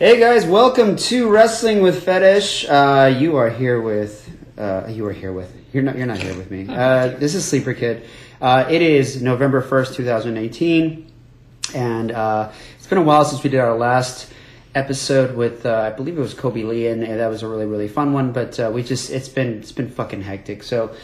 Hey guys, welcome to Wrestling with Fetish. Uh, you are here with. Uh, you are here with. You're not. You're not here with me. Uh, this is Sleeper Kid. Uh, it is November first, two thousand eighteen, and uh, it's been a while since we did our last episode with. Uh, I believe it was Kobe Lee, and, that was a really really fun one. But we just. It's been. It's been fucking hectic. So.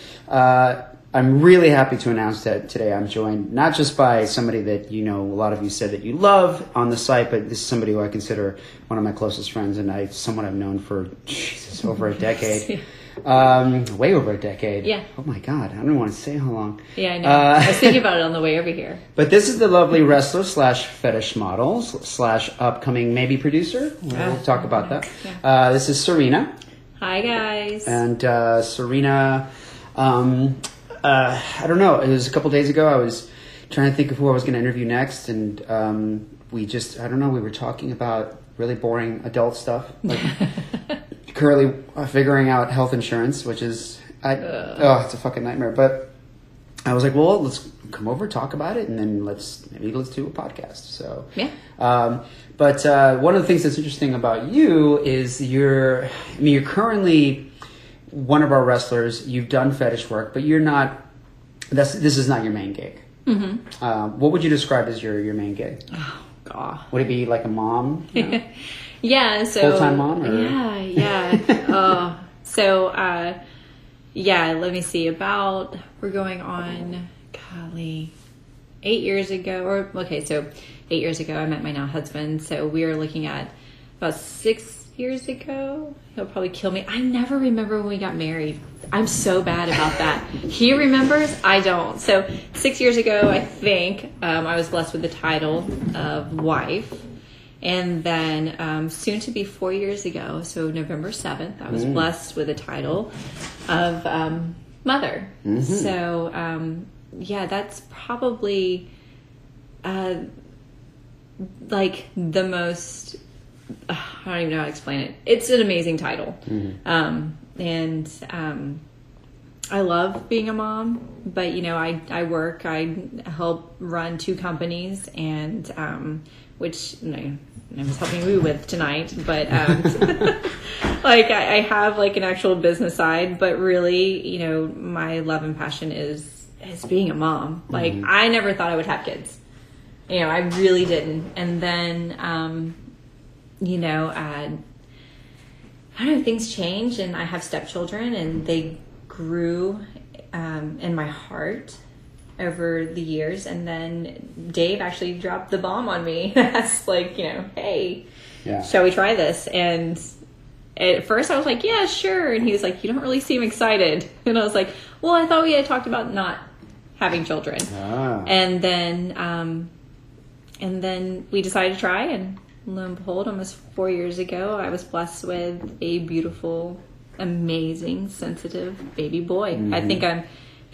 I'm really happy to announce that today I'm joined not just by somebody that you know a lot of you said that you love on the site, but this is somebody who I consider one of my closest friends and I someone I've known for Jesus over a decade, um, way over a decade. Yeah. Oh my God, I don't want to say how long. Yeah, I know. Uh, I was thinking about it on the way over here. But this is the lovely wrestler slash fetish model slash upcoming maybe producer. We'll talk about that. yeah. Uh, this is Serena. Hi, guys. And uh, Serena, um, uh, I don't know. It was a couple days ago. I was trying to think of who I was going to interview next, and um, we just, I don't know, we were talking about really boring adult stuff. Like currently uh, figuring out health insurance, which is, I, oh, it's a fucking nightmare. But I was like, well, let's come over, talk about it, and then let's maybe let's do a podcast. So Yeah. Um, but uh, one of the things that's interesting about you is you're, I mean, you're currently one of our wrestlers. You've done fetish work, but you're not. That's this is not your main gig. Mm-hmm. Uh, what would you describe as your your main gig? Oh God. Would it be like a mom? know? Yeah, so Full-time mom, or- Yeah, yeah. uh, so uh, yeah, let me see. About we're going on, golly, eight years ago, or okay, so eight years ago, I met my now husband. So we are looking at about six years ago. He'll probably kill me. I never remember when we got married. I'm so bad about that. he remembers, I don't. So six years ago, I think um, I was blessed with the title of wife. And then um, soon to be four years ago, so November 7th, I was blessed with the title of um, mother. So, um, yeah, that's probably uh, like the most, I don't even know how to explain it. It's an amazing title. Um, and um, I love being a mom, but you know, I, I work, I help run two companies and, um, which you know, I was helping you with tonight, but, um, like I, I have like an actual business side, but really, you know, my love and passion is, is being a mom. Like I never thought I would have kids. You know, I really didn't. And then, um, you know, uh, I don't know, things change and I have stepchildren and they grew um, in my heart over the years. And then Dave actually dropped the bomb on me. That's like, you know, hey, Yeah. shall we try this? And at first I was like, yeah, sure. And he was like, you don't really seem excited. And I was like, well, I thought we had talked about not having children. Ah. And then, um, and then we decided to try, and lo and behold, almost four years ago, I was blessed with a beautiful, amazing, sensitive baby boy. I think mm-hmm. I'm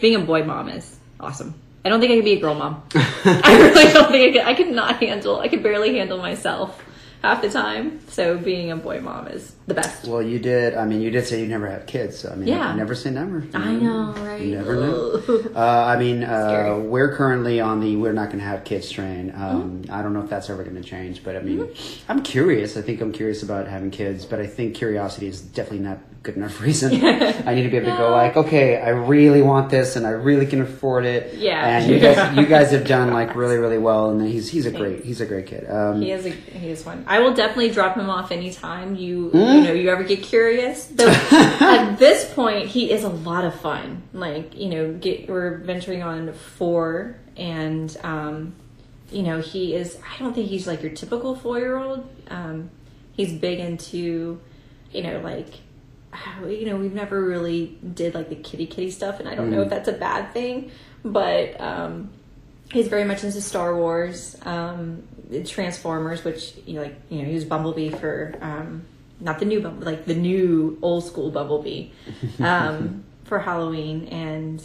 being a boy mom is awesome. I don't think I could be a girl mom. I really don't think I could. I could not handle. I could barely handle myself half the time. So being a boy mom is the best. Well, you did. I mean, you did say you never have kids. So I mean, Yeah. you never say never. I know, right? You never know. Uh, I mean, uh, we're currently on the we're not going to have kids train. Um, Mm-hmm. I don't know if that's ever going to change, but I mean, I'm curious. I think I'm curious about having kids, but I think curiosity is definitely not good enough reason. I need to be able to go like, okay, I really want this, and I really can afford it. Yeah. And you guys, you guys have done like really, really well, and he's he's a great he's a great kid. Um, He is a he is one. I will definitely drop him off anytime you Hmm? you know you ever get curious. Though at this point, he is a lot of fun. Like you know, get we're venturing on four, and um, you know he is. I don't think he's like your typical four year old. Um, he's big into you know like. You know, we've never really did like the kitty kitty stuff, and I don't know if that's a bad thing, but um, he's very much into Star Wars, um, Transformers, which you know, like you know, he was Bumblebee for um, not the new Bumblebee, like the new old school Bumblebee um, for Halloween, and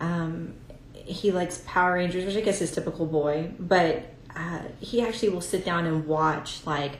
um, he likes Power Rangers, which I guess is typical boy, but uh, he actually will sit down and watch like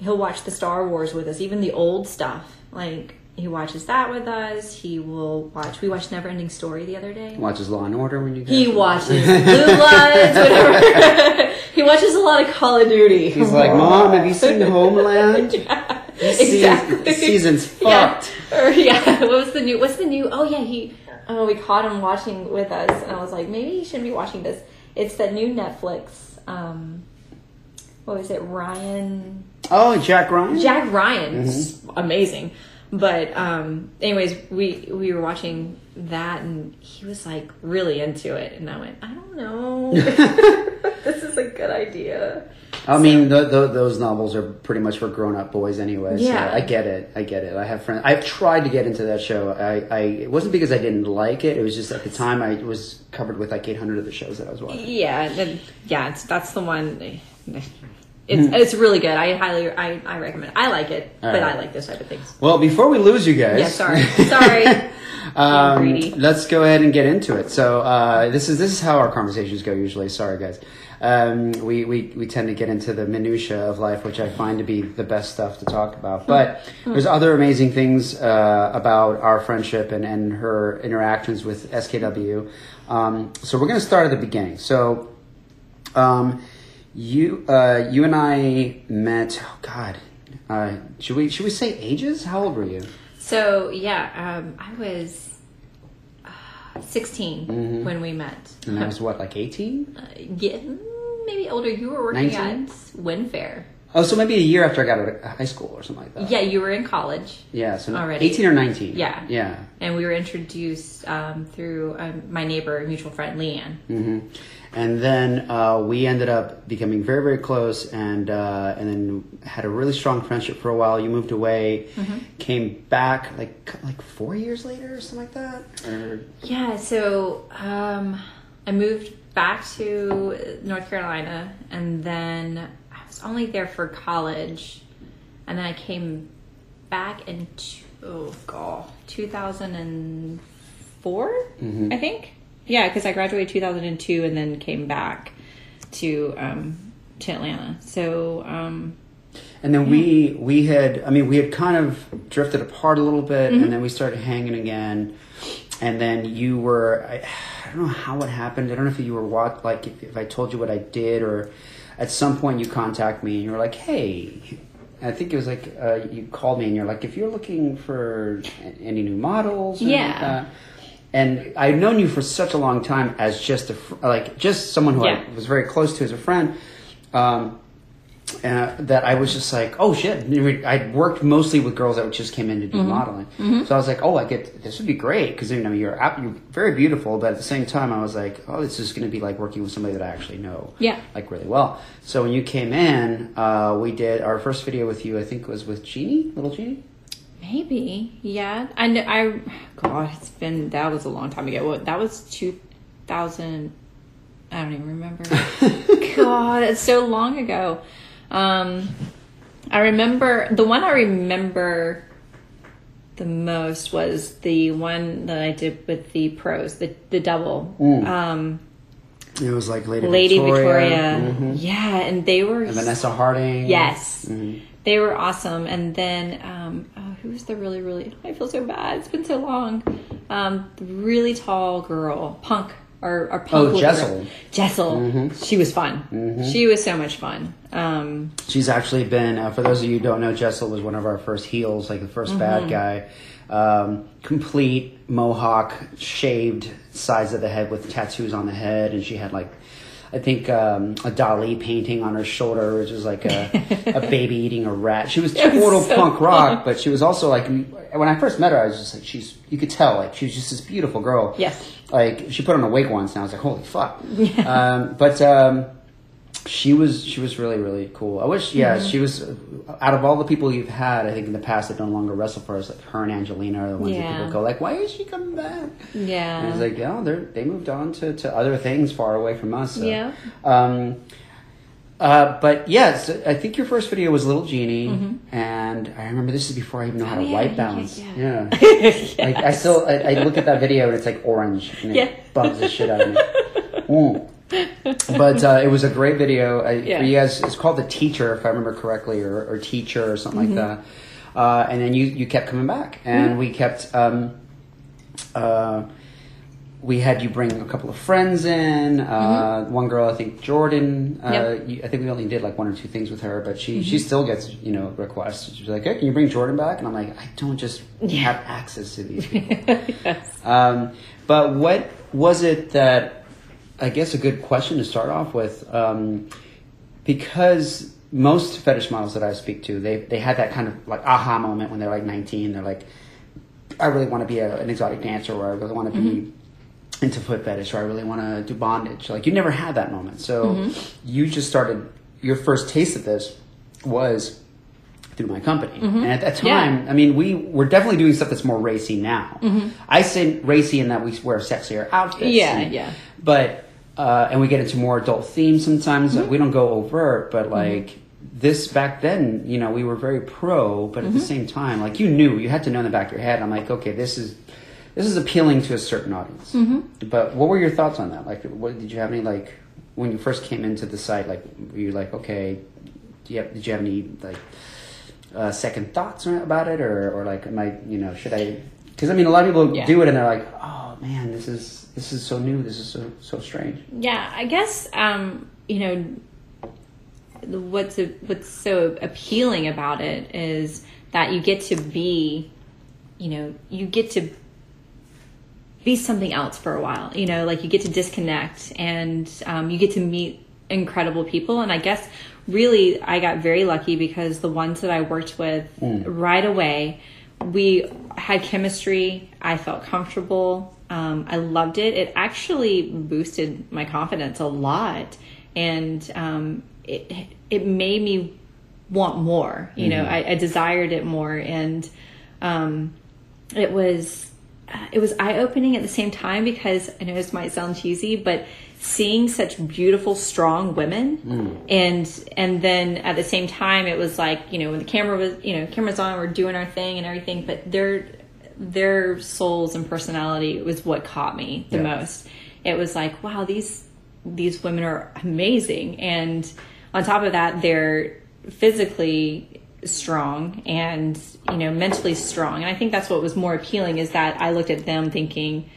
he'll watch the Star Wars with us, even the old stuff, like. He watches that with us. He will watch. We watched Neverending Story the other day. watches Law and Order when you. He watches Blue Bloods, whatever. he watches a lot of Call of Duty. He's like, Mom, have you seen Homeland? yeah, This season- exactly. this season's Yeah. fucked. Or, yeah. What was the new? What's the new? Oh yeah, he. Oh, we caught him watching with us, and I was like, maybe he shouldn't be watching this. It's that new Netflix. Um, what was it? Ryan. Oh, Jack Ryan. Jack Ryan, is amazing. But um, anyways, we we were watching that, and he was like really into it, and I went, I don't know, this is a good idea. I mean, th th those novels are pretty much for grown-up boys anyway. Yeah. So I get it. I get it. I have friends. I've tried to get into that show. I, I it wasn't because I didn't like it. It was just at the time I was covered with like 800 of the shows that I was watching. Yeah, then, yeah, it's, that's the one. It's it's really good. I highly I, I recommend. I like it, All but right. I like this type of things. Well, before we lose you guys, Yeah, sorry, sorry. um, let's go ahead and get into it. So uh, this is this is how our conversations go usually. Sorry, guys. Um, we, we we tend to get into the minutia of life, which I find to be the best stuff to talk about. But there's other amazing things uh, about our friendship and, and her interactions with SKW. Um, so we're going to start at the beginning. So um, you uh, you and I met. Oh God, uh, should we should we say ages? How old were you? So yeah, um, I was uh, 16 Mm-hmm. when we met. And I was what, like 18? Uh, yeah, maybe older. You were working 19? at Winfair. Oh, so maybe a year after I got out of high school or something like that. Yeah, you were in college, Yeah, so Already. 18 or 19. Yeah. Yeah. and we were introduced um, through um, my neighbor, mutual friend Leanne. hmm And then uh, we ended up becoming very, very close, and uh, and then had a really strong friendship for a while. You moved away, Mm-hmm. came back like like four years later or something like that. Or Yeah, so um, I moved back to North Carolina, and then I was only there for college, and then I came back in two, oh god, two thousand and I think. Yeah, because I graduated two thousand and two, and then came back to um, to Atlanta. So um, And then we we had I mean we had kind of drifted apart a little bit, Mm-hmm. and then we started hanging again. And then you were I, I don't know how it happened. I don't know if you were what like if, if I told you what I did or at some point you contact me and you were like, hey. I think it was like uh, you called me and you're like, if you're looking for any new models, like Yeah. that. And I've known you for such a long time as just a fr- like just someone who Yeah. I was very close to as a friend. Um, uh, that I was just like, oh shit! I worked mostly with girls that just came in to do Mm-hmm. modeling, so I was like, oh, I get this would be great because you know you're you're very beautiful, but at the same time, I was like, oh, this is going to be like working with somebody that I actually know, Yeah. like really well. So when you came in, uh, we did our first video with you. I think was with Jeannie, little Jeannie. Maybe, yeah. I know. I God, it's been that was a long time ago. What that was two thousand. I don't even remember. God, it's so long ago. Um, I remember the one I remember the most was the one that I did with the pros, the the double. Um, It was like Lady, Lady Victoria, Victoria, mhm. yeah, and they were and Vanessa Harding. Yes. Mhm. They were awesome. And then, um, who was the really, really, I feel so bad. It's been so long. Um, the really tall girl, Punk, or, or Punk. Oh, Jessel. girl. Jessel. She was fun. She was so much fun. Um, She's actually been, uh, for those of you who don't know, Jessel was one of our first heels, like the 1st Mm-hmm. bad guy. Um, complete mohawk, shaved sides of the head with tattoos on the head, and she had like, I think um, a Dali painting on her shoulder, which was like a, a baby eating a rat. She was It was total so punk rock, but she was also like, when I first met her, I was just like, she's, you could tell, like, she was just this beautiful girl. Yes. Like, she put on a wig once, and I was like, holy fuck. Um, but, um, she was she was really really cool. I wish yeah Mm-hmm. she was out of all the people you've had I think in the past that no longer wrestle for us like her and Angelina are the ones that people go like why is she coming back? yeah. And I was like yeah they're they moved on to, to other things far away from us. So. Yeah. Um, uh, but yes, I think your first video was Little Genie, and I remember this is before I even know how to Mm-hmm. Oh, yeah, white yeah, balance. yeah. Yeah. Like I still, I, I look at that video and it's like orange, and it Yeah. bugs the shit out of me. But uh, it was a great video. I, Yeah. For you guys, it's called the Teacher, if I remember correctly, or, or Teacher or something Mm-hmm. like that. Uh, and then you you kept coming back, and we kept. Um, uh, we had you bring a couple of friends in. Uh, One girl, I think Jordan. Uh, Mm-hmm. Yep. Mm-hmm. you, I think we only did like one or two things with her, but she she still gets you know requests. She's like, "Hey, can you bring Jordan back?" And I'm like, "I don't just have access to these people." yes. Um, but what was it that I guess a good question to start off with, um, because most fetish models that I speak to, they they had that kind of like aha moment when they're like 19. They're like, I really want to be a, an exotic dancer, or I really want to be mm-hmm. into foot fetish, or I really want to do bondage. Like you never had that moment, so mm-hmm. you just started. Your first taste of this was through my company. Mm-hmm. And at that Yeah. time, I mean, we were definitely doing stuff that's more racy now. I say racy in that we wear sexier outfits. Yeah, and- yeah. But, uh, and we get into more adult themes sometimes. Mm-hmm. We don't go overt, but like this back then, you know, we were very pro, but at Mm-hmm. the same time, like you knew, you had to know in the back of your head. I'm like, okay, this is. This is appealing to a certain audience, Mm-hmm. but what were your thoughts on that? Like, what did you have any like when you first came into the site? Like, were you like, okay, do you have, did you have any like uh, second thoughts about it, or or like, am I, you know, should I? Because I mean, a lot of people Yeah. do it and they're like, oh man, this is this is so new, this is so so strange. Yeah, I guess um, you know what's a, what's so appealing about it is that you get to be, you know, you get to be something else for a while. You know, like you get to disconnect and um, you get to meet incredible people. And I guess really I got very lucky because the ones that I worked with right away, we had chemistry. I felt comfortable. Um, I loved it. It actually boosted my confidence a lot, and um, it it made me want more. You know, I, I desired it more, and um, it was it was eye opening at the same time because I know this might sound cheesy, but seeing such beautiful, strong women, and and then at the same time, it was like you know when the camera was you know cameras on, we're doing our thing and everything, but their their souls and personality was what caught me the Yeah. most. It was like wow these these women are amazing, and on top of that, they're physically strong and you know mentally strong. And i think that's what was more appealing is that i looked at them thinking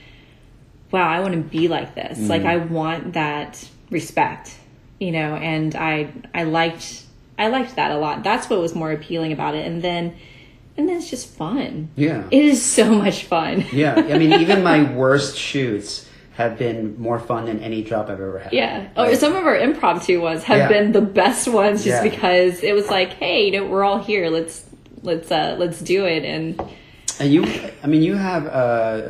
wow i want to be like this. Like mm-hmm. i want that respect you know and i i liked i liked that a lot. That's what was more appealing about it. And then and it's just fun Yeah. it is so much fun Yeah, I mean, even my worst shoots have been more fun than any job I've ever had. Yeah. Or some of our impromptu ones have Yeah. been the best ones just Yeah. because it was like, hey, you know, we're all here. Let's let's uh let's do it and And you, I mean, you have, uh,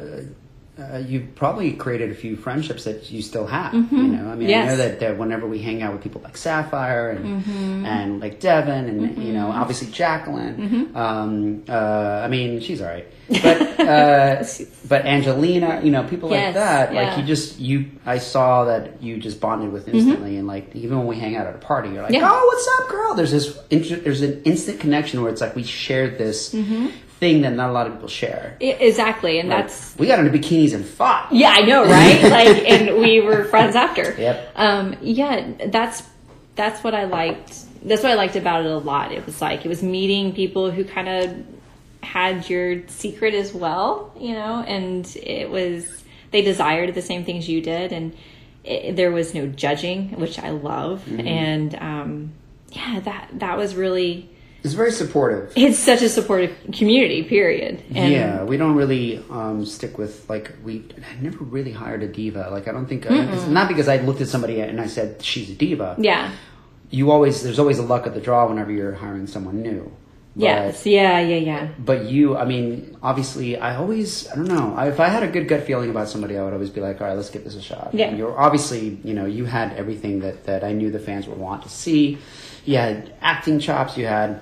uh, you've probably created a few friendships that you still have. You know, I mean, I know that, that whenever we hang out with people like Sapphire and and like Devin and you know, obviously Jacqueline. Um, uh, I mean, she's all right, but uh, but Angelina, you know, people like Yes, that. Like you just you, I saw that you just bonded with instantly, and like even when we hang out at a party, you're like, Yeah. oh, what's up, girl? There's this, there's an instant connection where it's like we shared this thing that not a lot of people share. Exactly. And that's We got into bikinis and fought. Yeah, I know, right? like, and we were friends after. Yep. Um, yeah, that's that's what I liked. That's what I liked about it a lot. It was like it was meeting people who kind of had your secret as well, you know, and it was they desired the same things you did, and it, there was no judging, which I love, and um, yeah, that that was really. It's very supportive. It's such a supportive community, period. And yeah, we don't really um, stick with like we. I never really hired a diva. Like I don't think it's not because I looked at somebody and I said she's a diva. Yeah. You always there's always a luck of the draw whenever you're hiring someone new. But- Yes. Yeah. Yeah. Yeah. But you, I mean, obviously, I always, I don't know. I, if I had a good gut feeling about somebody, I would always be like, all right, let's give this a shot. Yeah. And you're obviously, you know, you had everything that, that I knew the fans would want to see. You had acting chops, you had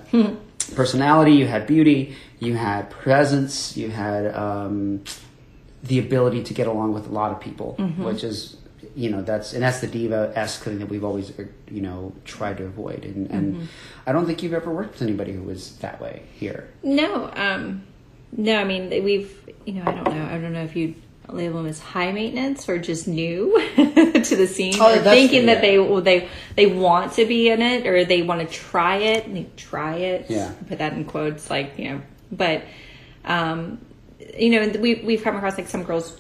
personality, you had beauty, you had presence, you had um, the ability to get along with a lot of people, which is, you know, that's and that's the diva esque thing that we've always, uh, you know, tried to avoid. And, and I don't think you've ever worked with anybody who was that way here. No, um, no. I mean, we've, you know, I don't know. I don't know if you label them as high maintenance or just new to the scene, Oh, or thinking that yeah. they they they want to be in it or they want to try it. And they try it. Yeah. Put that in quotes, like you know. But, um, you know, we we've come across like some girls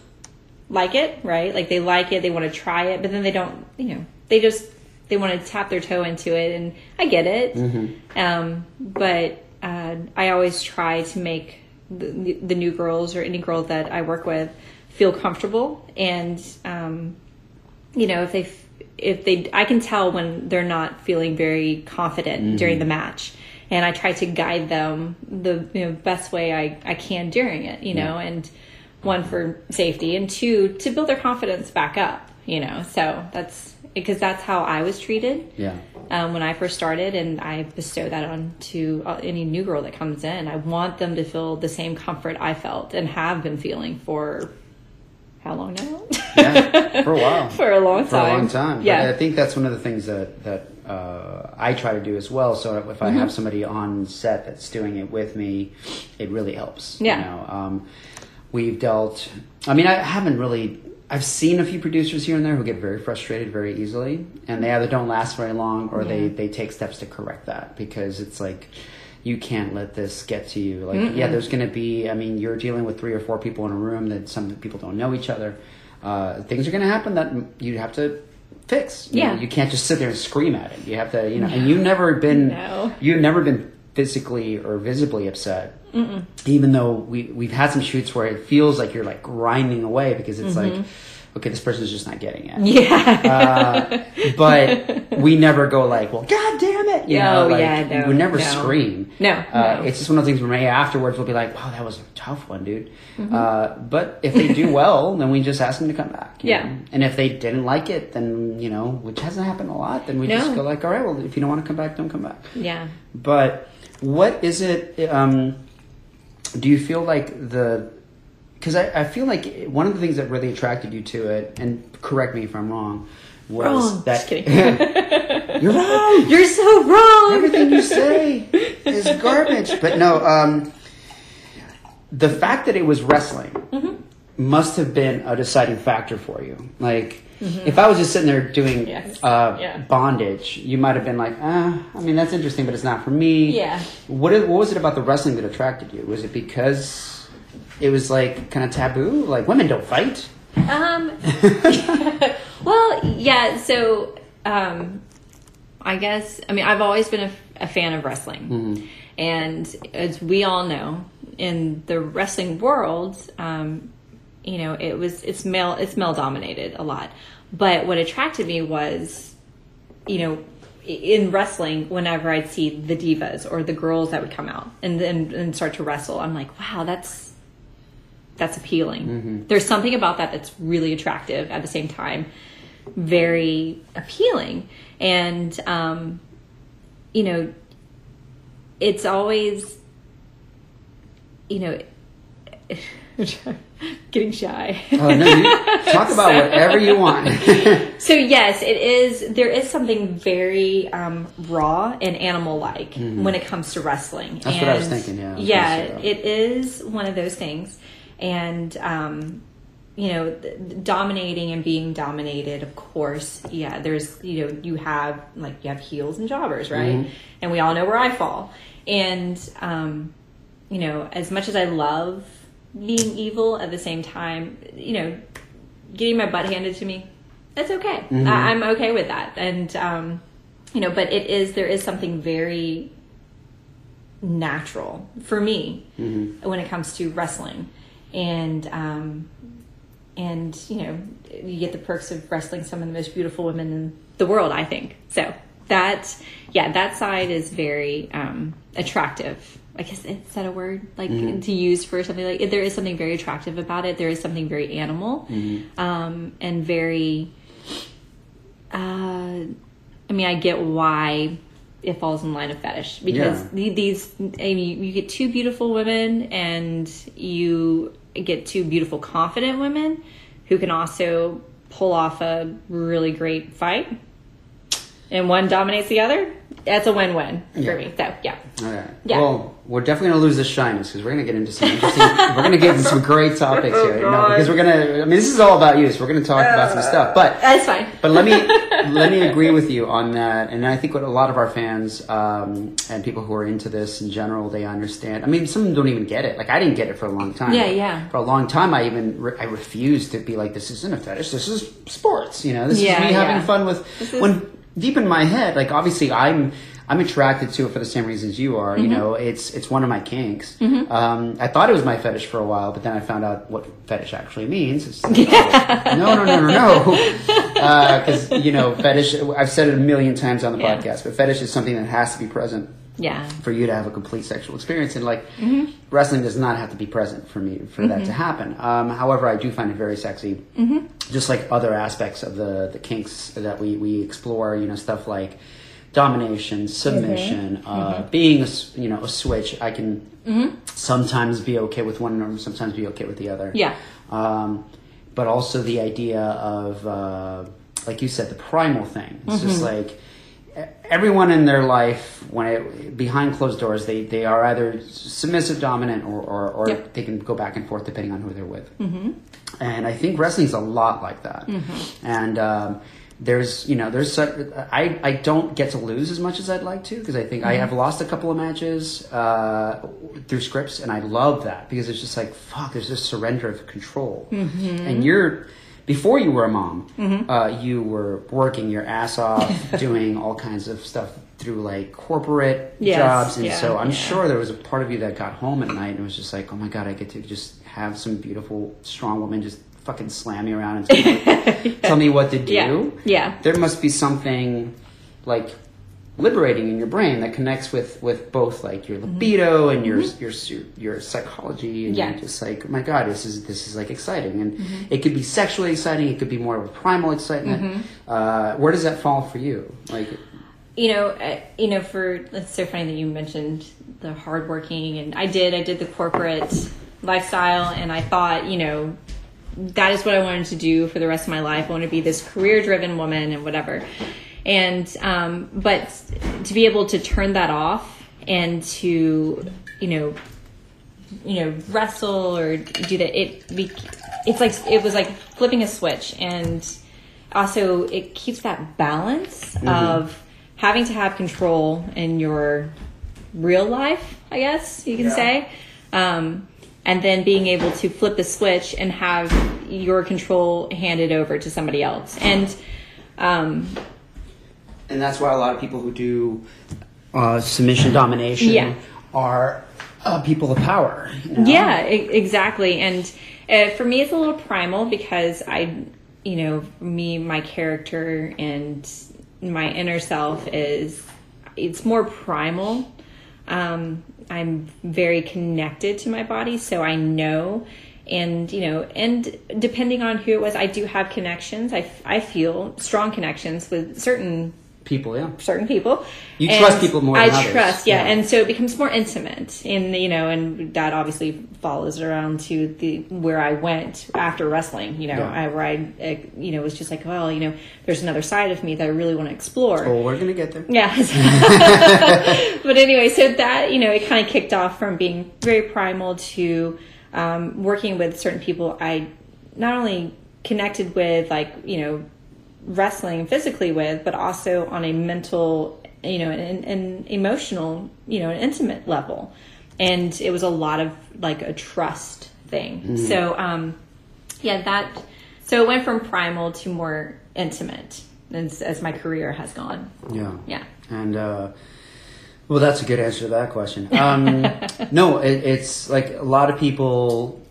like it, right? Like they like it, they want to try it, but then they don't, you know, they just they want to tap their toe into it, and I get it. Mm-hmm. Um, but uh, I always try to make the, the new girls or any girl that I work with feel comfortable, and um, you know, if they if they, I can tell when they're not feeling very confident during the match. And I try to guide them the you know, best way I, I can during it, you know, and one for safety and two to build their confidence back up, you know. So that's because that's how I was treated Yeah. um, when I first started, and I bestow that on to uh, any new girl that comes in. I want them to feel the same comfort I felt and have been feeling for how long now? Yeah. For a while. for a long time. for a long time. But Yeah. I think that's one of the things that that uh, I try to do as well. So if I Mm-hmm. have somebody on set that's doing it with me, it really helps. Yeah. You know, um, we've dealt. I mean, I haven't really. I've seen a few producers here and there who get very frustrated very easily, and they either don't last very long or they they take steps to correct that because it's like. You can't let this get to you. Like, yeah, there's going to be. I mean, you're dealing with three or four people in a room that some people don't know each other. Uh, things are going to happen that you have to fix. You Yeah. know, you can't just sit there and scream at it. You have to, you know, and you've never been, No. you've never been physically or visibly upset. Even though we we've had some shoots where it feels like you're like grinding away because it's like, okay, this person's just not getting it. Yeah. Uh, but we never go like, well, god damn it. You Oh, know, like, yeah, no, we never no. scream. No, Uh, no. It's just one of the things where maybe afterwards we'll be like, wow, that was a tough one, dude. Mm-hmm. Uh, but if they do well, then we just ask them to come back. Yeah. know? And if they didn't like it, then, you know, which hasn't happened a lot, then we No. just go like, all right, well, if you don't want to come back, don't come back. yeah. But what is it? Um, do you feel like the? Because I, I feel like one of the things that really attracted you to it, and correct me if I'm wrong, was Wrong. that Just kidding. you're wrong. You're so wrong. Everything you say is garbage. But no, um, the fact that it was wrestling Mm-hmm. must have been a deciding factor for you. Like, if I was just sitting there doing Mm-hmm. Yes. uh, Yeah. bondage, you might have been like, ah, I mean, that's interesting, but it's not for me. Yeah. What, what was it about the wrestling that attracted you? Was it because it was like kind of taboo? Like, women don't fight? Um, well, yeah. So, um, I guess I mean I've always been a, a fan of wrestling, and as we all know, in the wrestling world, um, you know, it was it's male it's male dominated a lot. But what attracted me was, you know, in wrestling, whenever I'd see the divas or the girls that would come out and and, and start to wrestle, I'm like, wow, that's that's appealing. There's something about that that's really attractive at the same time, very appealing. And, um, you know, it's always, you know, getting shy. Oh, no, talk about whatever you want. So yes, it is. There is something very um, raw and animal-like when it comes to wrestling. Mm-hmm. That's what I was And, thinking, yeah, yeah, gonna say that. it is one of those things, and um, you know, dominating and being dominated. Of course, yeah. There's you know, you have like you have heels and jobbers, right? Mm-hmm. And we all know where I fall. And um, you know, as much as I love being evil, at the same time, you know, getting my butt handed to me, that's okay. Mm-hmm. I, I'm okay with that. And, um, you know, but it is, there is something very natural for me Mm-hmm. when it comes to wrestling. And, um, and, you know, you get the perks of wrestling some of the most beautiful women in the world, I think. So that, yeah, that side is very, um, attractive. I guess is that a word like to use for something like there is something very attractive about it. There is something very animal, um, and very. Uh, I mean, I get why it falls in line of fetish because Yeah. these I mean, you get two beautiful women and you get two beautiful confident women who can also pull off a really great fight and one dominates the other that's a win-win Yeah. for me. So yeah. All right. Yeah. Well, we're definitely gonna lose this shyness because we're gonna get into some interesting. we're gonna get into some great topics here. No, because we're gonna. I mean, this is all about you, so we're gonna talk about some stuff. But That's fine. but let me let me agree with you on that, and I think what a lot of our fans um, and people who are into this in general, they understand. I mean, some of them don't even get it. Like I didn't get it for a long time. Yeah, yeah. For a long time, I even re- I refused to be like, this isn't a fetish. This is sports. You know, this Yeah, is me having fun with is- when deep in my head, like obviously I'm I'm attracted to it for the same reasons you are. Mm-hmm. You know, it's it's one of my kinks. Um, I thought it was my fetish for a while, but then I found out what fetish actually means. No, no, no, no, no. Because you know, fetish. I've said it a million times on the Yeah. podcast, but fetish is something that has to be present Yeah. for you to have a complete sexual experience. And like Mm-hmm. wrestling does not have to be present for me for that to happen. Um, however, I do find it very sexy, Mm-hmm. just like other aspects of the the kinks that we we explore. You know, stuff like domination, submission, Mm-hmm. uh, being a you know a switch. I can sometimes be okay with one, and sometimes be okay with the other. Yeah. Um, but also the idea of, uh, like you said, the primal thing. It's just Mm-hmm. like everyone in their life, when it, behind closed doors, they, they are either submissive, dominant, or, or, or Yep. they can go back and forth depending on who they're with. Mm-hmm. And I think wrestling's a lot like that. Mm-hmm. And um, there's, you know, there's, such, I, I don't get to lose as much as I'd like to because I think I Mm-hmm. have lost a couple of matches uh, through scripts, and I love that because it's just like, fuck, there's this surrender of control. Mm-hmm. And you're, before you were a mom, uh, you were working your ass off, doing all kinds of stuff through like corporate Yes, jobs, and yeah, so I'm yeah. sure there was a part of you that got home at night and was just like, oh my god, I get to just have some beautiful, strong woman just fucking slam me around and tell me, tell me what to do. Yeah. Yeah. There must be something like liberating in your brain that connects with with both like your libido and your, your your your psychology and Mm-hmm. Yeah. you're just like oh my god this is this is like exciting and Mm-hmm. it could be sexually exciting it could be more of a primal excitement Mm-hmm. uh, where does that fall for you like you know, uh, you know, for it's so funny that you mentioned the hardworking, and I did, I did the corporate lifestyle, and I thought, you know, that is what I wanted to do for the rest of my life. I want to be this career-driven woman and whatever. And um, but to be able to turn that off and to, you know, you know, wrestle or do that, it it's like it was like flipping a switch, and also it keeps that balance of having to have control in your real life, I guess you can Yeah. say, um, and then being able to flip the switch and have your control handed over to somebody else, and um, and that's why a lot of people who do uh, submission domination Yeah. are uh, people of power you know? Yeah, e- exactly. And uh, for me, it's a little primal because I, you know, me, my character and my inner self is, it's more primal. Um, I'm very connected to my body, so I know. And, you know, and depending on who it was, I do have connections. I, I feel strong connections with certain people yeah certain people. You And trust people more I than others. trust, yeah. Yeah. and so it becomes more intimate, and you know, and that obviously follows around to the where I went after wrestling. You know, Yeah. I, where I, uh, you know, was just like, well, you know, there's another side of me that I really want to explore. oh we're gonna get there Yeah. but anyway, so that, you know, it kind of kicked off from being very primal to um, working with certain people I not only connected with, like, you know, wrestling physically with, but also on a mental, you know, and, and emotional, you know, an intimate level. And it was a lot of like a trust thing. So, um, yeah, that, so it went from primal to more intimate as, as my career has gone. yeah Yeah. And uh, well, that's a good answer to that question. Um, no, it, it's like a lot of people,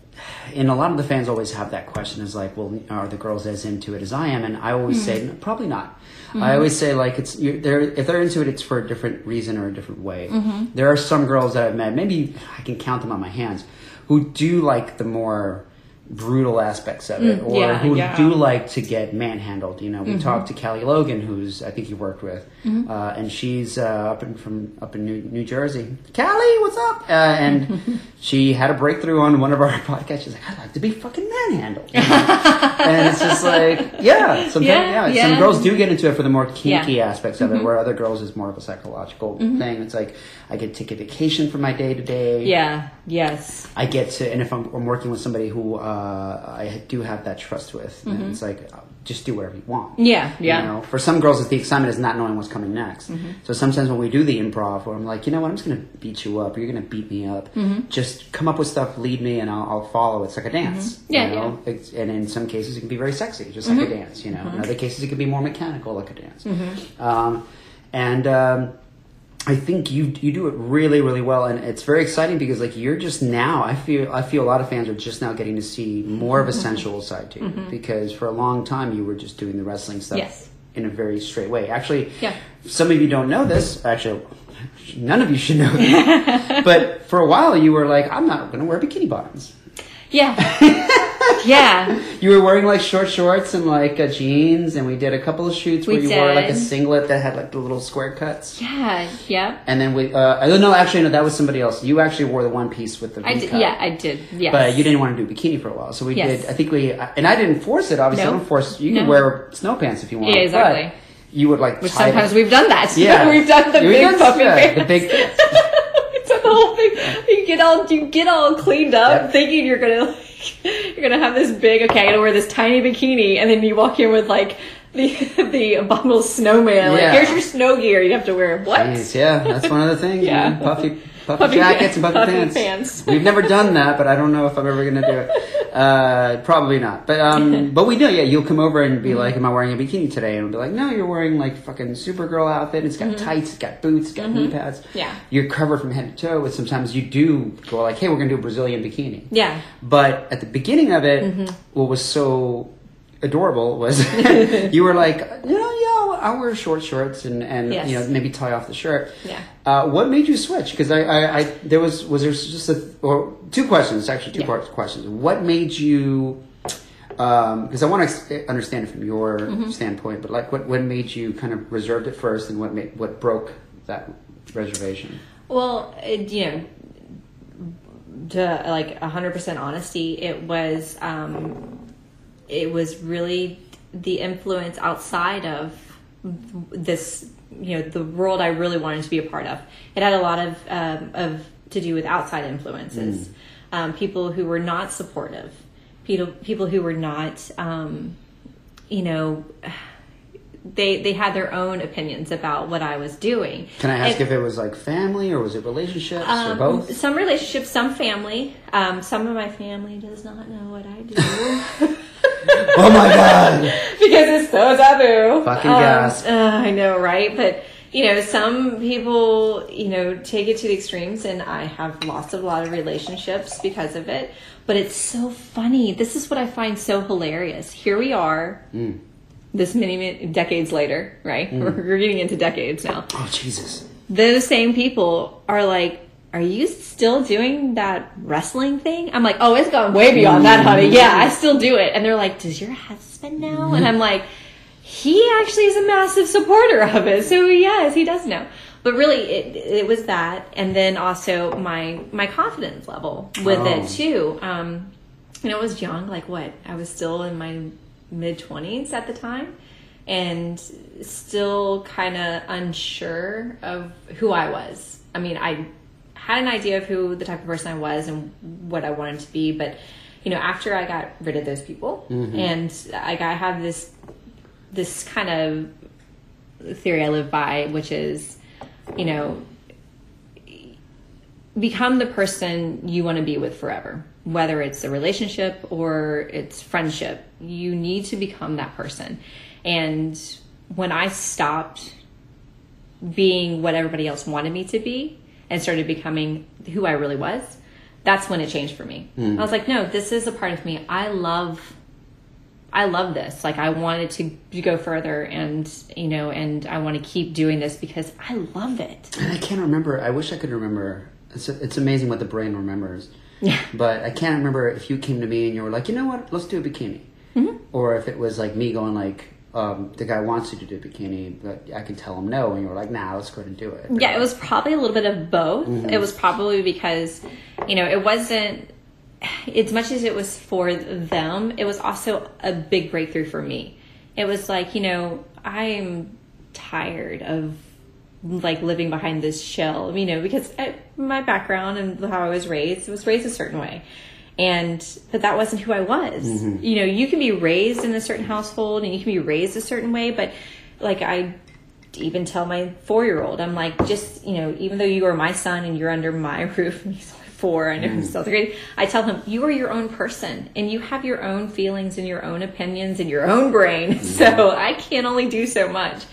and a lot of the fans always have that question: is like, well, are the girls as into it as I am? And I always say, mm-hmm. probably not. Mm-hmm. I always say like it's you're, they're if they're into it, it's for a different reason or a different way. Mm-hmm. There are some girls that I've met, maybe I can count them on my hands, who do like the more brutal aspects of it, Mm, or yeah, who yeah. Mm-hmm. do like to get manhandled. You know, we talked to Callie Logan, who's I think you worked with, uh, and she's uh, up in from up in New, New Jersey. Callie, what's up? Uh, and she had a breakthrough on one of our podcasts. She's like, I like to be fucking manhandled, You know? And it's just like, yeah, sometimes, Yeah, yeah, some girls do get into it for the more kinky Yeah. Mm-hmm. aspects of it, where other girls is more of a psychological thing. It's like I get to take a vacation from my day to day. Yeah. Yes. I get to, and if I'm, I'm working with somebody who uh, I do have that trust with, then it's like uh, just do whatever you want. Mm-hmm. Yeah. You Yeah. Mm-hmm. know, for some girls, it's the excitement is not knowing what's coming next. So sometimes when we do the improv, where I'm like, you know what, I'm just gonna beat you up, or you're gonna beat me up. Mm-hmm. Just come up with stuff, lead me, and I'll, I'll follow. It's like a dance. Mm-hmm. Yeah, You know? It's, and in some cases, it can be very sexy, just like a mm-hmm. dance. You know. In mm-hmm. other cases, it could be more mechanical, like a dance. Mm-hmm. Um, and um, I think you you do it really really well, and it's very exciting because like you're just now. I feel I feel a lot of fans are just now getting to see more of a sensual side to you because for a long time you were just doing the wrestling stuff Yes. in a very straight way. Actually, Yeah. some of you don't know this. Actually, none of you should know this. but for a while you were like, I'm not going to wear bikini bottoms. Yeah. yeah. You were wearing like short shorts and like uh, jeans, and we did a couple of shoots where We you wore like a singlet that had like the little square cuts. Yeah. Yeah. And then we, uh, I don't know, actually, no, that was somebody else. You actually wore the one piece with the V I did. cut. Yeah. I did. Yeah. But you didn't want to do bikini for a while, so we Yes. did. I think we, and I didn't force it. Obviously, I don't force. You can No. wear snow pants if you want. Yeah, exactly. You would like Which sometimes it. we've done that. Yeah, we've done the big puffy yeah, pants. The big. It's the whole thing. You get all you get all cleaned up, Yep. thinking you're gonna like you're gonna have this big. Okay, I'm gonna wear this tiny bikini, and then you walk in with like the the abominable snowman. Like here's your snow gear. You have to wear what? Jeez, yeah, that's one of the things. Yeah. Puffy, puffy, Puffy jackets and puffy, puffy pants. pants. We've never done that, but I don't know if I'm ever going to do it. Uh, probably not. But um, but we know. Yeah, you'll come over and be Mm-hmm. like, "Am I wearing a bikini today?" And we'll be like, "No, you're wearing like fucking Supergirl outfit. It's got Mm-hmm. tights, it's got boots, it's got knee pads. Yeah. you're covered from head to toe. But sometimes you do go like, "Hey, we're going to do a Brazilian bikini." Yeah. But at the beginning of it, Mm-hmm. what was so adorable was you were like, you know, yeah, I'll wear short shorts and, and Yes. you know maybe tie off the shirt. Yeah. Uh, what made you switch? Because I, I, I, there was was there just a or two questions actually two Yeah. parts questions. What made you? Because I want to understand it from your Mm-hmm. standpoint, but like what what made you kind of reserved at first, and what made what broke that reservation? Well, it, you know, to like hundred percent honesty, it was um, it was really the influence outside of this, you know, the world I really wanted to be a part of. It had a lot of um, of to do with outside influences, um, people who were not supportive, people people who were not, um, you know. They, they had their own opinions about what I was doing. Can I ask if it was like family or was it relationships or um, both? Some relationships, some family. Um, some of my family does not know what I do oh my god! because it's so taboo. Fucking Um, gasp. uh, I know, right? But you know, some people, you know, take it to the extremes, and I have lost a lot of relationships because of it. But it's so funny. This is what I find so hilarious. Here we are. Mm. This many, many decades later, right? We're getting into decades now. Oh Jesus! those same people are like, "Are you still doing that wrestling thing?" I'm like, "Oh, it's gone way beyond that, honey. Yeah, I still do it." And they're like, "Does your husband know?" And I'm like, "He actually is a massive supporter of it, so yes, he does know." But really, it it was that, and then also my my confidence level with Oh. it too. Um, you know, I was young, like what? I was still in my mid 20s at the time and still kind of unsure of who I was. I mean, I had an idea of who the type of person I was and what I wanted to be, but you know, after I got rid of those people mm-hmm. and I got I have this this kind of theory I live by, which is, you know, become the person you want to be with forever whether it's a relationship or it's friendship. You need to become that person. And when i stopped being what everybody else wanted me to be and started becoming who i really was that's when it changed for me i was like no this is a part of me i love I love this. Like I wanted to go further and, you know, and I want to keep doing this because I love it. And I can't remember. I wish I could remember. It's, it's amazing what the brain remembers. Yeah. But I can't remember if you came to me and you were like, you know what, let's do a bikini. Mm-hmm. Or if it was like me going like, um, the guy wants you to do a bikini, but I can tell him no, and you were like, nah, let's go ahead and do it. Yeah, it was probably a little bit of both. Mm-hmm. It was probably because, you know, it wasn't as much as it was for them, it was also a big breakthrough for me. It was like, you know, I'm tired of like living behind this shell, you know, because I, my background and how I was raised was raised a certain way. And, but that wasn't who I was. Mm-hmm. You know, you can be raised in a certain household and you can be raised a certain way, but like I even tell my four year old, I'm like, just, you know, even though you are my son and you're under my roof, and he's only four, I know he's still grade, I tell him, you are your own person and you have your own feelings and your own opinions and your own brain. So mm-hmm. I can only do so much.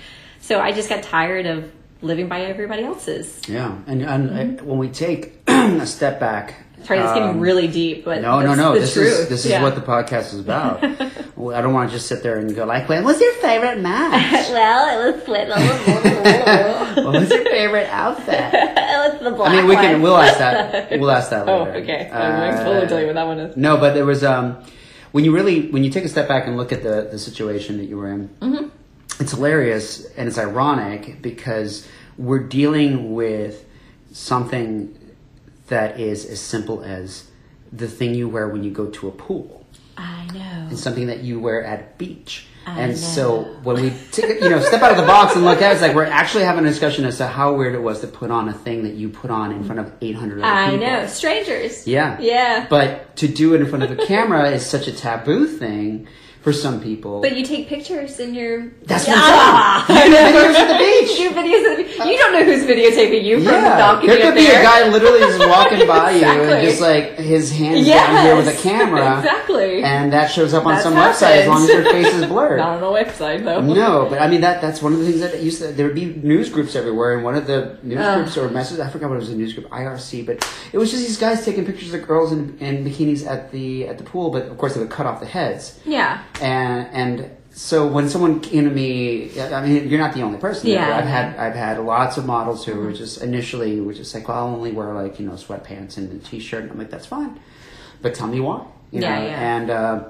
So I just got tired of living by everybody else's. Yeah, and, and mm-hmm. uh, when we take a step back. Sorry, that's getting um, really deep, but No, no, no. This truth. is this is Yeah. what the podcast is about. I don't want to just sit there and go like, "When was your favorite match? well, it was split. it what was your favorite outfit?" it was the black I mean, we can. We'll ask that. We'll ask that Oh, later. okay. Uh, I'm totally tell you what that one is. No, but there was um, when you really when you take a step back and look at the the situation that you were in. Mm-hmm. It's hilarious and it's ironic because we're dealing with something that is as simple as the thing you wear when you go to a pool. I know. It's something that you wear at a beach. I and know. so when we take, you know, step out of the box and look at it, it's like we're actually having a discussion as to how weird it was to put on a thing that you put on in front of 800 other I people. know. Strangers. Yeah. Yeah. But to do it in front of a camera is such a taboo thing for some people. But you take pictures in your. That's what Ah! I'm saying. You do videos at the beach. You do videos at the beach. You don't know who's videotaping you from the yeah, balcony there could be there. a guy literally just walking by you and just like his hands Yes. down here with a camera. Exactly. And that shows up on That's some website as long as your face is blurred. Not on a website though. No, but I mean that that's one of the things that used to there would be news groups everywhere and one of the news Ugh. groups or messages I forgot what it was a news group, IRC, but it was just these guys taking pictures of girls in, in bikinis at the at the pool, but of course they would cut off the heads. Yeah. And and so when someone came to me, I mean, you're not the only person. Yeah, I've had I've had lots of models who were just initially were just like, well, I'll only wear like you know sweatpants and a t-shirt. And I'm like, that's fine, but tell me why. You Yeah, know? yeah. And uh,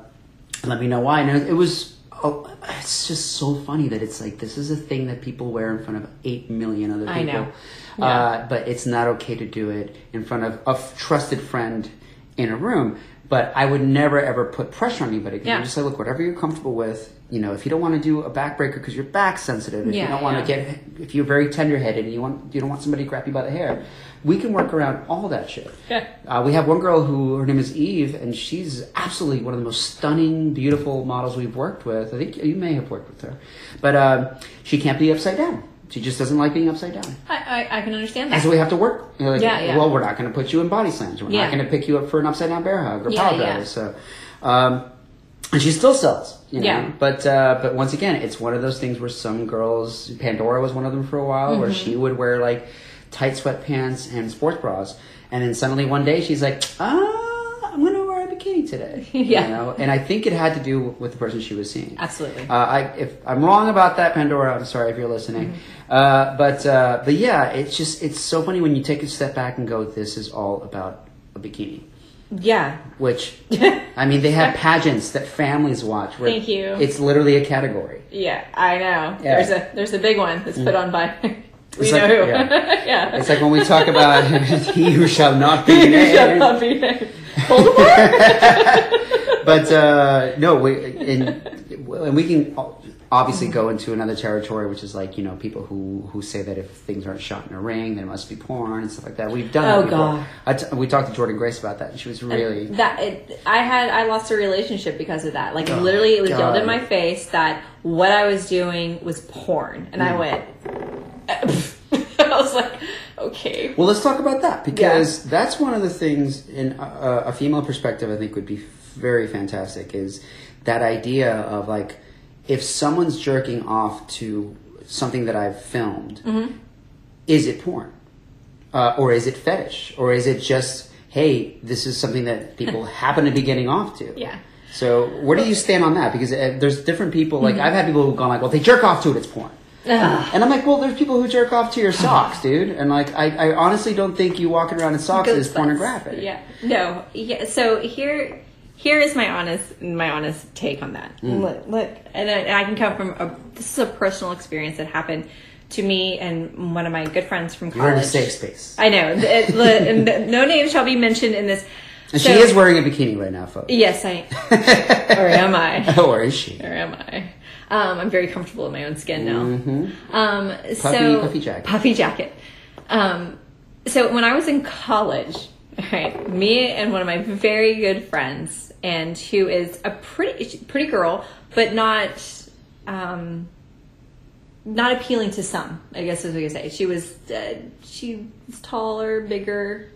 let me know why. And it was. Oh, it's just so funny that it's like this is a thing that people wear in front of eight million other people. I know. Uh, but it's not okay to do it in front of a f- trusted friend in a room. But I would never ever put pressure on anybody. Yeah. I'm just say, look, whatever you're comfortable with. You know, if you don't want to do a backbreaker because your back's sensitive, if you don't want to yeah. get, if you're very tender-headed and you want, you don't want somebody to grab you by the hair, we can work around all that shit. Yeah. Uh, we have one girl who her name is Eve, and she's absolutely one of the most stunning, beautiful models we've worked with. I think you may have worked with her, but um, she can't be upside down. She just doesn't like being upside down. I, I, I can understand And that. so we have to work. You know, like, Yeah, yeah. Well, we're not going to put you in body slams. We're Yeah. not going to pick you up for an upside down bear hug or Yeah, power yeah. So, um, and she still sells. You know? Yeah. But uh, but once again, it's one of those things where some girls, Pandora was one of them for a while, where Mm-hmm. she would wear like tight sweatpants and sports bras, and then suddenly one day she's like, ah, going to wear a bikini today. Yeah. You know? And I think it had to do with the person she was seeing. Absolutely. Uh, I, if I'm wrong about that, Pandora, I'm sorry if you're listening. Mm-hmm. Uh, but uh, but yeah, it's just it's so funny when you take a step back and go, this is all about a bikini. yeah. Which I mean, they have pageants that families watch. Where Thank you. It's literally a category. Yeah, I know. Yeah. There's a there's a big one that's put on by we It's know like- who. yeah. yeah. It's like when we talk about he who shall not be named. Not be named. Voldemort? but uh, no, we and, and we can obviously go into another territory, which is like you know people who who say that if things aren't shot in a ring, then it must be porn and stuff like that. We've done Oh, that. God. I t- we talked to Jordan Grace about that, and she was really that it, I had I lost a relationship because of that. Like Oh, literally, it was yelled in my face that what I was doing was porn, and Mm. I went. I was like, okay. Well, let's talk about that because that's one of the things in a, a female perspective. I think would be very fantastic is that idea of like if someone's jerking off to something that I've filmed, Mm-hmm. is it porn, uh, or is it fetish, or is it just hey, this is something that people happen to be getting off to? Yeah. So where do you stand on that? Because uh, there's different people. Like I've had people who've gone like, well, they jerk off to it, it's porn. And I'm like, well, there's people who jerk off to your socks, dude. And like, I, I honestly don't think you walking around in socks Goat is butts. pornographic. Yeah. No. Yeah. So here, here is my honest, my honest take on that. Mm. Look, look, and I, and I can come from a. This is a personal experience that happened to me and one of my good friends from college. You're in a safe space. I know. The- the- no name shall be mentioned in this. And So- she is wearing a bikini right now, folks. Yes, I. or am I? or is she? Or am I? Um, I'm very comfortable in my own skin now. Um, Puffy- so puffy jacket. Puffy jacket. Um, so when I was in college, right, me and one of my very good friends, and who is a pretty pretty girl, but not um, not appealing to some. I guess is what you say. She was uh, she was taller, bigger.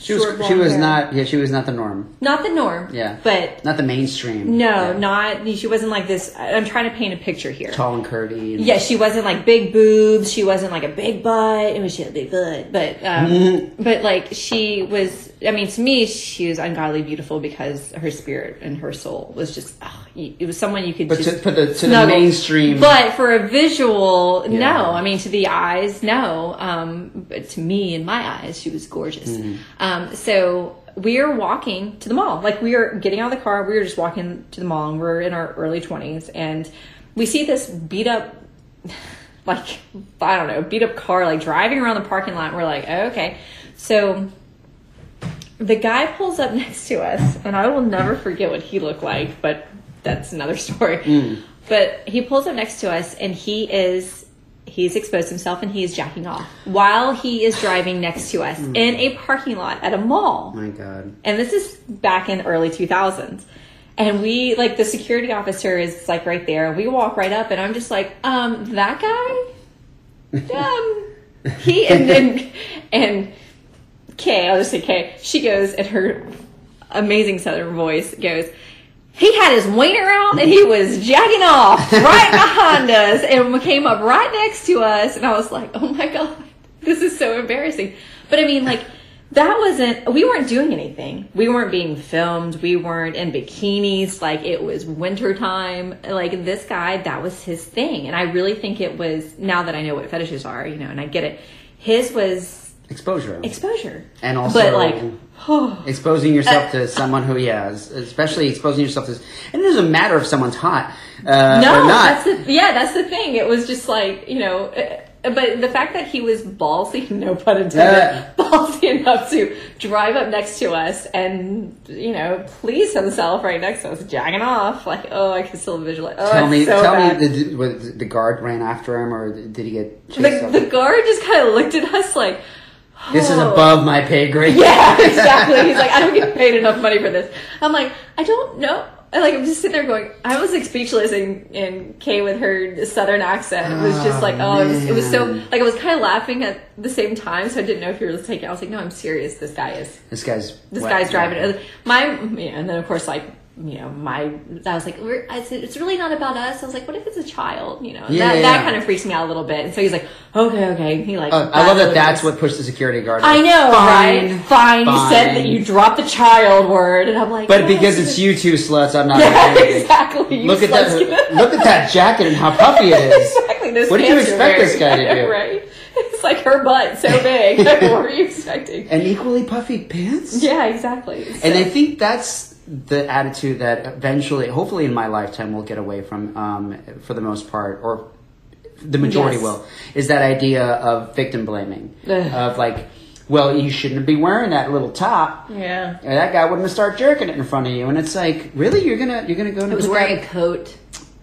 She was. she was hair. not. Yeah, she was not the norm. not the norm. Yeah. but Not the mainstream. no, Yeah. not she wasn't like this. I'm trying to paint a picture here. tall and curvy. And Yeah, she wasn't like big boobs. She wasn't like a big butt. I mean, she had a big butt, but um, but like she was. I mean, to me, she was ungodly beautiful because her spirit and her soul was just. Oh, it was someone you could. But to, just for the to the mainstream. But for a visual, Yeah. no. I mean, to the eyes, no. Um, but to me, in my eyes, she was gorgeous. Mm-hmm. Um, so we are walking to the mall. Like we are getting out of the car. We were just walking to the mall, and we're in our early twenties, and we see this beat up, like I don't know, beat up car, like driving around the parking lot. And we're like, oh, okay, so. The guy pulls up next to us, and I will never forget what he looked like, but that's another story. But he pulls up next to us, and he is he's exposed himself and he is jacking off while he is driving next to us in a parking lot at a mall. my God. And this is back in early 2000s. And we, like, the security officer is like right there, we walk right up, and I'm just like, um, that guy? Um, he, and then, and Kay, I'll just say Kay, she goes, and her amazing southern voice goes, he had his wiener out and he was jacking off right behind us and came up right next to us. And I was like, oh my God, this is so embarrassing. But I mean, like, that wasn't, we weren't doing anything. We weren't being filmed. We weren't in bikinis. Like, it was wintertime. Like, this guy, that was his thing. And I really think it was, now that I know what fetishes are, you know, and I get it, his was Exposure. exposure. and also but like, exposing yourself to someone who, yeah, especially exposing yourself to. And it doesn't matter if someone's hot uh, No, or not. that's the yeah, that's the thing. It was just like you know, uh, but the fact that he was ballsy, no pun intended, Yeah. ballsy enough to drive up next to us and you know, please himself right next to us, jacking off. Like, oh, I can still visualize. Oh, tell me, so tell bad. me, the, the guard ran after him, or did he get chased? the, the guard just kind of looked at us like. This is "Oh." above my pay grade. Yeah, exactly. He's like, I don't get paid enough money for this. I'm like, I don't know. And, Like I'm just sitting there going, I was like speechless, and, and Kay with her southern accent it was just like, oh, it was, it was so oh, like I was kind of laughing at the same time, so I didn't know if you were taking. I was like, no, I'm serious. This guy is This guy's this wet. guy's driving it. My yeah, and then of course like you know my I was like said it's really not about us. I was like, what if it's a child? You know, Yeah, that yeah, that yeah. kind of freaks me out a little bit. And so he's like, okay, okay. He like Uh, I love that. That's what pushed the security guard. I know, "Fine, right? Fine. You said that you dropped the child word, and I'm like, But because it's you two sluts, I'm not. Yeah, gonna do anything. exactly. You Look at that! Look at that jacket and how puffy it is. exactly. Those What did you expect this guy to do? Right? It's like her butt so big. what were you expecting? And equally puffy pants. Yeah, exactly. And I think that's the attitude that eventually, hopefully in my lifetime, we'll get away from um, for the most part, or the majority Yes. will, is that idea of victim blaming. Of like, well, you shouldn't be wearing that little top. yeah. That guy wouldn't have started jerking it in front of you. And it's like, really? You're gonna you're gonna go into I was wearing a coat.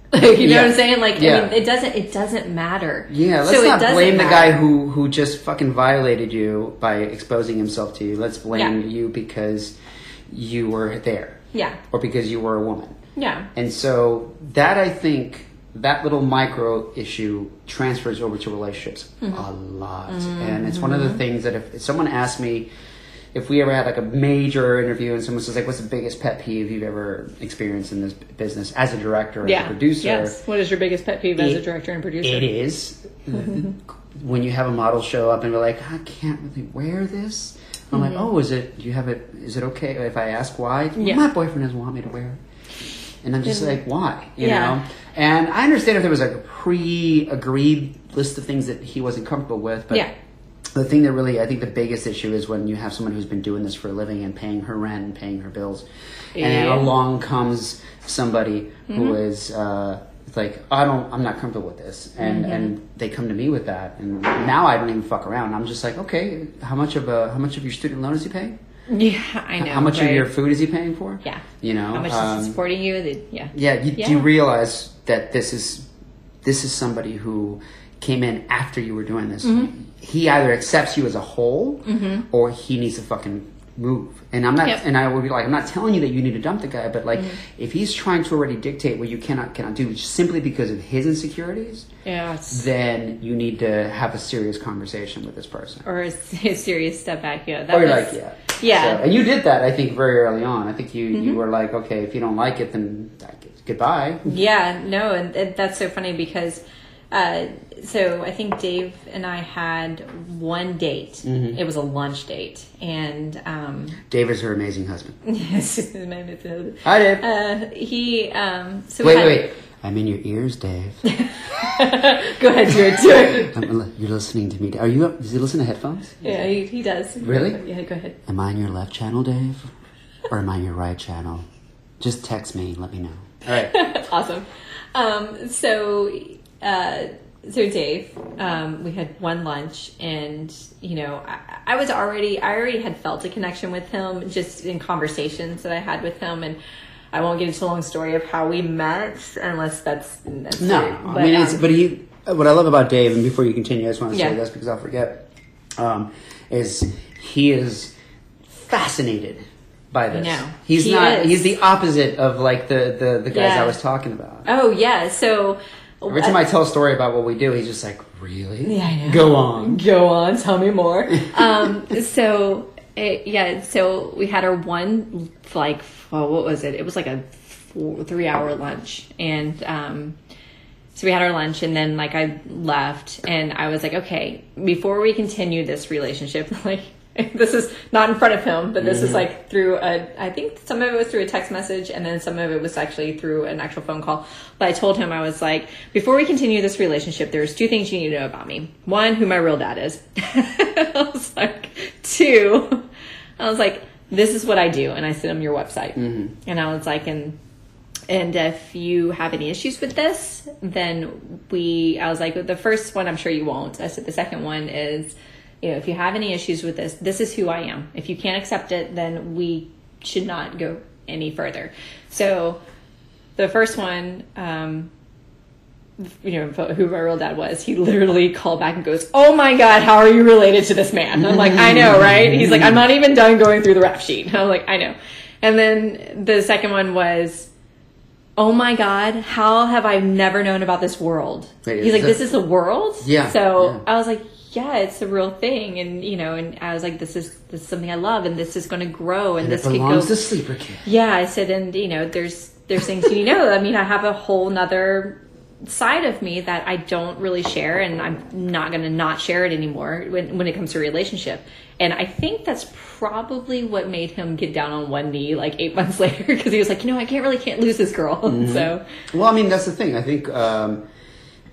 you know Yeah. what I'm saying? Like, Yeah. I mean, it doesn't. It doesn't matter. Yeah, let's So not blame the guy who who just fucking violated you by exposing himself to you. Let's blame Yeah. you because you were there Yeah. or because you were a woman. Yeah. And so that I think that little micro issue transfers over to relationships Mm-hmm. a lot. Mm-hmm. And it's one of the mm-hmm. things that if, if someone asked me if we ever had like a major interview and someone says like what's the biggest pet peeve you've ever experienced in this business as a director or as a producer Yes. What is your biggest pet peeve as a director and producer? it is mm-hmm. when you have a model show up and be like, I can't really wear this. I'm like, oh, is it? Do you have it? Is it okay if I ask why? Mm-hmm. Yeah. My boyfriend doesn't want me to wear it. And I'm just like, why? You Yeah. know? And I understand if there was like a pre-agreed list of things that he wasn't comfortable with, but Yeah. the thing that really, I think the biggest issue is when you have someone who's been doing this for a living and paying her rent and paying her bills, and along comes somebody who Mm-hmm. is uh, it's like, I don't, I'm not comfortable with this, and Mm-hmm. and they come to me with that, and now I don't even fuck around. I'm just like, okay, how much of a, how much of your student loan is he paying? Yeah, I know. how much right? of your food is he paying for? Yeah. you know, How much um, is he supporting you? The, yeah. yeah, you, Yeah. you realize that this is this is somebody who came in after you were doing this. Mm-hmm. He either accepts you as a whole, or he needs to fucking move. And I'm not, Yep. And I would be like, I'm not telling you that you need to dump the guy, but like, if he's trying to already dictate what you cannot cannot do simply because of his insecurities, Yeah. Then you need to have a serious conversation with this person. or a serious step back. Yeah. That Or you're was, like, yeah, Yeah. So- and you did that, I think, very early on. I think you Mm-hmm. you were like, okay, if you don't like it, then goodbye. Yeah, no, and that's so funny because, uh, so I think Dave and I had one date. Mm-hmm. It was a lunch date, and um, Dave is her amazing husband. yes, is, uh, Hi, Dave. uh, he. Um, so Wait, we wait, had, wait. I'm in your ears, Dave. Go ahead, do it, do it. You're listening to me. Are you? Does he listen to headphones? Yeah, he, he does. Really? Yeah, go ahead. Am I in your left channel, Dave, or am I in your right channel? Just text me. Let me know. All right. awesome. Um, so, uh, so Dave, um, we had one lunch, and you know, I, I was already, I already had felt a connection with him just in conversations that I had with him, and I won't get into a long story of how we met, unless that's necessary. No, I mean, um, but he. What I love about Dave, and before you continue, I just want to say this because I'll forget. Um, is he is fascinated by this? know. He's He not. is. He's the opposite of like the the, the guys Yeah. I was talking about. oh yeah, so Every time I tell a story about what we do, he's just like, "Really? Yeah, I know. Go on." Go on, tell me more. um, so it, yeah, so we had our one like well, what was it? It was like a four, three hour lunch, and um, so we had our lunch, and then like I left, and I was like, okay, before we continue this relationship, like. This is not in front of him, but this is mm-hmm. like through a. I think some of it was through a text message, and then some of it was actually through an actual phone call. But I told him I was like, before we continue this relationship, there's two things you need to know about me. One, who my real dad is. I was like, two, I was like, this is what I do, and I sent him your website, mm-hmm. and I was like, and and if you have any issues with this, then we, I was like, the first one, I'm sure you won't. I said, the second one is, you know, if you have any issues with this, this is who I am. If you can't accept it, then we should not go any further. So the first one, um, you know, who my real dad was, he literally called back and goes, Oh my God, how are you related to this man? I'm like, I know, right? He's like, I'm not even done going through the rap sheet. I'm like, I know. And then the second one was, Oh my God, how have I never known about this world? Wait, He's like, This is the world? Yeah, So yeah. I was like, Yeah, it's a real thing. And, you know, and I was like, This is, this is something I love and this is going to grow and, And this it could belongs go. to Sleeper Kid. Yeah, I said, and you know, there's there's things you know. I mean, I have a whole nother side of me that I don't really share, and I'm not going to not share it anymore when when it comes to relationship. And I think that's probably what made him get down on one knee like eight months later because he was like, you know, I can't really can't lose this girl. So Well, I mean, that's the thing. I think um,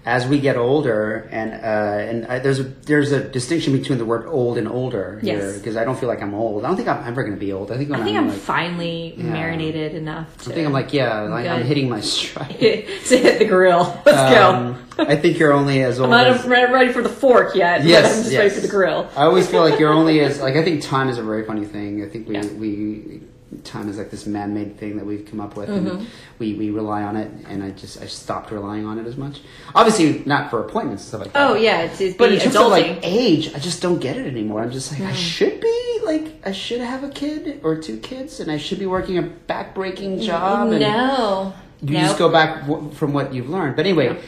as we get older, and uh, and I, there's a there's a distinction between the word old and older here because I don't feel like I'm old. I don't think I'm ever going to be old. I think I think I'm, I'm like, finally marinated enough to I think I'm like, yeah, like, I'm hitting my stride. to hit the grill. Let's Um, I think you're only as old. I'm not re- ready for the fork yet. Yes, I'm just yes. ready for the grill. I always feel like you're only as like I think time is a very funny thing. I think we Yeah. we time is like this man-made thing that we've come up with, Mm-hmm. and we, we rely on it. And I just I stopped relying on it as much. Obviously, not for appointments and stuff like that. Oh yeah, it's, it's But in terms adulting. of like age, I just don't get it anymore. I'm just like I should be like I should have a kid or two kids, and I should be working a back-breaking job. And no, you Nope. just go back w- from what you've learned. But anyway,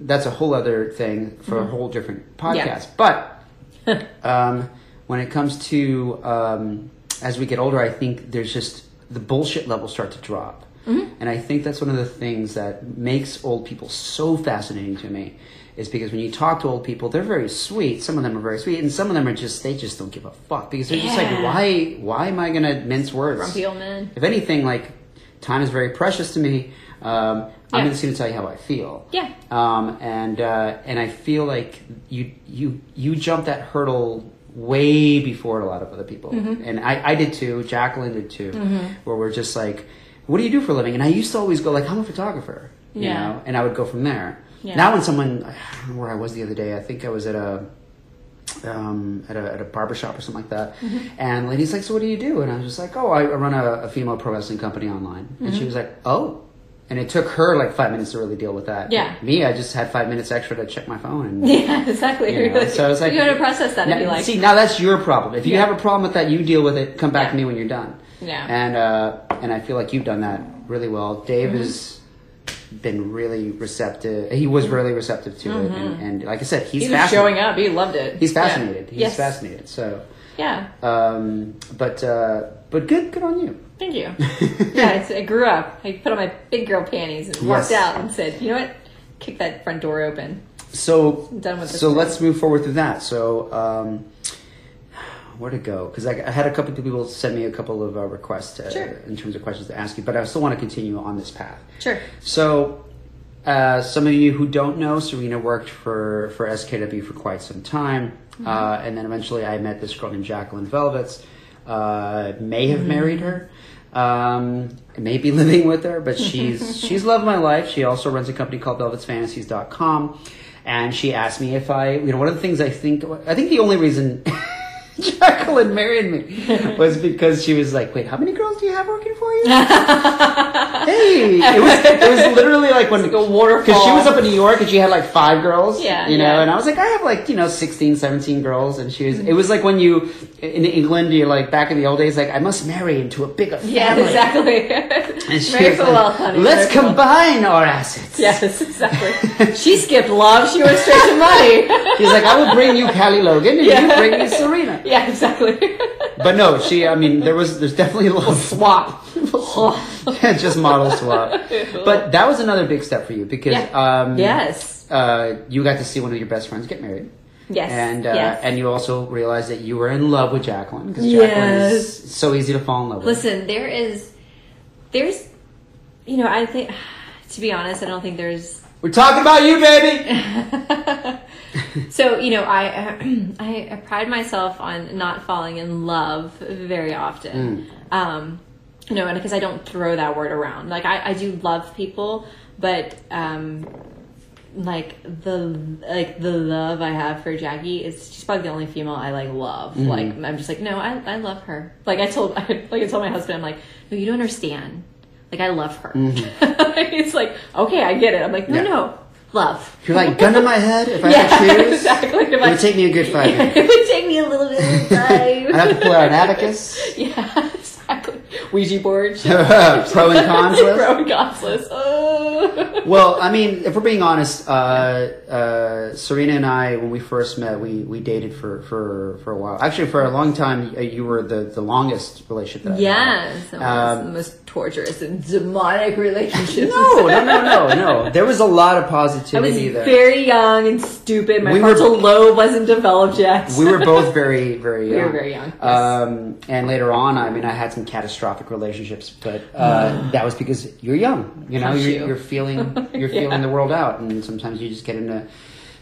that's a whole other thing for a whole different podcast. But um, when it comes to um, as we get older, I think there's just the bullshit levels start to drop. And I think that's one of the things that makes old people so fascinating to me is because when you talk to old people, they're very sweet. Some of them are very sweet, and some of them are just they just don't give a fuck because they're just like, why? Why am I gonna mince words? Grumpy old man. If anything, like time is very precious to me. Um, I'm just to tell you how I feel. Yeah. Um, and uh, and I feel like you you you jump that hurdle way before a lot of other people, Mm-hmm. and I, I did too. Jacqueline did too. Where we're just like, what do you do for a living? And I used to always go like, I'm a photographer. You Yeah. know, and I would go from there. Yeah. Now when someone, I don't know where I was the other day. I think I was at a um, at a at a barber shop or something like that. Mm-hmm. And lady's like, "So what do you do?" And I was just like, "Oh, I run a, a female pro wrestling company online." And Mm-hmm. she was like, "Oh." And it took her like five minutes to really deal with that. Yeah. Me, I just had five minutes extra to check my phone and. Yeah, exactly. You know, so it's like you got to process that and Now- be like, see, now that's your problem. If you Yeah. have a problem with that, you deal with it. Come back Yeah. to me when you're done. Yeah. And uh, and I feel like you've done that really well. Dave Mm-hmm. has been really receptive. He was really receptive to it, and, and like I said, he's Mm-hmm. he was showing up. He loved it. He's Yeah. fascinated. He's yes. fascinated. So, Yeah. um, but uh, but good, good on you. Thank you. yeah, it's, I grew up. I put on my big girl panties and walked Yes. out and said, "You know what? Kick that front door open." So I'm done with so let's move forward to that. So um, where to go? Because I, I had a couple of people send me a couple of uh, requests uh, Sure. in terms of questions to ask you, but I still want to continue on this path. Sure. So, uh, some of you who don't know, Serena worked for, for SKW for quite some time. Uh, and then eventually I met this girl named Jacqueline Velvets. Uh, may have married her. Um, may be living with her, but she's, she's loved my life. She also runs a company called velvetsfantasies.com. And she asked me if I, you know, one of the things I think, I think the only reason Jacqueline married me was because she was like, wait, how many girls do you have working for you? hey, it was it was literally like when It's like a waterfall. because she was up in New York and she had like five girls. Yeah, you know, yeah. and I was like, I have like you know 16, 17 girls, and she was. It was like when you in England, you're like back in the old days, like I must marry into a bigger family. Yeah, exactly. And she was like, well, honey. Let's full well." combine our assets. Yes, exactly. she skipped love. She went straight to money. She's like, I will bring you Callie Logan, and you bring me Serena. yeah, exactly. But no, she. I mean, there was there's definitely a of Swap. yeah, just model swap. But that was another big step for you because Yeah. um, yes. uh, you got to see one of your best friends get married. Yes. And uh, yes. and you also realized that you were in love with Jacqueline because Jacqueline Yes. is so easy to fall in love with. Listen, there is, there's, you know, I think, to be honest, I don't think there's We're talking about you, baby. so you know I, I I pride myself on not falling in love very often. Um, you know, and because I don't throw that word around. Like I, I do love people, but um, like the like the love I have for Jackie is she's probably the only female I like love. Like I'm just like no, I I love her. Like I told like I told my husband, I'm like no, you don't understand. Like I love her. Mm-hmm. it's like okay, I get it. I'm like no, Yeah. no, love. You're like gun to my head. If I had to choose, exactly. If it I- would take me a good five it would take me a little bit of time. I'd have to pull out an abacus, yeah, exactly. Ouija board. pro and cons list. Pro and cons list. Oh. Well, I mean, if we're being honest, uh, uh, Serena and I, when we first met, we, we dated for, for, for a while. Actually, for a long time, you were the, the longest relationship that I had. Yes, Um, the most torturous and demonic relationship. No, no, no, no, no. There was a lot of I was positivity there. very young and stupid. My We were- frontal lobe wasn't developed yet. we were both very, very young. We were very young, yes. Um, and later on, I mean, I had some catastrophic relationships, but uh, that was because you're young. You know, you're, you. you're feeling, you're Yeah. feeling the world out, and sometimes you just get into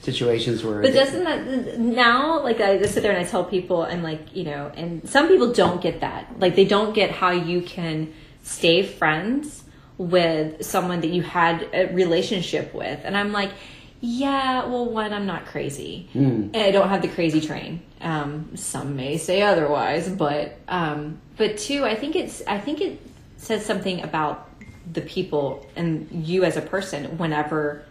situations where. But doesn't that now? Like I just sit there and I tell people, and like you know, and some people don't get that. Like they don't get how you can stay friends with someone that you had a relationship with, and I'm like, yeah, well, one, I'm not crazy, and I don't have the crazy train. Um, some may say otherwise, but um, but two, I think it's I think it says something about the people and you as a person whenever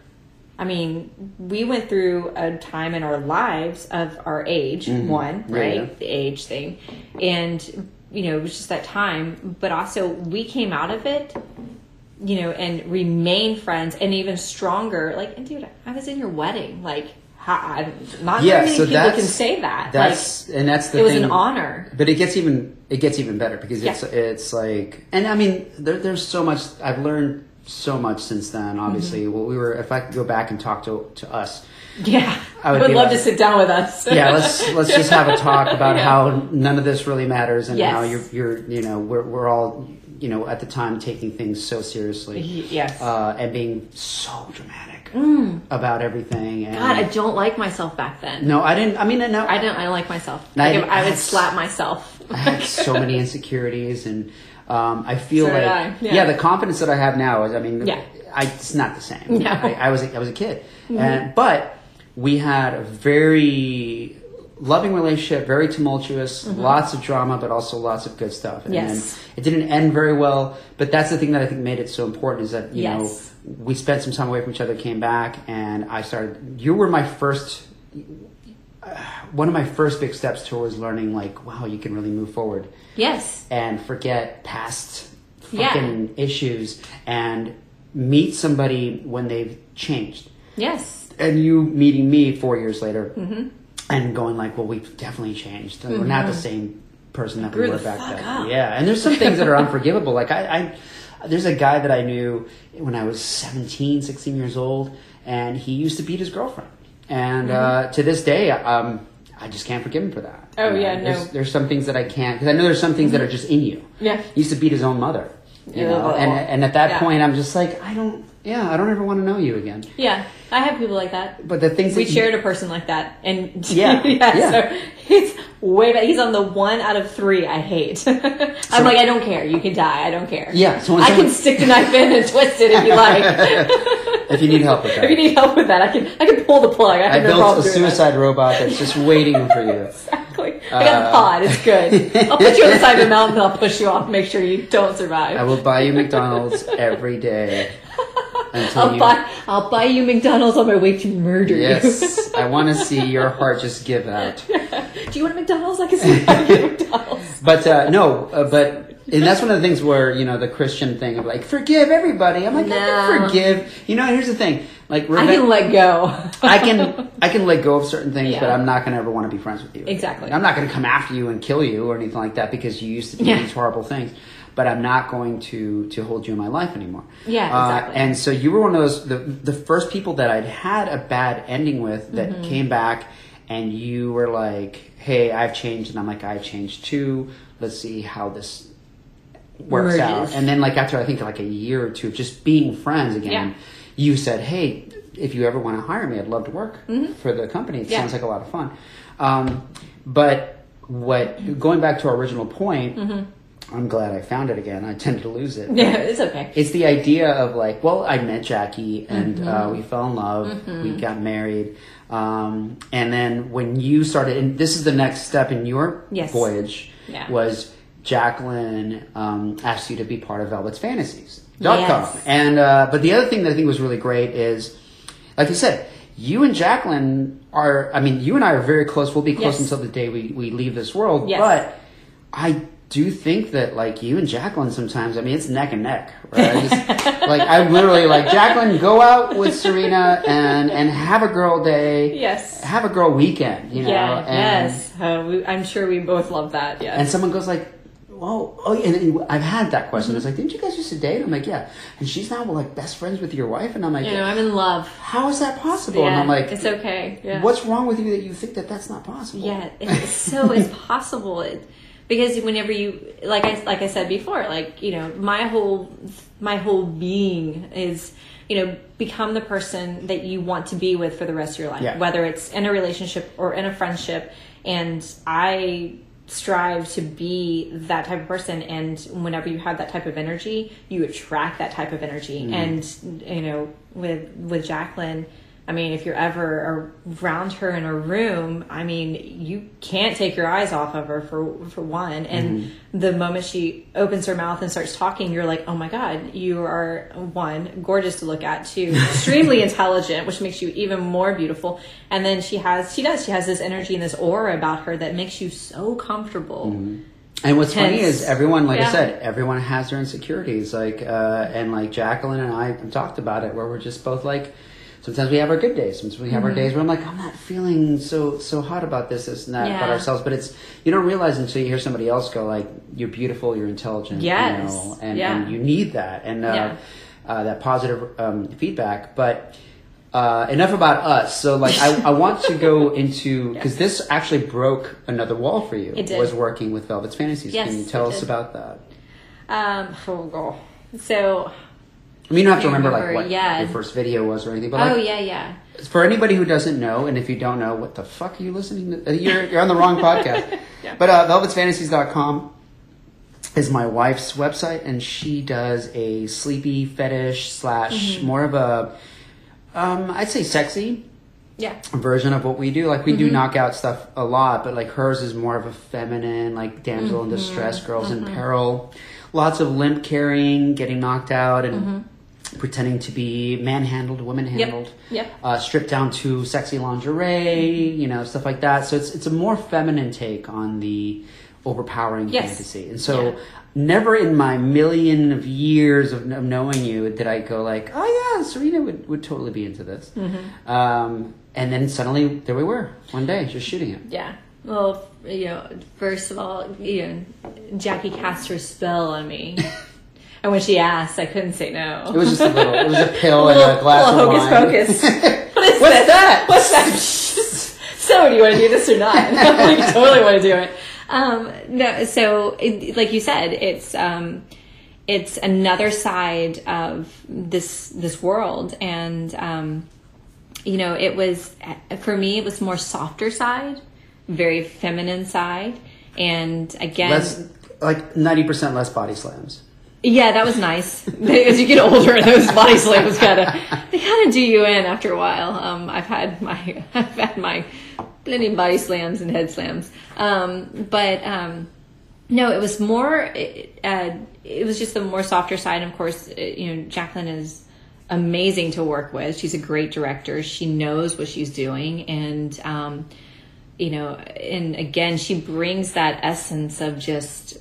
I mean, we went through a time in our lives of our age, one, Mm-hmm. Yeah, right? yeah. The age thing. And, you know, it was just that time. But also, we came out of it, you know, and remain friends and even stronger. Like, and dude, I was in your wedding. Like, I, not Yeah, many so people can say that. That's and that's the it was thing. an honor. But it gets even it gets even better because it's Yeah. it's like and I mean there, there's so much I've learned so much since then. Obviously, Mm-hmm. well, we were if I could go back and talk to to us. Yeah. I I would would, love like- to sit down with us. Yeah, let's let's just have a talk about Yeah. how none of this really matters and Yes. how you're you're you know we're we're all you know, at the time taking things so seriously. Yes. Uh, and being so dramatic about everything. And Mm. God, I don't like myself back then. no, I didn't. I mean, no, I didn't. I don't like myself. I Like, I, I would slap myself. I had so many insecurities, and um, I feel So like I, yeah. yeah. the confidence that I have now is, I mean, Yeah. I, it's not the same. No. Mm-hmm. I, I was a, I was a kid, and but we had a very loving relationship, very tumultuous, lots of drama, but also lots of good stuff. And Mm-hmm. Yes. it didn't end very well, but that's the thing that I think made it so important is that you Yes. know we spent some time away from each other, came back, and I started. You were my first one of my first big steps towards learning like wow you can really move forward Yes. and forget past Yeah. fucking issues and meet somebody when they've changed Yes. and you meeting me four years later Mm-hmm. And going like well we've definitely changed we're not the same person that we were back then up. yeah and there's some things that are unforgivable like I, I there's a guy that i knew when i was 17 16 years old and he used to beat his girlfriend and uh, to this day um, i just can't forgive him for that Mm-hmm. Oh, know, yeah, no. there's, there's some things that i can't because i know there's some things that are just in you Yeah. he used to beat his own mother you know Ugh. and, and at that Yeah. point i'm just like i don't yeah i don't ever want to know you again Yeah. I have people like that. but the things We that you- shared a person like that, and Yeah, yeah. So he's way. Better. He's on the one out of three I hate. I'm like, I don't care. You can die. I don't care. Yeah, so I someone- can stick the knife in and twist it if you like. if you need help with that if you need help with that, I can. I can pull the plug. I I have no built a doing that. suicide robot that's just waiting for you. Exactly. I got Uh, a pod. It's good. I'll put you on the side of the mountain. and I'll push you off. Make sure you don't survive. I will buy you McDonald's every day I'll you. buy. I'll buy you McDonald's on my way to murder yes, I want to see your heart just give out. you. Do you want a McDonald's? I can you McDonald's. But uh, no, uh, but and that's one of the things where you know the Christian thing of like forgive everybody. I'm like I can forgive. You know, here's the thing. Like I can let go. I can I can let go of certain things, Yeah. but I'm not gonna ever want to be friends with you. Exactly. I'm not gonna come after you and kill you or anything like that because you used to do Yeah. these horrible things. But I'm not going to to hold you in my life anymore. Yeah, Uh, exactly. and so you were one of those the the first people that I'd had a bad ending with that Mm-hmm. came back, and you were like, "Hey, I've changed," and I'm like, "I've changed too. Let's see how this." works out and then like after i think like a year or two of just being friends again Yeah. you said, "Hey, if you ever want to hire me, I'd love to work for the company. It Mm-hmm. Yeah. sounds like a lot of fun." Um, but what going back to our original point, I'm glad I found it again. I tend to lose it. Mm-hmm. yeah, it's okay. It's the idea of like, well, I met Jackie and Mm-hmm. uh, we fell in love. We got married, um, and then when you started, and this is the next step in your Yes. voyage, Yeah. was Jacqueline um, asked you to be part of Velvet's Fantasies. Dot Yes. com. And uh, but the other thing that I think was really great is, like you said, you and Jacqueline are. I mean, you and I are very close. We'll be close Yes. until the day we, we leave this world. Yes. But I do think that like you and Jacqueline sometimes. I mean, it's neck and neck. Right? I just, like I'm literally like Jacqueline, go out with Serena and and have a girl day. Yes. Have a girl weekend. You know. yeah. and, yes. Uh, we, I'm sure we both love that. Yes. and someone goes like, "Whoa!" Oh, and, and I've had that question. Mm-hmm. It's like, "Didn't you guys used to date?" I'm like, "Yeah," and she's now like best friends with your wife, and I'm like, you know, I'm in love. "How is that possible?" Yeah. and I'm like, it's okay. Yeah. "What's wrong with you that you think that that's not possible?" Yeah, it's so it's possible it, because whenever you like I like I said before, like you know, my whole my whole being is you know become the person that you want to be with for the rest of your life, Yeah. whether it's in a relationship or in a friendship, and I strive to be that type of person. And whenever you have that type of energy you attract that type of energy. Mm-hmm. And you know with with Jacqueline I mean, if you're ever around her in a room, I mean, you can't take your eyes off of her for for one. And the moment she opens her mouth and starts talking, you're like, oh my god, you are one gorgeous to look at, two extremely intelligent, which makes you even more beautiful. And then she has, she does, she has this energy and this aura about her that makes you so comfortable. And what's funny is everyone, like I said, everyone has their insecurities. Like, uh, and like Jacqueline and I talked about it, where we're just both like, sometimes we have our good days, sometimes we have Mm-hmm. our days where I'm like, I'm not feeling so so hot about this, this, and that about ourselves. But it's you don't realize until you hear somebody else go like, you're beautiful, you're intelligent, Yes. you know, and, Yeah. and you need that and uh, Yeah. uh, that positive um, feedback, but. Uh, enough about us. So, like, I, I want to go into because this actually broke another wall for you. It did. Was working with Velvet's Fantasies. Yes, Can you tell us about that? Um, oh, God. So, I mean, you don't have to I remember, like what yeah. your first video was or anything, but oh yeah, yeah. for anybody who doesn't know, and if you don't know, what the fuck are you listening to? Uh, You're, you're on the wrong podcast. Yeah. But uh, velvetsfantasies.com is my wife's website, and she does a sleepy fetish slash Mm-hmm. more of a, um, I'd say sexy Yeah. version of what we do. Like we Mm-hmm. do knockout stuff a lot, but like hers is more of a feminine, like damsel in Mm-hmm. distress, girls in peril. Lots of limp carrying, getting knocked out, and Mm-hmm. Pretending to be manhandled, women handled. Yep. Uh, stripped down to sexy lingerie, you know, stuff like that. So it's it's a more feminine take on the overpowering Yes. fantasy. And so Yeah. never in my million of years of, of knowing you did I go like, oh yeah, Serena would, would totally be into this. Mm-hmm. Um, and then suddenly there we were one day just shooting it. Yeah. Well, you know, first of all, you know, Jackie cast her spell on me. and when she asked, I couldn't say no. It was just a little, it was a pill little, and a glass little of hocus wine. pocus. what is What's that? What's that? so, do you want to do this or not? I like, totally want to do it. Um, no, so it, like you said, it's um, it's another side of this this world, and um, you know, it was for me, it was more softer side, very feminine side, and again, Less, like 90% less body slams. Yeah, that was nice. As you get older, those body slams gotta they kind of do you in after a while. Um, I've had my I've had my plenty of body slams and head slams, um, but um, no, it was more. It, uh, it was just the more softer side. And of course, it, you know, Jacqueline is amazing to work with. She's a great director. She knows what she's doing, and um, you know, and again, she brings that essence of just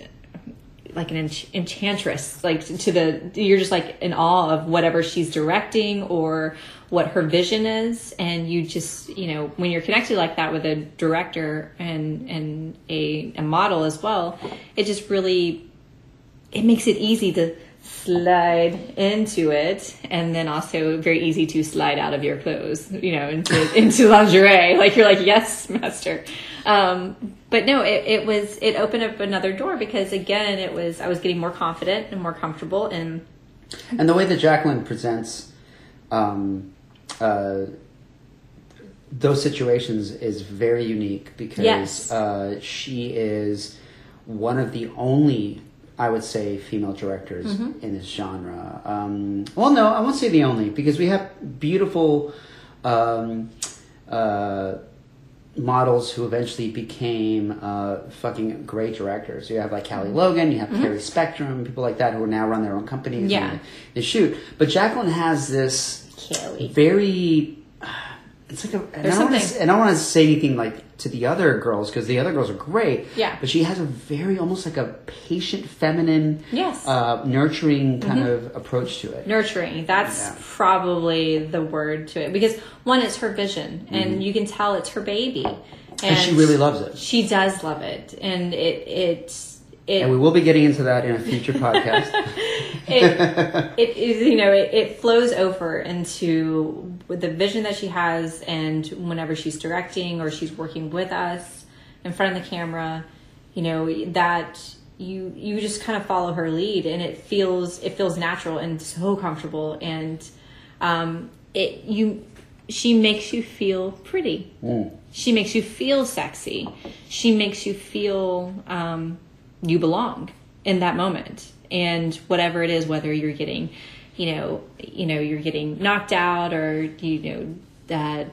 like an ench- enchantress like to the you're just like in awe of whatever she's directing or what her vision is. And you just you know when you're connected like that with a director and and a, a model as well it just really it makes it easy to slide into it and then also very easy to slide out of your clothes you know into into lingerie. Like you're like yes master um, but no it, it was it opened up another door because again it was i was getting more confident and more comfortable and And the way that Jacqueline presents um, uh, those situations is very unique because Yes. uh, she is one of the only, I would say, female directors Mm-hmm. in this genre. Um, well, no, I won't say the only because we have beautiful. Um, uh, models who eventually became uh, fucking great directors. You have like Callie Logan, you have Carrie Spectrum, people like that who now run their own companies. Mm-hmm. Yeah. and they, they shoot. But Jacqueline has this Kelly. very. It's like a. And I, don't something- s- I don't want to say anything like to the other girls because the other girls are great. Yeah. But she has a very almost like a patient, feminine, Yes. Mm-hmm. uh, nurturing kind of approach to it. nurturing that's Yeah. probably the word to it because one it's her vision and you can tell it's her baby and, Mm-hmm. And she really loves it. she does love it and it it it And we will be getting into that in a future podcast. it, it is you know it, it flows over into with the vision that she has and whenever she's directing or she's working with us in front of the camera you know that you you just kind of follow her lead and it feels it feels natural and so comfortable and um it you she makes you feel pretty. She makes you feel sexy. She makes you feel um you belong in that moment. And whatever it is whether you're getting you know you know you're getting knocked out or you know that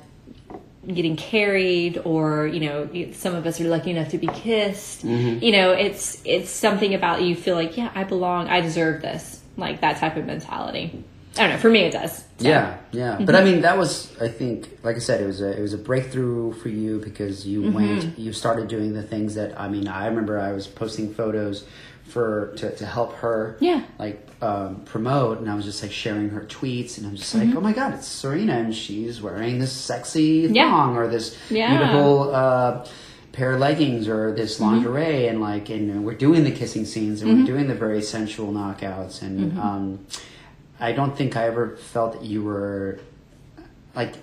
getting carried or you know some of us are lucky enough to be kissed. Mm-hmm. You know it's it's something about you feel like yeah i belong i deserve this like that type of mentality i don't know for me it does So, Yeah, yeah. But I mean, that was, I think, like I said, it was a it was a breakthrough for you because you Mm-hmm. went, you started doing the things that I mean, I remember I was posting photos for to, to help her, Yeah. like um, promote, and I was just like sharing her tweets, and I'm just Mm-hmm. like, oh my god, it's Serena, and she's wearing this sexy Yeah. thong or this Yeah. beautiful. Uh, pair of leggings or this Mm-hmm. lingerie and like and we're doing the kissing scenes and we're doing the very sensual knockouts and Mm-hmm. um I don't think I ever felt that you were like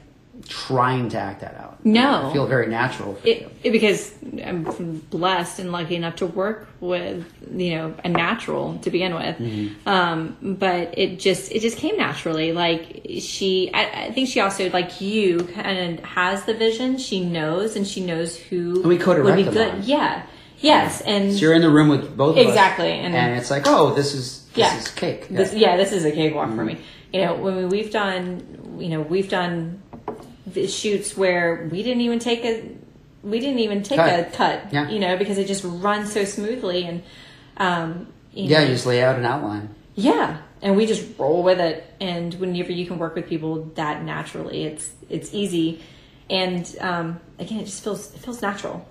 trying to act that out. No. I feel very natural for you. it, it because I'm blessed and lucky enough to work with you know a natural to begin with. Mm-hmm. Um, but it just it just came naturally. Like she, I, I think she also like you kind of has the vision. She knows and she knows who And we would be good. on. Yeah. Yes. And So you're in the room with both of us, Exactly, and- and, it's like, oh, this is this Yeah. is cake. This, yeah, this is a cakewalk for me. You know, when we've done, you know, we've done the shoots where we didn't even take a, we didn't even take Cut. a cut. Yeah. You know, because it just runs so smoothly and, um, you yeah, know, you just lay out an outline. yeah, and we just roll with it. And whenever you can work with people that naturally, it's it's easy. And um, again, it just feels it feels natural.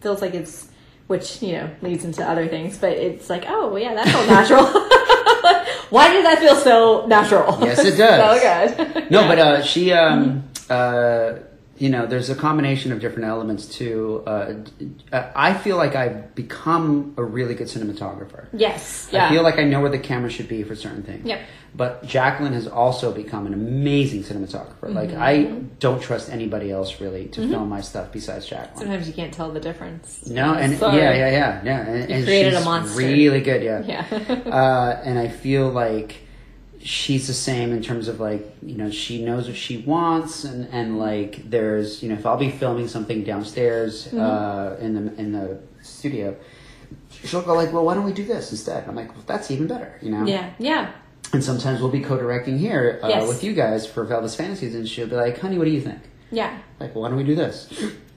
feels like it's which you know leads into other things, but it's like oh yeah, that felt natural. Why did that feel so natural? Yes, it does. so good. No, but uh, she, um, uh, you know, there's a combination of different elements too. Uh, uh, I feel like I've become a really good cinematographer. yes, yeah, I feel like I know where the camera should be for certain things. Yep. But Jacqueline has also become an amazing cinematographer. Like Mm-hmm. I don't trust anybody else really to film my stuff besides Jacqueline. sometimes you can't tell the difference. No, and Sorry. yeah, yeah, yeah, yeah. And, and created a monster. Really good, yeah. Yeah. uh, and I feel like she's the same in terms of like you know she knows what she wants, and and like there's you know if I'll be filming something downstairs Mm-hmm. uh, in the in the studio, she'll go like, well, why don't we do this instead? I'm like, well, that's even better, you know. yeah, yeah, And sometimes we'll be co-directing here uh, Yes. with you guys for Velvet's Fantasies, and she'll be like, honey, what do you think? yeah. like, why don't we do this?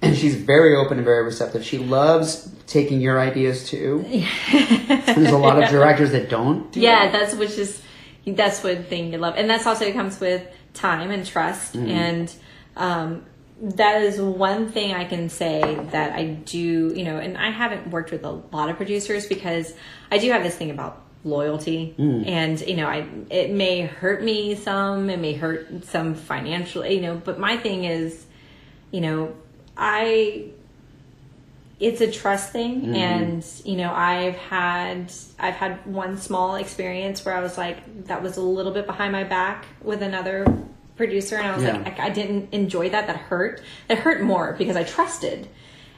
And she's very open and very receptive. She loves taking your ideas too. There's a lot of directors that don't. Do yeah that. that's which is that's one thing you love and that's also comes with time and trust Mm-hmm. and um, that is one thing i can say that i do you know and i haven't worked with a lot of producers because i do have this thing about loyalty. Mm. and you know i it may hurt me some it may hurt some financially you know but my thing is you know i it's a trust thing. And you know i've had i've had one small experience where i was like that was a little bit behind my back with another producer. And i was Yeah. like I, I didn't enjoy that. That hurt. That hurt more because i trusted.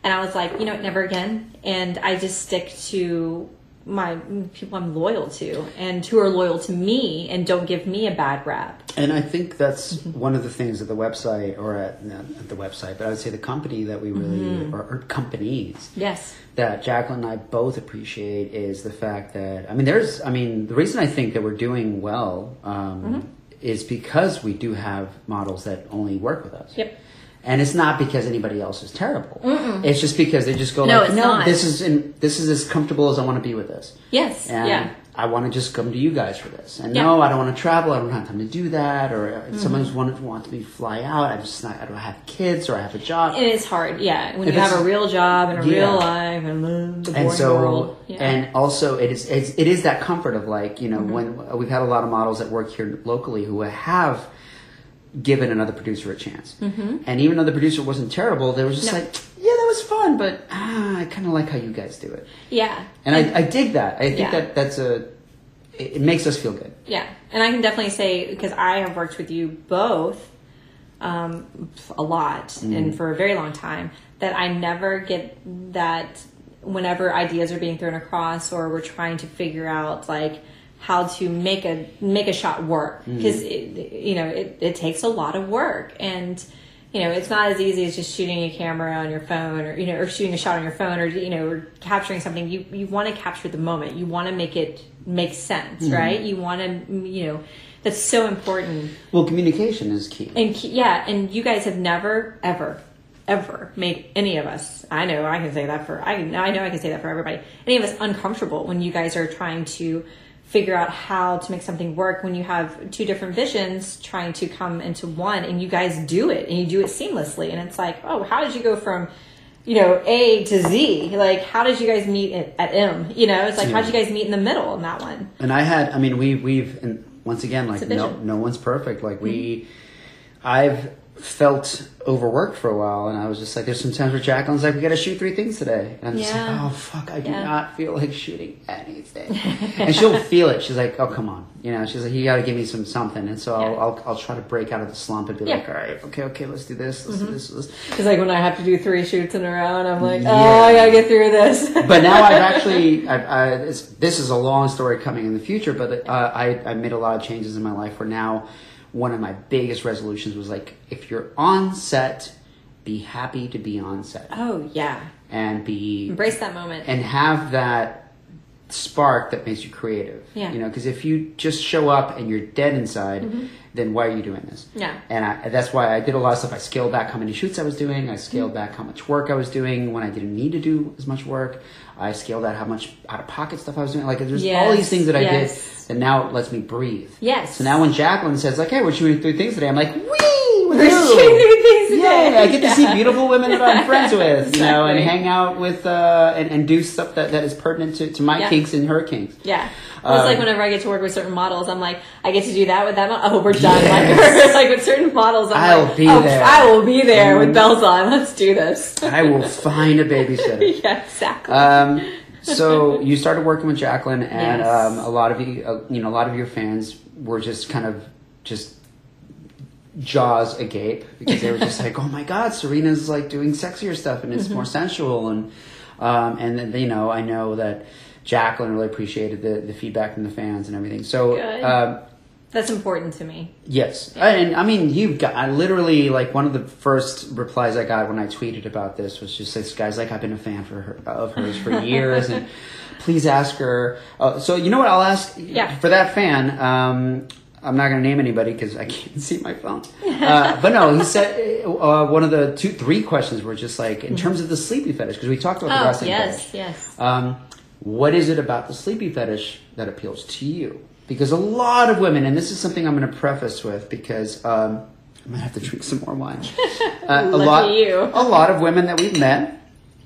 And i was like you know never again. And i just stick to my people i'm loyal to and who are loyal to me and don't give me a bad rap And I think that's Mm-hmm. one of the things at the website, or at, not at the website, but I would say the company that we really, Mm-hmm. or, or companies yes that Jacqueline and I both appreciate is the fact that, I mean, there's, I mean, the reason I think that we're doing well um, Mm-hmm. is because we do have models that only work with us. Yep. And it's not because anybody else is terrible. It's just because they just go No, like, no, not. this is in, this is as comfortable as I want to be with this. yes And yeah I want to just come to you guys for this. And Yeah. Mm-hmm. no, I don't want to travel. I don't have time to do that. Or uh, someone's want want me to fly out. I just not. I don't have kids or I have a job. and it's hard yeah when If you have a real job and a Yeah. real life and the boring and so world yeah. and also it is it's, it is that comfort of like you know Mm-hmm. when we've had a lot of models that work here locally who have given another producer a chance. And even though the producer wasn't terrible they were just Mm-hmm. No. like yeah that was fun but ah, i kind of like how you guys do it. Yeah. And I, I dig that. I think Yeah. that that's a it, it makes us feel good. Yeah, and I can definitely say because I have worked with you both um, a lot and for a very long time that I never get that whenever ideas are being thrown across or we're trying to figure out like how to make a make a shot work. Mm-hmm. Because you know it, it takes a lot of work. And you know it's not as easy as just shooting a camera on your phone or you know or shooting a shot on your phone or you know or capturing something. You you want to capture the moment. You want to make it make sense mm-hmm. right? You want to you know that's so important. Well communication is key. And yeah and you guys have never ever ever made any of us i know i can say that for i i know i can say that for everybody any of us uncomfortable when you guys are trying to figure out how to make something work when you have two different visions trying to come into one and you guys do it and you do it seamlessly. And it's like oh how did you go from you know a to z? Like how did you guys meet at, m? You know it's like how did you guys meet in the middle in that one? And I had, I mean, we we've, and once again, like no, no one's perfect. Like we, mm-hmm. I've felt overworked for a while, and I was just like, "There's some times where Jacqueline's like, we got to shoot three things today," and I'm just Yeah. like, "Oh fuck, I do Yeah. not feel like shooting anything," and she'll feel it. She's like, "Oh come on," you know. She's like, "You got to give me some something," and so I'll, I'll I'll try to break out of the slump and be Yeah. like, "All right, okay, okay, let's do this, let's do this." Let's. It's like when I have to do three shoots in a row, and I'm like, Yeah. oh, I gotta get through this. but now I've actually, I, I, this is a long story coming in the future, but uh, I, I made a lot of changes in my life where now one of my biggest resolutions was like, if you're on set, be happy to be on set Oh yeah, and be, embrace that moment. and have that spark that makes you creative. Yeah. You know, because if you just show up and you're dead inside, then why are you doing this? Mm-hmm. Yeah. And I, that's why I did a lot of stuff. I scaled back how many shoots I was doing. I scaled back how much work I was doing when I didn't need to do as much work. I scaled out how much out of pocket stuff I was doing. Like there's all these things that I yes. did that now it lets me breathe. Yes. So now when Jacqueline says like, "Hey, we're shooting three things today," I'm like, "Wee!" We're shooting three things today. Yeah, I get to see beautiful women that I'm friends with, you know, and hang out with uh, and, and do stuff that, that is pertinent to, to my Yeah. kinks and her kinks. Yeah. Well, it's Um, like whenever I get to work with certain models, I'm like, I get to do that with that. Oh, we're done. Like, like with certain models, I'm I'll like, be oh, there. I will be there Mm. with bells on. Let's do this. I will find a babysitter. yeah, exactly. Um, so you started working with Jacqueline, and Yes. um, a lot of you, uh, you know, a lot of your fans were just kind of just jaws agape because they were just like, "Oh my God, Serena's like doing sexier stuff and Mm-hmm. it's more sensual." And um, and then, you know, I know that Jacqueline really appreciated the the feedback from the fans and everything. So. Good. That's important to me. Yes, and I mean, you've got. I literally like one of the first replies I got when I tweeted about this was just this guy's like, I've been a fan for her of hers for years, and please ask her. Uh, so you know what? I'll ask. Yeah. For that fan, um, I'm not going to name anybody because I can't see my phone. Uh, but no, he said uh, one of the two, three questions were just like in terms of the sleepy fetish because we talked about the Oh, wrestling yes, fetish. yes. Um, what is it about the sleepy fetish that appeals to you? Because a lot of women, and this is something I'm going to preface with, because um, I'm going to have to drink some more wine. Uh, a lot, you. a lot of women that we've met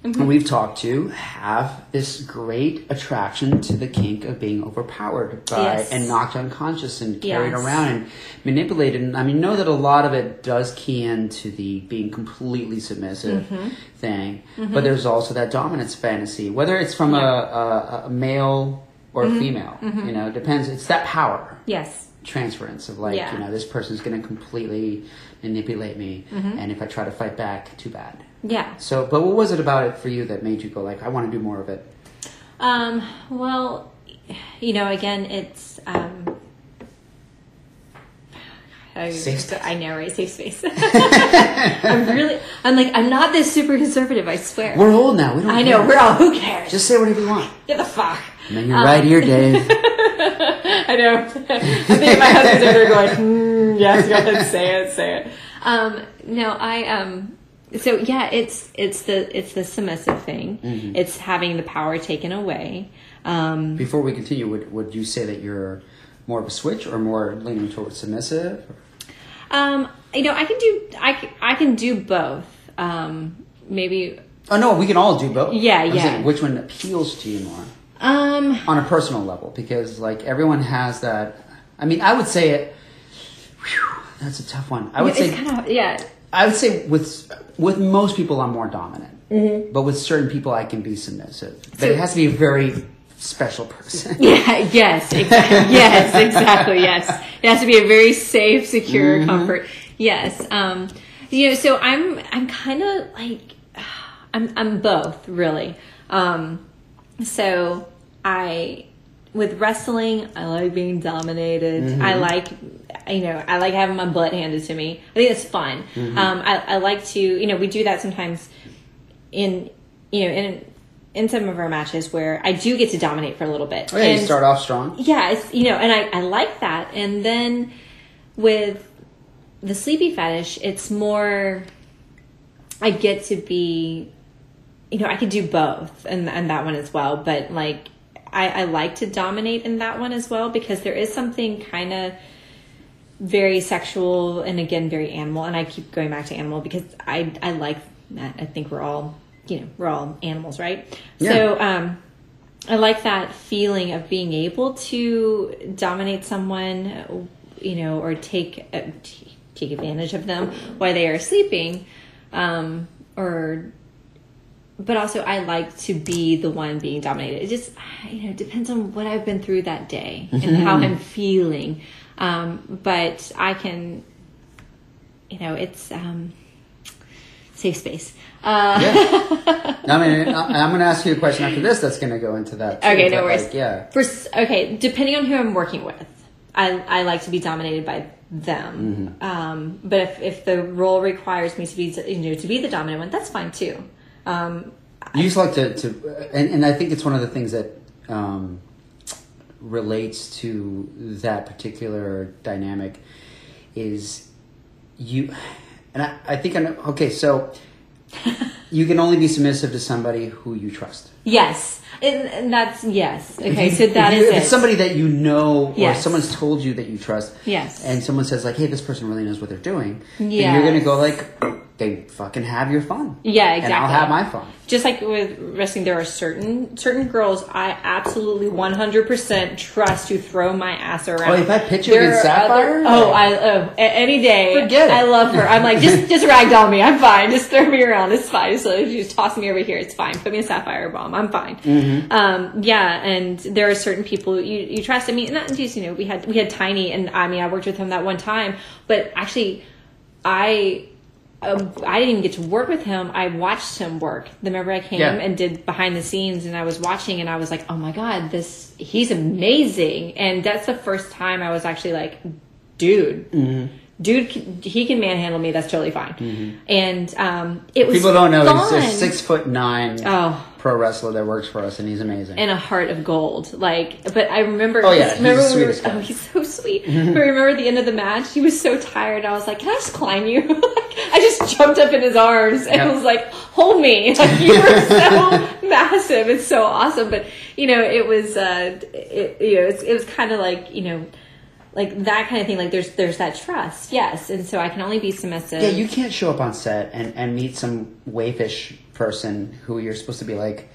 Mm-hmm. and we've talked to have this great attraction to the kink of being overpowered by Yes. and knocked unconscious and carried Yes. around and manipulated. And I mean, know that a lot of it does key into the being completely submissive Mm-hmm. thing, but there's also that dominance fantasy, whether it's from a, a, a male or Mm-hmm. female. You know, it depends. It's that power Yes. transference of like, Yeah. you know, this person's going to completely manipulate me, Mm-hmm. and if I try to fight back, too bad. Yeah. So, but what was it about it for you that made you go like, I want to do more of it? Um, well, you know, again, it's. Um, I, Safe space. I know, right? Safe space. I'm really. I'm like. I'm not this super conservative. I swear. We're old now. We don't. I know. care. We're all. Who cares? Just say whatever you want. get the fuck. And then you're right here, Dave. I know. I think my husband's over there going, mm, "Yes, go ahead, say it, say it." Um, no, I um. So yeah, it's it's the it's the submissive thing. Mm-hmm. It's having the power taken away. Um, Before we continue, would would you say that you're more of a switch or more leaning towards submissive? Um, you know, I can do I, I can do both. Um, maybe Oh no, we can all do both. Yeah, I'm yeah. saying which one appeals to you more um on a personal level? Because like everyone has that. I mean, I would say it. Whew, that's a tough one. I would it's say kind of yeah. I would say with with most people I'm more dominant, Mm-hmm. but with certain people I can be submissive. But it has to be a very special person. Yeah, yes, exactly. yes, exactly. Yes. It has to be a very safe, secure, comfort. Yes. Um, you know, so I'm I'm kind of like I'm I'm both, really. Um, so I with wrestling, I like being dominated. I like you know, I like having my butt handed to me. I think it's fun. Um, I, I like to, you know, we do that sometimes in, you know, in in some of our matches where I do get to dominate for a little bit. Oh, yeah, you start off strong. yeah, it's you know, and I, I like that. And then with the sleepy fetish, it's more I get to be you know, I could do both and and that one as well. But like I, I like to dominate in that one as well because there is something kind of very sexual and again very animal and I keep going back to animal because I I like that. I think we're all you know, we're all animals, right? Yeah. So um I like that feeling of being able to dominate someone, you know, or take uh, t- take advantage of them while they are sleeping, um, or. But also, I like to be the one being dominated. It just, you know, depends on what I've been through that day and how I'm feeling. Um, but I can, you know, it's um, safe space. Uh, Yeah. I mean, I- I'm going to ask you a question after this that's going to go into that. too, Okay, no worries. like, yeah. For okay, depending on who I'm working with, I I like to be dominated by them. Mm-hmm. Um, but if if the role requires me to be you know to be the dominant one, that's fine too. Um, You just like to, to and, and I think it's one of the things that um, relates to that particular dynamic is you, and I, I think I know, okay, so you can only be submissive to somebody who you trust. yes, and, and that's yes. Okay, so that if is you- if it. it's somebody that you know or someone's told you that you trust. Yes. And someone says like, "Hey, this person really knows what they're doing." Yes. you're gonna go like, "They fucking have your fun." Yeah, exactly. And I'll have my fun. just like with wrestling, there are certain certain girls I absolutely one hundred percent trust to throw my ass around. Oh, if I pitch you There against are Sapphire? oh, I oh, any day. Forget it. I love her. I'm like just just ragdoll me. I'm fine. Just throw me around. It's fine. So if you just toss me over here, it's fine. Put me in Sapphire bomb. I'm fine. Mm-hmm. Um, yeah, and there are certain people you, you trust. I mean, not just you know we had we had Tiny, and I mean I worked with him that one time, but actually, I um, I didn't even get to work with him. I watched him work. Remember, I came Yeah. and did behind the scenes, and I was watching, and I was like, "Oh my god, this he's amazing!" And that's the first time I was actually like, "Dude, Mm-hmm. Dude, he can manhandle me. That's totally fine." And um, it was People don't know fun. he's a six foot nine Oh. pro wrestler that works for us, and he's amazing. and a heart of gold. Like, but I remember. Oh, yeah, he's remember when we were- oh, he's so sweet. but I remember the end of the match, he was so tired. I was like, "Can I just climb you?" I just jumped up in his arms and Yep. was like, "Hold me!" Like you were so massive. It's so awesome. But you know, it was. Uh, it, you know, it's, it was kind of like you know. Like that kind of thing, like there's there's that trust, yes, and so I can only be submissive. yeah, you can't show up on set and, and meet some waifish person who you're supposed to be like.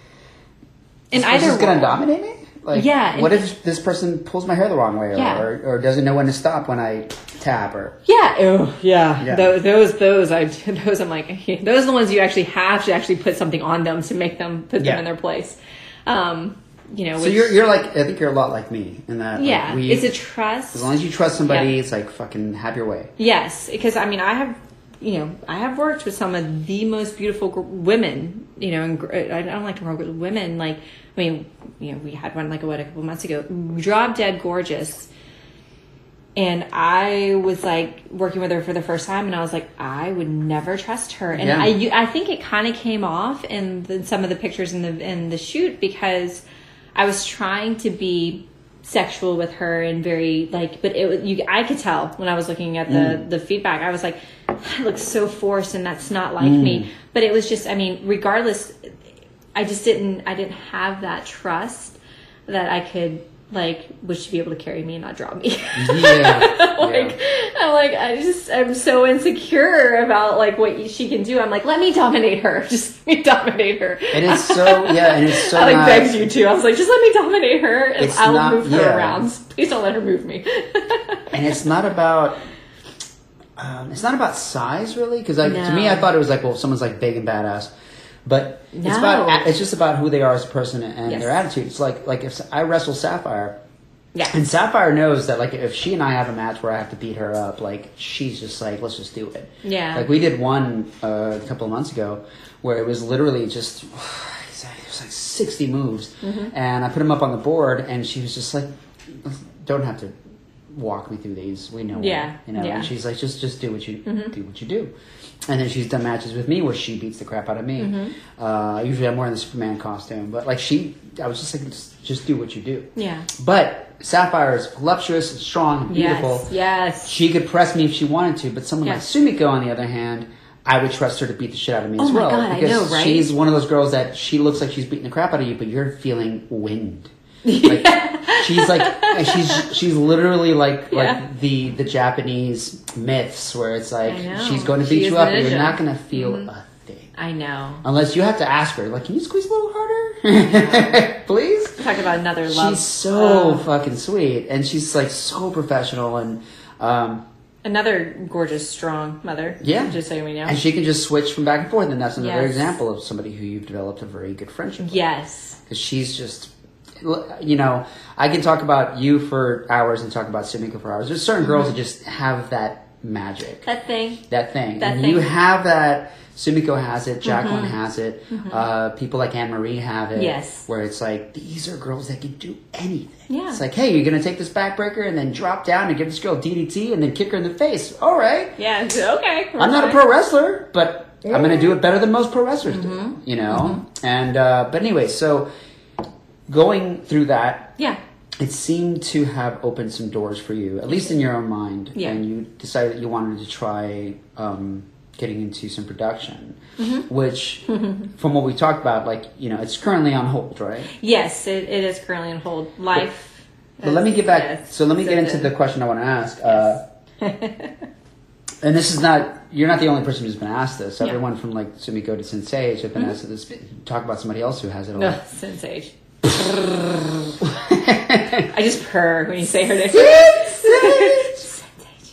in This either is gonna dominate me. Like, Yeah, What if this person pulls my hair the wrong way, or, Yeah. or, or doesn't know when to stop when I tap, or Yeah. Oh, yeah. Yeah. Those, those, those, I, those, I'm like, those are the ones you actually have to actually put something on them to make them put them Yeah. in their place. Um, you know, so which- you're you're like I think you're a lot like me in that. like, yeah, we, it's a trust. as long as you trust somebody, Yeah. it's like fucking have your way. Yes, because I mean, I have, you know, I have worked with some of the most beautiful women. You know, and gr- I don't like to work with women. Like, I mean, you know, we had one like a, what a couple months ago, drop dead gorgeous. And I was like working with her for the first time, and I was like, I would never trust her. And Yeah. I, you- I think it kind of came off in the, some of the pictures in the in the shoot because I was trying to be sexual with her and very like, but it was you. I could tell when I was looking at the mm. the feedback. I was like, that looks so forced, and that's not like me. Mm. But it was just, I mean, regardless, I just didn't. I didn't have that trust that I could like would she be able to carry me and not drop me? Yeah, like yeah. i'm like i just i'm so insecure about like what she can do. I'm like let me dominate her. Just let me dominate her. And it's so yeah, and it's so i like not- begged you to. I was like just let me dominate her and It's i'll not- move her yeah. around. Please don't let her move me. And it's not about um, it's not about size really? Because to No. me I thought it was like well someone's like big and badass but it's about it's just about who they are as a person and Yes. their attitude it's like like if I wrestle Sapphire yeah and Sapphire knows that like if she and I have a match where I have to beat her up like she's just like let's just do it Yeah. like we did one uh, a couple of months ago where it was literally just it was like 60 moves Mm-hmm. and I put them up on the board and she was just like don't have to walk me through these we know Yeah, when," you know yeah. Mm-hmm. and she's like just just do what you do what you do and then she's done matches with me where she beats the crap out of me Mm-hmm. uh, usually I'm wearing the Superman costume but like she I was just like just, just do what you do yeah but Sapphire is voluptuous and strong and beautiful yes yes she could press me if she wanted to, but someone Yeah. like Sumiko, on the other hand, I would trust her to beat the shit out of me Oh as well. God, I because know, right? she's one of those girls that she looks like she's beating the crap out of you, but you're feeling wind. Like, she's like she's she's literally like Yeah. like the the Japanese myths where it's like she's going to beat is you up, and you're not going to feel a thing i know unless you have to ask her like, can you squeeze a little harder, please? talk about another love She's so uh, fucking sweet, and she's like so professional, and um, Another gorgeous, strong mother. Yeah. Just so we know. And she can just switch from back and forth, and that's another Yes. example of somebody who you've developed a very good friendship with. yes. Because she's just, you know, I can talk about you for hours and talk about Sumiko for hours. There's certain girls that just have that magic, That thing. that thing. That and thing. you have that. Sumiko has it. Jacqueline has it. Uh, people like Anne Marie have it. Yes. Where it's like these are girls that can do anything. Yeah. It's like, hey, you're gonna take this backbreaker and then drop down and give this girl DDT and then kick her in the face. All right. Yeah. Okay. I'm not a pro wrestler, but I'm going to do it better than most pro wrestlers Mm-hmm. do. You know, and uh, but anyway, so going through that, Yeah. it seemed to have opened some doors for you, at least in your own mind, Yeah. and you decided that you wanted to try um, getting into some production, Mm-hmm. which, from what we talked about, like you know, it's currently on hold, right? Yes, it, it is currently on hold. Life. But let me get back. Yes. So let me get into the question I want to ask. Uh, and this is not you're not the only person who's been asked this. Yeah. Everyone from like Sumiko to Sensei have been asked this. Talk about somebody else who has it all. No, sensation. I just purr when you say her name.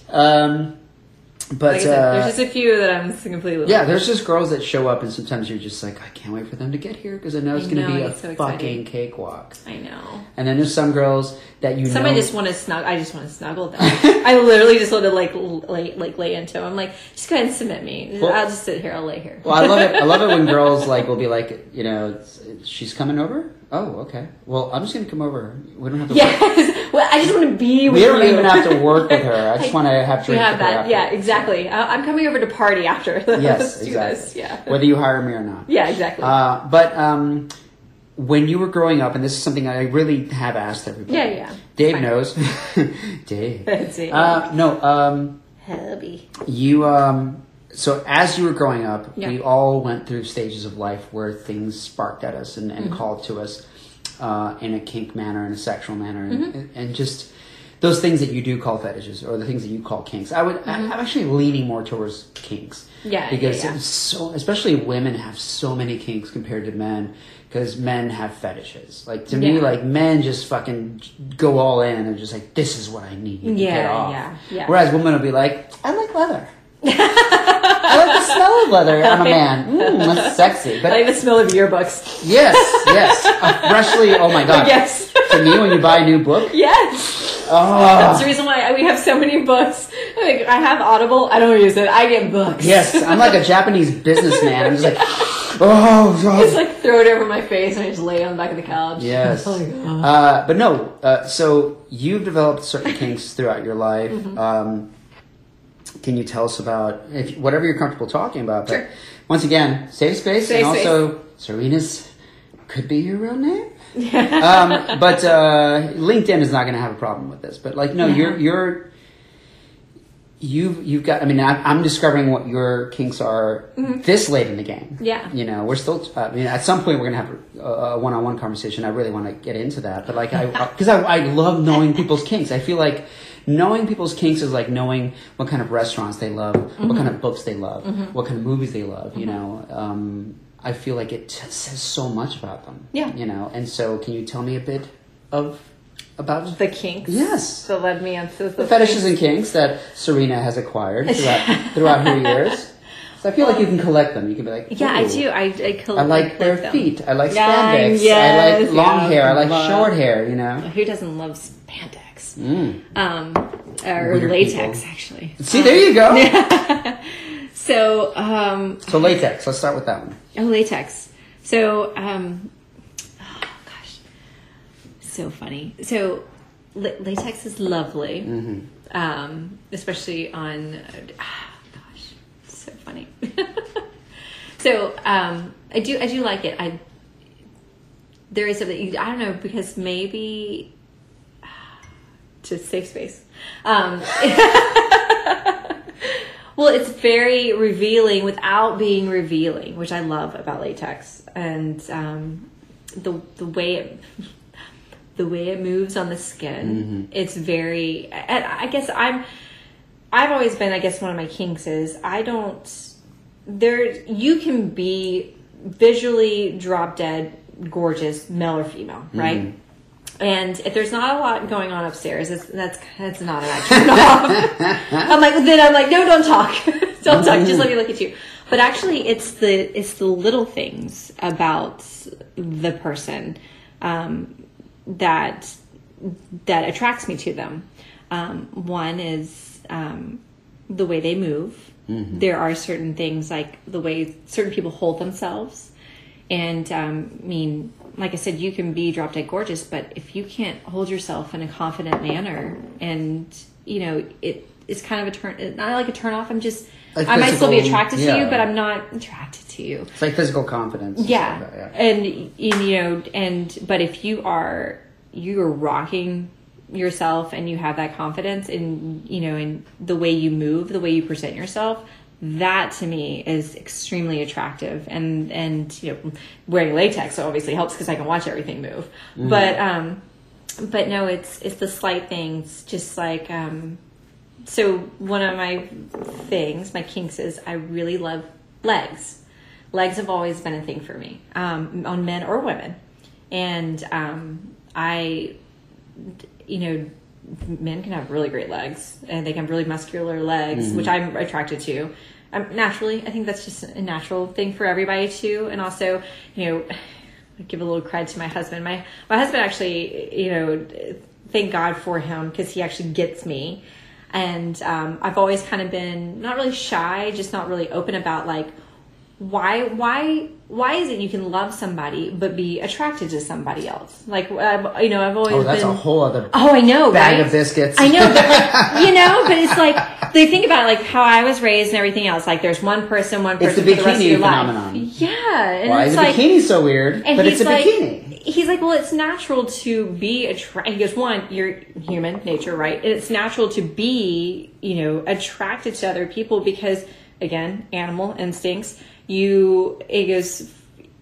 um, but Like said, uh, there's just a few that I'm completely. yeah, there's just girls that show up, and sometimes you're just like, I can't wait for them to get here because I know it's going to be a so fucking cakewalk. I know. And then there's some girls that you Somebody know. just want to snuggle. I just want to snuggle them. I literally just want to like lay like lay into them. I'm like, just go ahead and submit me. Well- I'll just sit here. I'll lay here. well, I love it. I love it when girls like will be like, you know, she's coming over. Oh, okay. Well, I'm just going to come over. We don't have to. work. Yes. well, I just want to be with We don't even have to work with her. I just want to have We drinks have that. Yeah, exactly. I- I'm coming over to party after. Yes, exactly. this. Yeah. Whether you hire me or not. Yeah, exactly. Uh, but um, when you were growing up, and this is something I really have asked everybody. Yeah, yeah. Dave Fine. knows. Dave. It. Uh, no, um, Hubby. you. Um, so as you were growing up, Yeah. we all went through stages of life where things sparked at us and, and Mm-hmm. called to us uh, in a kink manner, in a sexual manner, and, Mm-hmm. and just those things that you do call fetishes or the things that you call kinks. I would. I, I'm actually leaning more towards kinks. Mm-hmm. Yeah, because yeah, yeah. it's so especially women have so many kinks compared to men because men have fetishes. Like to me, like men just fucking go all in and just like, this is what I need. to Yeah, get off. yeah, yeah. Whereas women will be like, I like leather. I like the smell of leather on a man. Mm, that's sexy. But I like the smell of yearbooks. yes, yes, a freshly. Oh my god. Yes. To me, when you buy a new book, Yes. oh That's the reason why we have so many books. Like, I have Audible. I don't use it. I get books. yes, I'm like a Japanese businessman. I'm just like, oh god. Just like throw it over my face and I just lay on the back of the couch. Yes. Oh. Uh, but no, uh, so you've developed certain kinks throughout your life. Mm-hmm. Um, can you tell us about if, whatever you're comfortable talking about? But Sure. once again, safe space, Safe and space. also Serena's could be your real name. um, but uh, LinkedIn is not going to have a problem with this. But like, no, you're you're you've you've got. I mean, I'm, I'm discovering what your kinks are this late in the game. Mm-hmm. Yeah. you know, we're still. I mean, at some point we're going to have a, a one-on-one conversation. I really want to get into that, but like, I because I, I love knowing people's kinks. I feel like. Knowing people's kinks is like knowing what kind of restaurants they love, what kind of mm-hmm. books they love, mm-hmm. what kind of movies they love. You mm-hmm. know, um, I feel like it t- says so much about them. Yeah. You know, and so can you tell me a bit of about The kinks. Yes. That led me into the, the fetishes and kinks that Serena has acquired throughout, throughout her years? So I feel like you can um, collect them. You can be like, Yeah, I do. I, I, col- I like their them. feet. I like Yeah, spandex. I like long yeah, hair. I like love- short hair. You know. Who doesn't love spandex? Mm. Um, or Weird latex, people. actually. See, there you go. So, um, So latex. Let's start with that one. oh, latex. So, um, oh gosh, so funny. So, la- latex is lovely, um, especially on. ah, gosh, so funny. so, um, I do, I do like it. I there is something I don't know because maybe to safe space. Um, well, it's very revealing without being revealing, which I love about latex, and um, the the way it the way it moves on the skin. It's very. And I guess I'm. I've always been. I guess one of my kinks is I don't. There, you can be visually drop dead gorgeous, male or female, right? And if there's not a lot going on upstairs, it's, that's that's not an action. I'm like, then I'm like, no, don't talk, don't talk. Just let me look at you. But actually, it's the it's the little things about the person um, that that attracts me to them. Um, one is um, the way they move. There are certain things like the way certain people hold themselves, and um, I mean, like I said, you can be drop dead gorgeous, but if you can't hold yourself in a confident manner, and you know, it it's kind of a turn, not like a turn off. I'm just, Like I might still be attracted to you, but I'm not attracted to you. It's like physical confidence. Yeah. like that, And, and you know, and but if you are you are rocking yourself and you have that confidence in you know in the way you move, the way you present yourself, that to me is extremely attractive. And and you know, wearing latex obviously helps because I can watch everything move. But um, but no, it's it's the slight things, just like um. So one of my things, my kinks is I really love legs legs have always been a thing for me um, on men or women and um, i you know men can have really great legs and they can have really muscular legs which i'm attracted to. Um, naturally i think that's just a natural thing for everybody too. And also you know I give a little credit to my husband. My my husband actually you know thank god for him because he actually gets me. And um, i've always kind of been not really shy just not really open about like why why why is it you can love somebody but be attracted to somebody else like uh, you know i've always Oh, that's been a whole other oh i know bag right? of biscuits. i know but like you know but it's like they think about like how i was raised and everything else like there's one person one It's person the for the bikini your phenomenon. life yeah and Why it's is a like bikini so weird? and But it's a like, bikini. He's like, well, it's natural to be attracted. He goes, one, you're human nature, right? And it's natural to be, you know, attracted to other people because, again, animal instincts. You, it goes,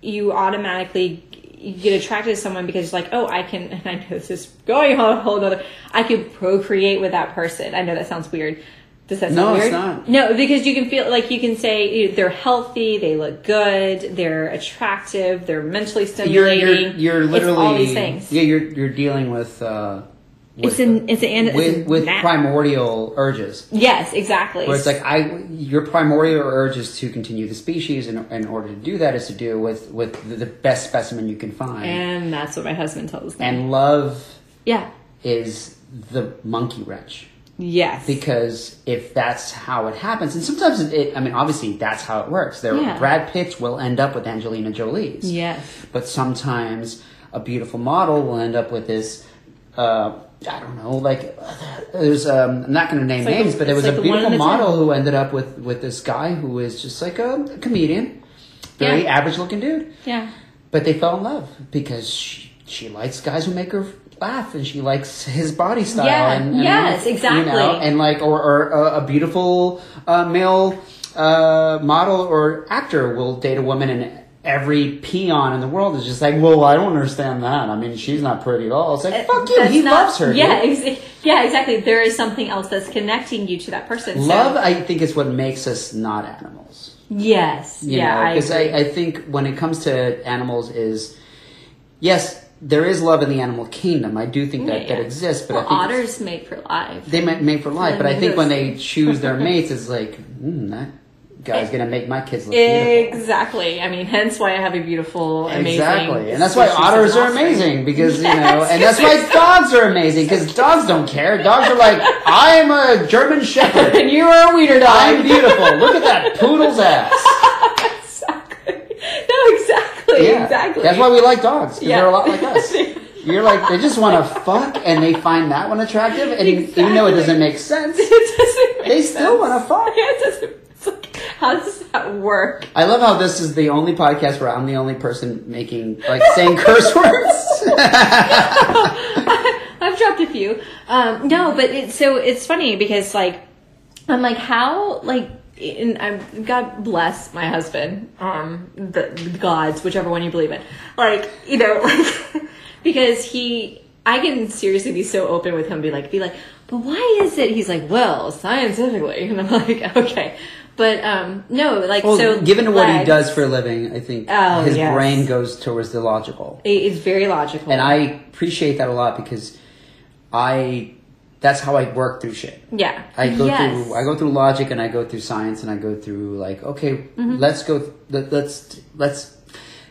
you automatically you get attracted to someone because it's like, oh, I can. And I know this is going on a whole other. I could procreate with that person. I know that sounds weird. Does that sound No, it's weird? not. No, because you can feel like you can say they're healthy, they look good, they're attractive, they're mentally You're, stimulating. you're, you're It's literally all these things. Yeah, you're you're dealing with uh, with, It's an it's an with, with primordial urges. Yes, exactly. Where it's like I, your primordial urge is to continue the species, and in order to do that is to do with with the, best specimen you can find. and that's what my husband tells me. and love yeah. is the monkey wrench Yes. because if that's how it happens, and sometimes it, it I mean, obviously that's how it works. There, Yeah. Brad Pitts will end up with Angelina Jolie's. yes. but sometimes a beautiful model will end up with this. Uh, I don't know, like there's. Um, I'm not going to name like names, a- but there was like a the one in beautiful model who ended up with with this guy who is just like a, comedian, very Yeah. average looking dude. Yeah. But they fell in love because she she likes guys who make her laugh, and she likes his body style. Yeah, and, and, yes, You exactly. know, and like, or, or a, a beautiful uh, male uh, model or actor will date a woman, and every peon in the world is just like, well, I don't understand that. I mean, she's not pretty at all. It's like, fuck you. Uh, He not- loves her. Yeah, ex- yeah, exactly. There is something else that's connecting you to that person. So- Love, I think, is what makes us not animals. yes. You yeah, know, I because I. I think when it comes to animals, is yes, there is love in the animal kingdom. I do think that Yeah, that exists, but well, I think it's- otters mate for life. they might mate for life. But I think when they choose their mates, it's like mm, that guy's gonna make my kids look beautiful. Exactly. I mean, hence why I have a beautiful, amazing. Exactly, and that's why otters are offspring. amazing because you know, and that's why dogs are amazing because dogs don't care. Dogs are like, I am a German Shepherd. And you are a wiener dog. I'm beautiful. Look at that poodle's ass. exactly. No, exactly. Yeah, Exactly. That's why we like dogs because Yeah. they're a lot like us. You're like they just want to fuck and they find that one attractive, and even though it doesn't make sense, it doesn't make they still want to fuck. Yeah, it doesn't. It's like, how does that work? I love how this is the only podcast where I'm the only person making like saying curse words. I've dropped a few. Um, no, but it's so it's funny because like I'm like how like and I'm God bless my husband, um, the, the gods, whichever one you believe in. Like you know, like because he. I can seriously be so open with him, be like, be like, but why is it? He's like, well, scientifically, and I'm like, okay, but um, no, like Well, so. given what he does for a living, I think Oh, his yes. brain goes towards the logical. it's very logical, And I appreciate that a lot because I that's how I work through shit. yeah, I go yes. through I go through logic and I go through science and I go through like okay, Mm-hmm. let's go let, let's let's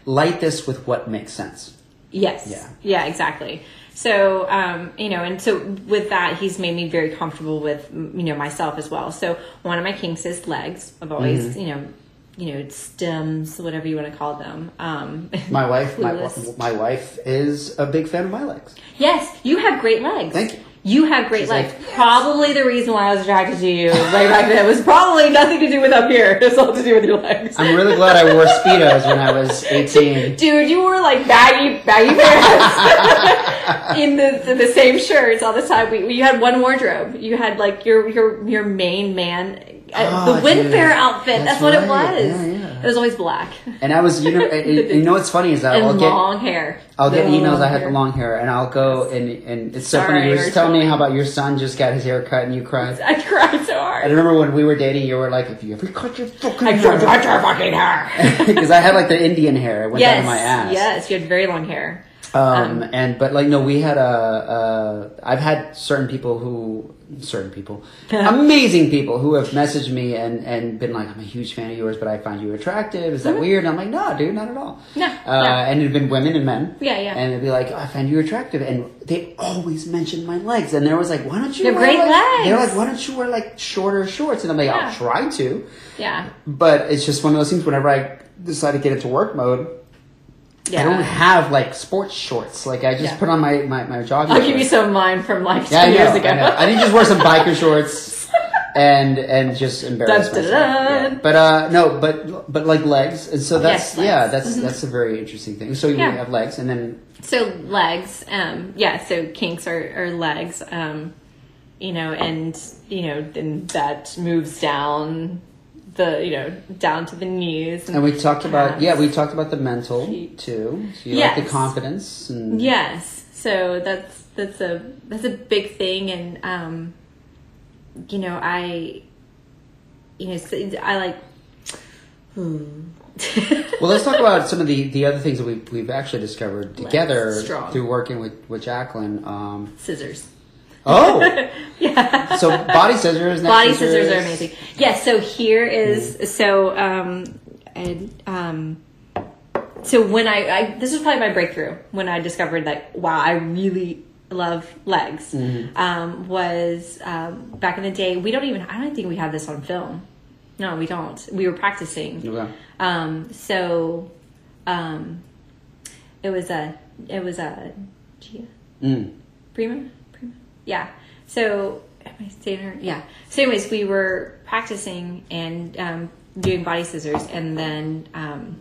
light this with what makes sense. Yes. Yeah. Yeah, exactly. So, um, you know, and so with that, he's made me very comfortable with, you know, myself as well. So one of my kinks is legs. I've always, Mm-hmm. you know, you know, stems, whatever you want to call them. Um, My wife my, my wife is a big fan of my legs. yes, you have great legs. Thank you. You have great She's legs. like, Probably the reason why I was attracted to you way back then was probably nothing to do with up here. It's all to do with your legs. I'm really glad I wore speedos when I was 18. Dude, you wore like baggy, baggy pants in the, the the same shirts all the time. We, you had one wardrobe. You had like your your your main man, Oh, the ah, Wind dude. Fair outfit. That's That's, what it was. Yeah, yeah. It was always black And I was you know and- you know what's funny is that and I'll get long hair. I'll get emails. I had the long hair, and I'll go and and it's so Sorry, funny. You were just telling me how about your son just got his hair cut and you cried. I cried so hard. I remember when we were dating, you were like, "If you ever cut your fucking I hair, cut your fucking hair. because I had like the Indian hair. It went down yes, to my ass. yes, you had very long hair. Um, and but like no, we had a. Uh, I've had certain people who, certain people, amazing people who have messaged me and and been like, I'm a huge fan of yours, but I find you attractive. Is that weird? And I'm like, no, dude, not at all. Mm-hmm. No, Uh, no. And it'd been women and men. Yeah, yeah. And they'd be like, oh, I find you attractive, and they always mentioned my legs, and there was like, why don't you? They're wear, great like, legs. They're like, why don't you wear like shorter shorts? And I'm like, Yeah. I'll try to, Yeah, but it's just one of those things. Whenever I decide to get into work mode. Yeah. I don't have like sports shorts. Like I just Yeah. put on my my, my jogging. I'll give you some of mine from like Yeah, years ago. I. I didn't just wear some biker shorts and and just embarrass Dun, myself. Yeah. But uh, no, but but like legs, and so that's Yes, yeah, that's that's a very interesting thing. So you have legs, and then So legs, um, yeah. So kinks are, are legs, um, you know, and you know, then that moves down the, you know, down to the knees. and we talked about yeah, we talked about the mental Feet. too. So you like the confidence and Yes. So that's that's a that's a big thing, and um, you know, I, you know, i like. Hmm. Well, let's talk about some of the, the other things that we've, we've actually discovered together through working with, with Jacqueline. Um, scissors. Oh, Yeah. so body scissors, Body scissors are amazing. Yes. so here is so um and um so when I, I this was probably my breakthrough when I discovered that wow I really love legs um, was um, back in the day we don't even I don't think we had this on film no we don't we were practicing Okay. um, so um, it was a it was a Gia Mm. Prima? Yeah. So, am I saying her? Yeah. So, anyways, we were practicing and um, doing body scissors, and then um,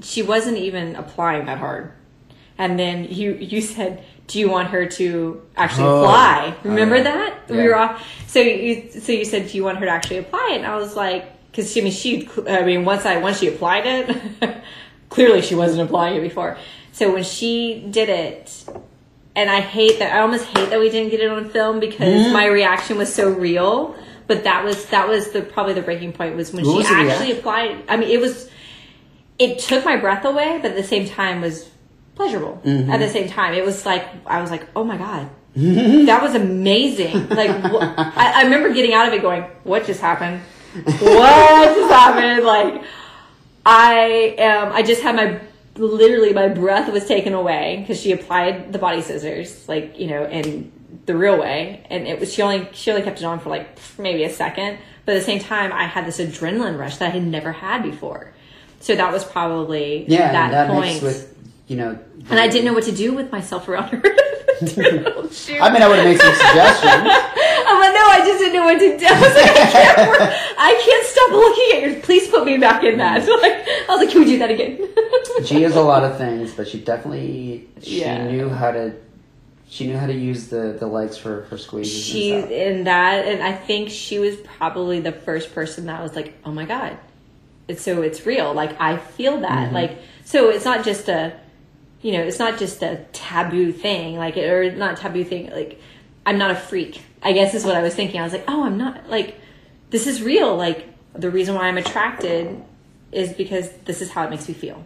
she wasn't even applying that hard. And then you you said, "Do you want her to actually Oh. apply?" Remember Oh, that yeah. we were off. So you so you said, "Do you want her to actually apply it?" And I was like, "Because I mean, she. I mean, once I once she applied it, clearly she wasn't applying it before. So when she did it, and I hate that. I almost hate that we didn't get it on film because Mm-hmm. my reaction was so real. But that was that was the probably the breaking point was when What she was actually applied. I mean, it was it took my breath away, but at the same time was pleasurable. Mm-hmm. At the same time, it was like I was like, oh my god. that was amazing. Like wh- I, I remember getting out of it going, "What just happened? What just happened?" Like I am. I just had my literally my breath was taken away because she applied the body scissors, like you know, in the real way, and it was she only she only kept it on for like maybe a second, but at the same time, I had this adrenaline rush that I had never had before. So that was probably Yeah, that, that point. with, you know. and I didn't know what to do with myself around her. I mean, I would have made some suggestions. I'm like, no, I just didn't know what to do. I was like, I can't, work- I can't stop looking at you. Please put me back in that. Like, I was like, can we do that again? She is a lot of things, but she definitely she Yeah. knew how to she knew how to use the, the legs for, for squeezes. she and stuff. in that, and I think she was probably the first person that was like, oh my god, it's so it's real. Like I feel that. Mm-hmm. Like so, it's not just a. you know, it's not just a taboo thing, like, or not taboo thing, like, I'm not a freak, I guess is what I was thinking. I was like, oh, I'm not, like, this is real. Like, the reason why I'm attracted is because this is how it makes me feel.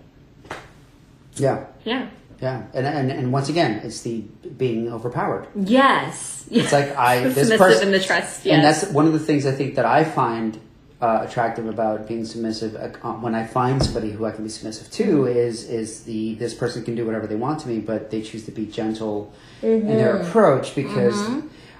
Yeah. Yeah. Yeah. And, and, and once again, it's the being overpowered. Yes. It's like I, this person, the trust. and that's one of the things I think that I find uh, attractive about being submissive. Uh, when I find somebody who I can be submissive to, Mm-hmm. is is the this person can do whatever they want to me, but they choose to be gentle in Mm-hmm. their approach because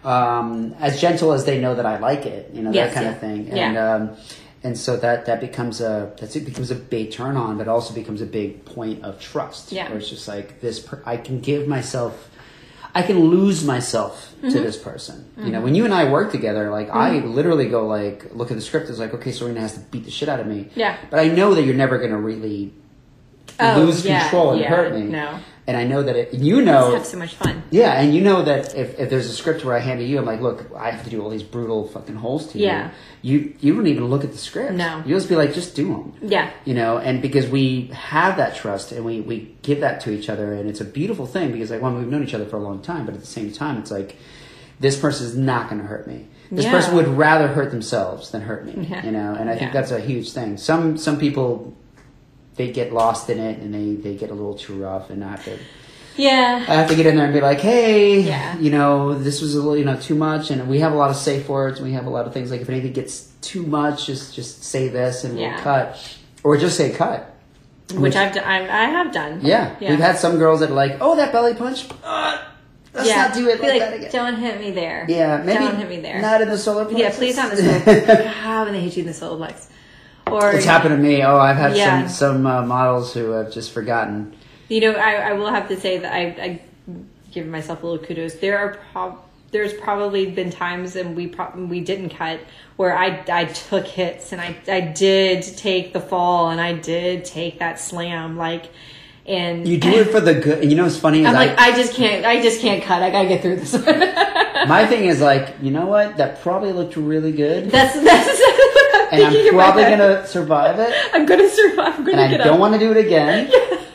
um, as gentle as they know that I like it, you know Yes, that kind yeah. of thing, Yeah. and. Um, and so that, that becomes a that's it becomes a big turn on, but also becomes a big point of trust. Yeah. where it's just like this. Per- I can give myself I can lose myself Mm-hmm. to this person. You know, when you and I work together, like I literally go like look at the script. It's like okay, Serena has to beat the shit out of me. Yeah. But I know that you're never going to really Oh, lose yeah, control and yeah, hurt me. no. And I know that it. You Just know. have so much fun. Yeah, and you know that if, if there's a script where I hand to you, I'm like, look, I have to do all these brutal fucking holes to Yeah. you. You you don't even look at the script. No. You just be like, just do them Yeah. you know and because we have that trust and we, we give that to each other and it's a beautiful thing because like one we've known each other for a long time but at the same time it's like this person is not going to hurt me this Yeah. person would rather hurt themselves than hurt me Yeah. you know and i think that's a huge thing some some people they get lost in it and they they get a little too rough and I have to Yeah. I have to get in there and be like, hey, Yeah. you know, this was a little, you know, too much, and we have a lot of safe words, and we have a lot of things like if anything gets too much, just just say this, and Yeah. we'll cut, or just say cut. Which I've done. I, I have done. Yeah. Yeah. we've had some girls that are like, oh, that belly punch. Uh, let's yeah. not do it like, like, that again. Don't hit me there. Yeah, maybe Don't hit me there. Not in the solar plexus. yeah, please not in the solar God, when they hit you in the solar plex. Or It's happened to me. Oh, I've had Yeah. some some uh, models who have just forgotten. You know, I, I will have to say that I, I give myself a little kudos. There are prob- there's probably been times, and we pro- we didn't cut where I I took hits and I I did take the fall and I did take that slam like, and You do it for the good. And you know what's funny is I'm like I just can't I just can't cut. I gotta get through this. my thing is like, you know what? That probably looked really good, that's that's exactly what I'm and I'm thinking in my probably gonna survive it. I'm gonna survive. I'm gonna and I don't up. want to do it again.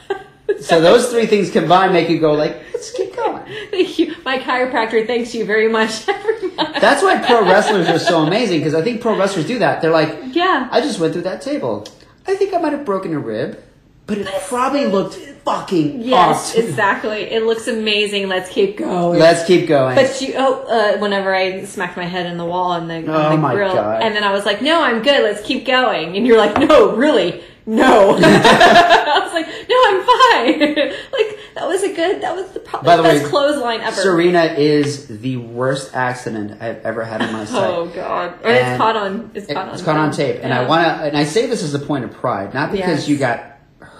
So those three things combined make you go like, let's keep going. Thank you. My chiropractor thanks you very much. That's why pro wrestlers are so amazing because I think pro wrestlers do that. They're like, Yeah. I just went through that table. I think I might have broken a rib, but it probably looked fucking Yes, awesome. exactly. It looks amazing. Let's keep going. Let's keep going. but you, oh, uh, whenever I smacked my head in the wall on the, on Oh the my grill, God. and then I was like, "No, I'm good. Let's keep going." And you're like, "No, really, no." I was like, "No, I'm fine." like that was a good. That was the probably By the the best way, clothesline ever. Serena is the worst accident I've ever had in my sight. Oh God! And, it's caught on. It's It- caught on. it's caught on tape, and I want to. And I say this as a point of pride, not because Yes. you got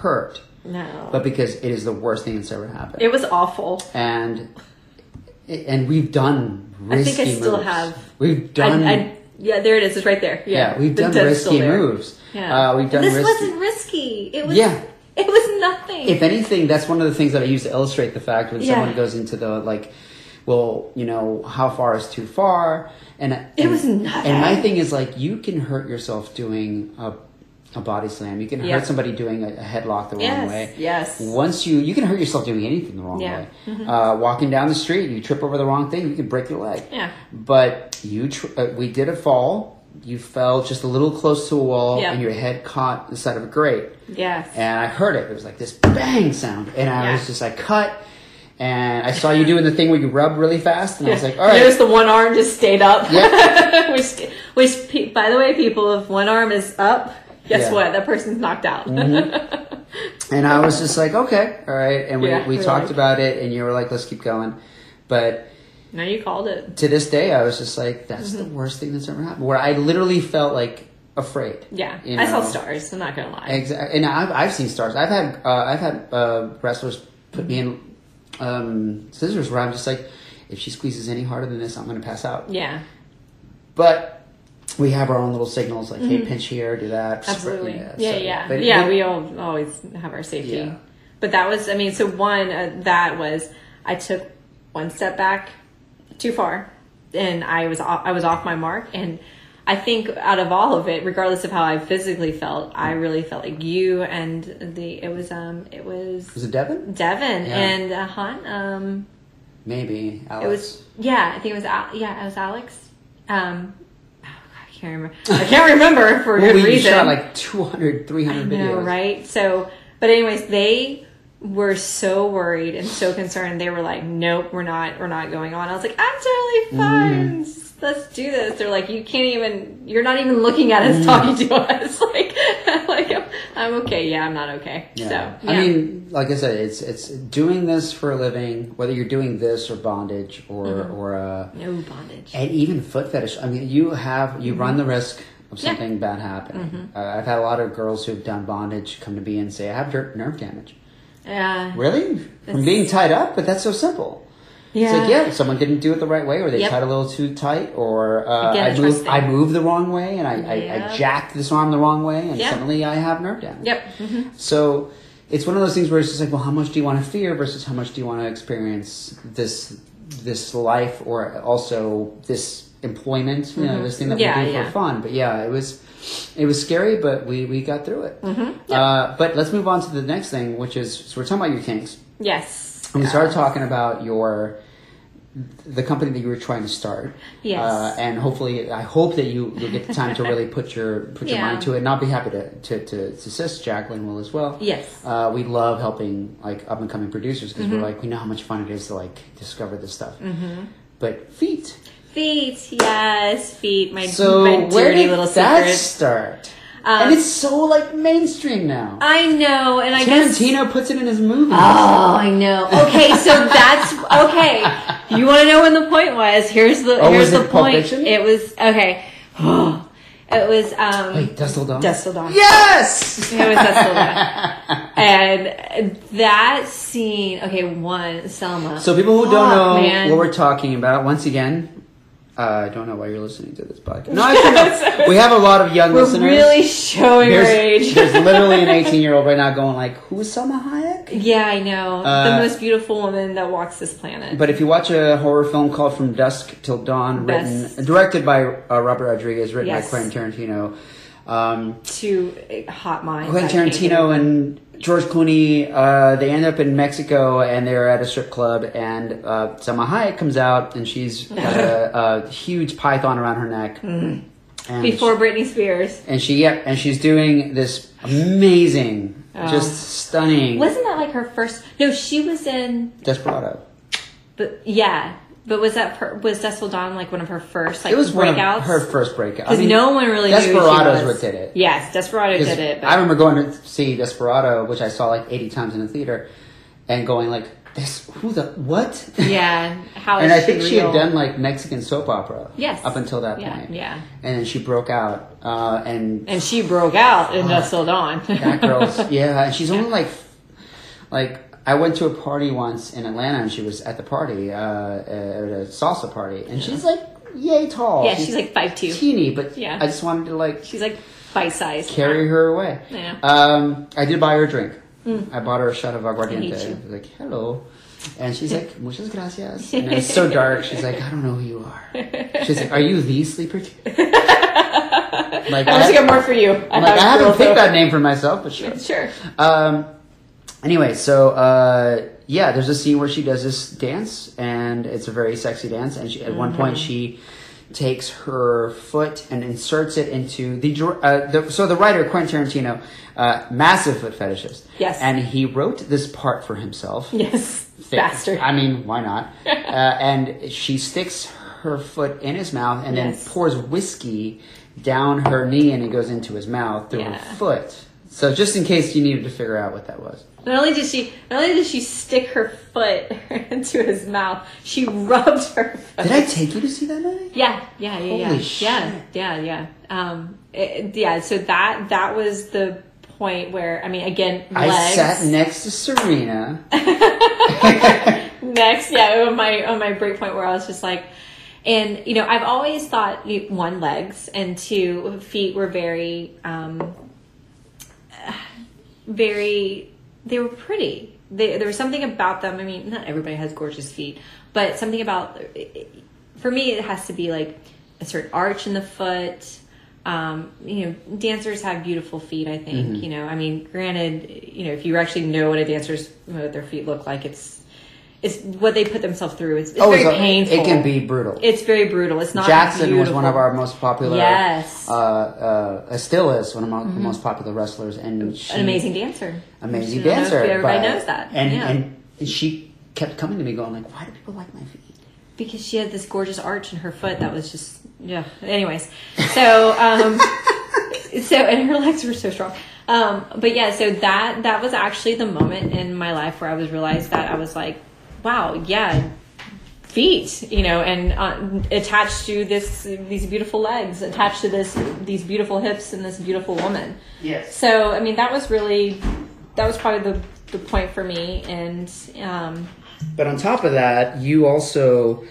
hurt, No. but because it is the worst thing that's ever happened. it was awful. and and we've done risky I think I still moves. have. We've done. I, I, yeah, there it is. It's right there. Yeah, yeah, we've done risky moves. Yeah, Uh, we've done This risky. wasn't risky. It was. Yeah. It was nothing. If anything, that's one of the things that I use to illustrate the fact when Yeah. someone goes into the like, well, you know, how far is too far, and It and- was nothing. And my thing is like, you can hurt yourself doing a, a body slam. You can Yeah. hurt somebody doing a, headlock the wrong Yes, way. yes. Once you, you can hurt yourself doing anything the wrong Yeah. Mm-hmm. way. Uh, walking down the street, you trip over the wrong thing, you can break your leg. Yeah. But you, tr- uh, we did a fall. You fell just a little close to a wall, Yeah. and your head caught the side of a grate yes. and I heard it. It was like this bang sound, and I was just like cut. And I saw you doing the thing where you rub really fast, and I was like, "All right." Notice the one arm just stayed up. Yeah. which, which, by the way, people, if one arm is up, guess Yeah. what? That person's knocked out. and I was just like, okay, all right. And we, Yeah, we talked like- about it, and you were like, let's keep going. But no, you called it. to this day, I was just like, that's the Mm-hmm. worst thing that's ever happened. Where I literally felt like afraid. Yeah, You I saw stars. I'm not gonna lie. Exactly, and I've, I've seen stars. I've had uh, I've had uh, wrestlers put me in um, scissors where I'm just like, if she squeezes any harder than this, I'm going to pass out. yeah, But we have our own little signals like, hey, pinch here, do that. Mm-hmm. absolutely. Yeah, Yeah, so- yeah, but- yeah. but- we all always have our safety. Yeah. But that was, I mean, so one uh, that was I took one step back too far, and I was off, I was off my mark, and I think out of all of it, regardless of how I physically felt, I really felt like you and the it was um it was Was it Devin? Devin Yeah. and uh, Hunt. Um, Maybe. Alex. it was yeah, I think it was Al- yeah, it was Alex. Um, can't remember. I can't remember for a Well, good we reason. shot like 200, 300 I videos. right? So, but anyways, they were so worried and so concerned. They were like, "Nope, we're not. We're not going on." I was like, "I'm totally fine. Mm-hmm. Let's do this." They're like, "You can't even. You're not even looking at Mm. us, talking to us. like, like I'm, I'm okay. Yeah, I'm not okay." Yeah. So, I mean, like I said, it's it's doing this for a living, whether you're doing this or bondage or Mm-hmm. or uh, no bondage. and even foot fetish. I mean, you have you run the risk of Mm-hmm. Yeah. Mm-hmm. something bad happening. Uh, I've had a lot of girls who've done bondage come to me and say, "I have ner- nerve damage." Yeah, Really? From being tied up? But that's so simple. Yeah, It's like, yeah, someone didn't do it the right way, or they Yep. tied a little too tight, or uh, Again, I moved. I moved the wrong way, and I, I, I jacked this arm the wrong way, and Yep. suddenly I have nerve damage. Yep. hmm So it's one of those things where it's just like, well, how much do you want to fear versus how much do you want to experience this this life, or also this employment, you know, this thing that Mm-hmm. Yeah, we do yeah. for fun. But yeah, it was it was scary, but we we got through it. Mm-hmm. Uh, but let's move on to the next thing, which is so we're talking about your kinks. Yes. And we started Uh, talking about your the company that you were trying to start. Yes. Uh, and hopefully, I hope that you you get the time to really put your put your Yeah. mind to it. And I'll be happy to to, to, assist. Jacqueline will as well. Yes. Uh, we love helping like up and coming producers because Mm-hmm. we're like we know how much fun it is to like discover this stuff. But feet. Feet. Yes, feet. My So my where dirty did little that secret. start? Um, and it's so like mainstream now. I know, and I guess Tarantino puts it in his movies. Oh, I know. Okay, so that's okay. You want to know when the point was? Here's the Oh, here's the point. It was okay. it was um Wait, Dusk Till Dawn. Dusk Till Dawn. Yes. It was Dusk Till And that scene. Okay, one Salma. So people who don't know man. what we're talking about, once again, uh, I don't know why you're listening to this podcast. No, we have a lot of young we're listeners. really showing our there's, age. there's literally an 18 year old right now going like, "Who's Salma Hayek?" yeah, I know. Uh, the most beautiful woman that walks this planet. But if you watch a horror film called From Dusk Till Dawn, Best. written directed by uh, Robert Rodriguez, written Yes. by Quentin Tarantino, um, Two uh, hot minds. Quentin Tarantino and George Clooney, uh, they end up in Mexico and they're at a strip club and uh, Salma Hayek comes out and she's got a, a huge python around her neck. And before Britney Spears. and she yeah, and she's doing this amazing, Oh. just stunning Wasn't that like her first? No, she was in. Desperado. But yeah, but was that per, was Till Dawn like one of her first like it was one of breakouts? her first breakout. because no one really Desperado's who was. what did it. Yes, Desperado did it. But I remember going to see Desperado, which I saw like 80 times in the theater, and going like, "This who the what?" yeah, how and is I think she had done like Mexican soap opera. Yes. Up until that Yeah, point. yeah. And then she broke out, uh, and and she broke out in Dusk Till Dawn. that girl's yeah, and she's only like, like I went to a party once in Atlanta, and she was at the party, uh, at a salsa party, and she's like yay tall. yeah, she's like five two. teeny, but Yeah. I just wanted to like She's like bite size. carry her away. Yeah. Um, I did buy her a drink. I bought her a shot of aguardiente. I was like, hello. And she's like, muchas gracias. And it was so dark. She's like, I don't know who you are. She's like, are you the sleeper like, I wish I got more for you. I I'm like, I haven't picked that name for myself, but sure. Sure. Um, anyway, so uh, yeah, there's a scene where she does this dance, and it's a very sexy dance. And she, at one point, Mm-hmm. she takes her foot and inserts it into the, uh, the so the writer Quentin Tarantino, uh, massive foot fetishist. Yes. and he wrote this part for himself. Yes, Thick. bastard. I mean, why not? uh, and she sticks her foot in his mouth and Yes. then pours whiskey down her knee and it goes into his mouth through Yeah. her foot. So just in case you needed to figure out what that was. Not only did she, not only did she stick her foot into his mouth, she rubbed her. Foot. Did I take you to see that movie? Yeah, yeah, yeah, yeah, Holy yeah, shit. yeah, yeah. Um, it- yeah. So that that was the point where I mean, again, I sat next to Serena. next yeah on my on my break point where i was just like and you know i've always thought one legs and two feet were very um very they were pretty they, there was something about them i mean not everybody has gorgeous feet but something about for me it has to be like a certain arch in the foot. Um, you know, dancers have beautiful feet. I think Mm-hmm. you know. I mean, granted, you know, if you actually know what a dancer's what their feet look like, it's it's what they put themselves through. It's, it's very so painful. It can be brutal. It's very brutal. It's not. Jackson was one of our most popular. Yes. Uh, uh, still is one of my, the most popular wrestlers, and she, an amazing dancer. amazing I don't know dancer. everybody but- knows that. and yeah. and she kept coming to me, going like, "Why do people like my feet?" because she had this gorgeous arch in her foot that was just yeah anyways so um so and her legs were so strong um but yeah so that that was actually the moment in my life where i was realized that i was like wow yeah feet you know and uh, attached to this these beautiful legs attached to this these beautiful hips and this beautiful woman Yes. so i mean that was really that was probably the the point for me and um But on top of that, you also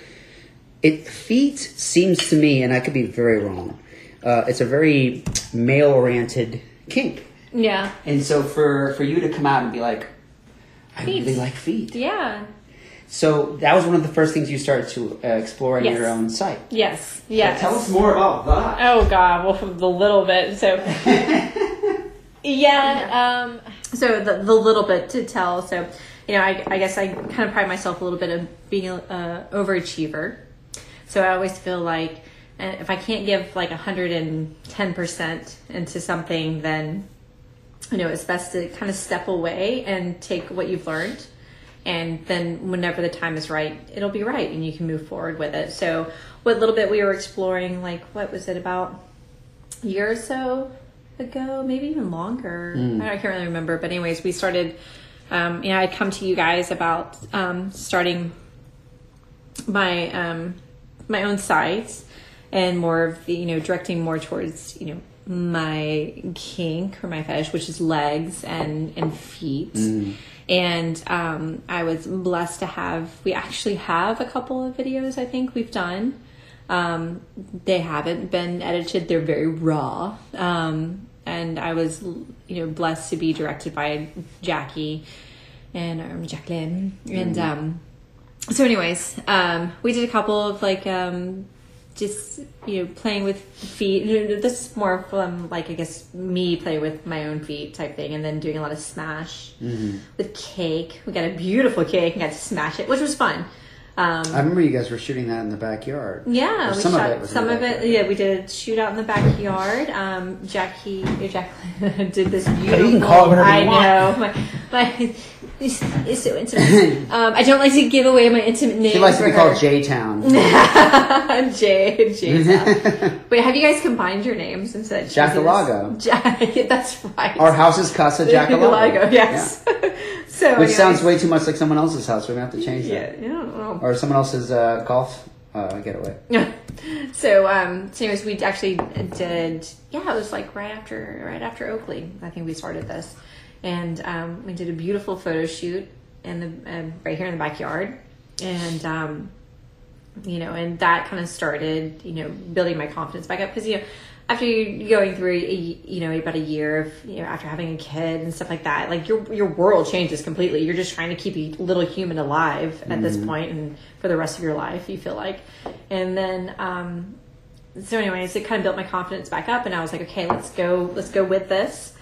it feet seems to me, and I could be very wrong. Uh, it's a very male-oriented kink, yeah and so for for you to come out and be like, "I Feet. really like feet," yeah so that was one of the first things you started to uh, explore on Yes. your own site. yes yes Tell us more about that. Oh God, well, the little bit. So, yeah. Um, so the the little bit to tell. So, you know, I, I guess I kind of pride myself a little bit of being a uh, overachiever. So I always feel like uh, if I can't give like hundred and ten percent into something, then you know it's best to kind of step away and take what you've learned and then whenever the time is right it'll be right and you can move forward with it. So what little bit we were exploring like what was it about a year or so ago? Maybe even longer. I, I can't really remember. But anyways we started um, you know i come to you guys about um, starting my um, my own sites and more of the you know directing more towards you know my kink or my fetish which is legs and and feet and um, i was blessed to have we actually have a couple of videos i think we've done. Um, they haven't been edited. They're very raw. Um, and i was you know blessed to be directed by jackie and um, jacqueline. And um, so anyways um we did a couple of like um just you know playing with feet this is more from like i guess me play with my own feet type thing and then doing a lot of smash with cake we got a beautiful cake and got to smash it which was fun um I remember you guys were shooting that in the backyard. yeah, Or we some shot of it was some the of it. Yeah, we did shoot out in the backyard. Um, Jackie, or Jacqueline did this beautiful. can call it whatever you I want. know. My, my it's, it's so intimate. um, I don't like to give away my intimate name. She likes to be called. J Town. Jay. Jay. Wait, have you guys combined your names and said Jackalago. Jack, that's right. Our house is Casa Jackalago. Jackalago, Yes. so, Which sounds way too much like someone else's house. We're gonna have to change Yeah, that. yeah, I don't know. Or someone else's uh, golf uh, getaway. so um so anyways we actually did yeah it was like right after right after oakley i think we started this and um we did a beautiful photo shoot in the uh, right here in the backyard. And um you know and that kind of started you know building my confidence back up. Because you know after you going through a, you know about a year of you know after having a kid and stuff like that like your your world changes completely. You're just trying to keep a little human alive at this point and for the rest of your life you feel like. And then um so anyways it kind of built my confidence back up and i was like okay let's go let's go with this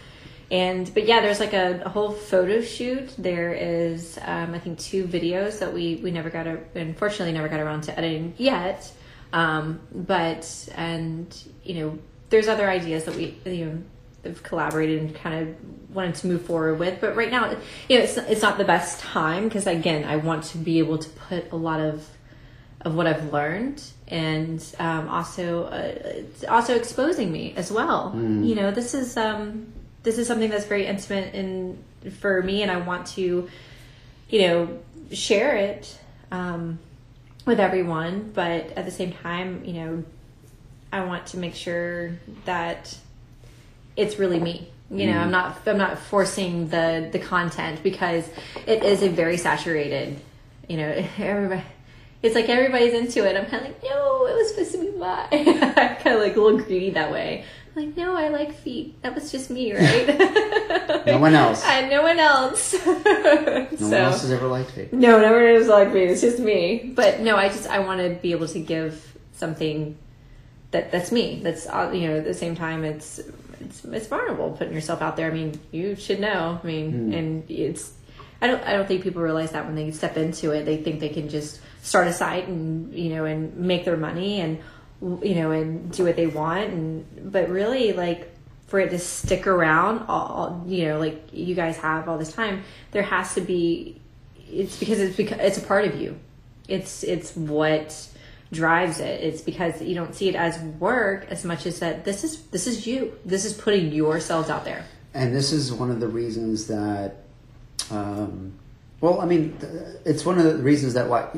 and but yeah there's like a, a whole photo shoot. There is um, i think two videos that we we never got a, unfortunately never got around to editing yet. Um, but and you know there's other ideas that we you know have collaborated and kind of wanted to move forward with. But right now you know it's, it's not the best time because again i want to be able to put a lot of of what I've learned, and um, also uh, also exposing me as well. You know, this is um, this is something that's very intimate in for me, and I want to, you know, share it um, with everyone. But at the same time, you know, I want to make sure that it's really me. You know, I'm not I'm not forcing the the content because it is a very saturated. You know, everybody. It's like everybody's into it. I'm kind of like, no, it was supposed to be mine. Kind of like a little greedy that way. Like, no, I like feet. That was just me, right? No one else. I, no one else. No so, one else has ever liked it. no, never was like me. It's just me. But no, I just I want to be able to give something that that's me. That's uh, you know at the same time it's it's it's vulnerable putting yourself out there. I mean, you should know. I mean, and it's I don't I don't think people realize that when they step into it, they think they can just start a site and you know and make their money and you know and do what they want and but really like for it to stick around all you know like you guys have all this time there has to be it's because it's because it's a part of you. It's it's what drives it. It's because you don't see it as work as much as that this is this is you. This is putting yourselves out there. And this is one of the reasons that, um, well, I mean, it's one of the reasons that why.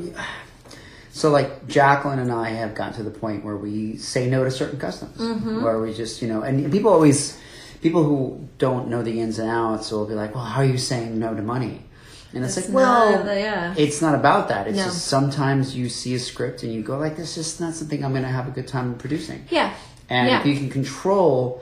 So, like Jacqueline and I have gotten to the point where we say no to certain customs, mm-hmm. where we just, you know, and people always, people who don't know the ins and outs will be like, "Well, how are you saying no to money?" And it's, It's like, well, not- yeah. it's not about that. It's No. just sometimes you see a script and you go like, "This is not something I'm going to have a good time producing." yeah And yeah if you can control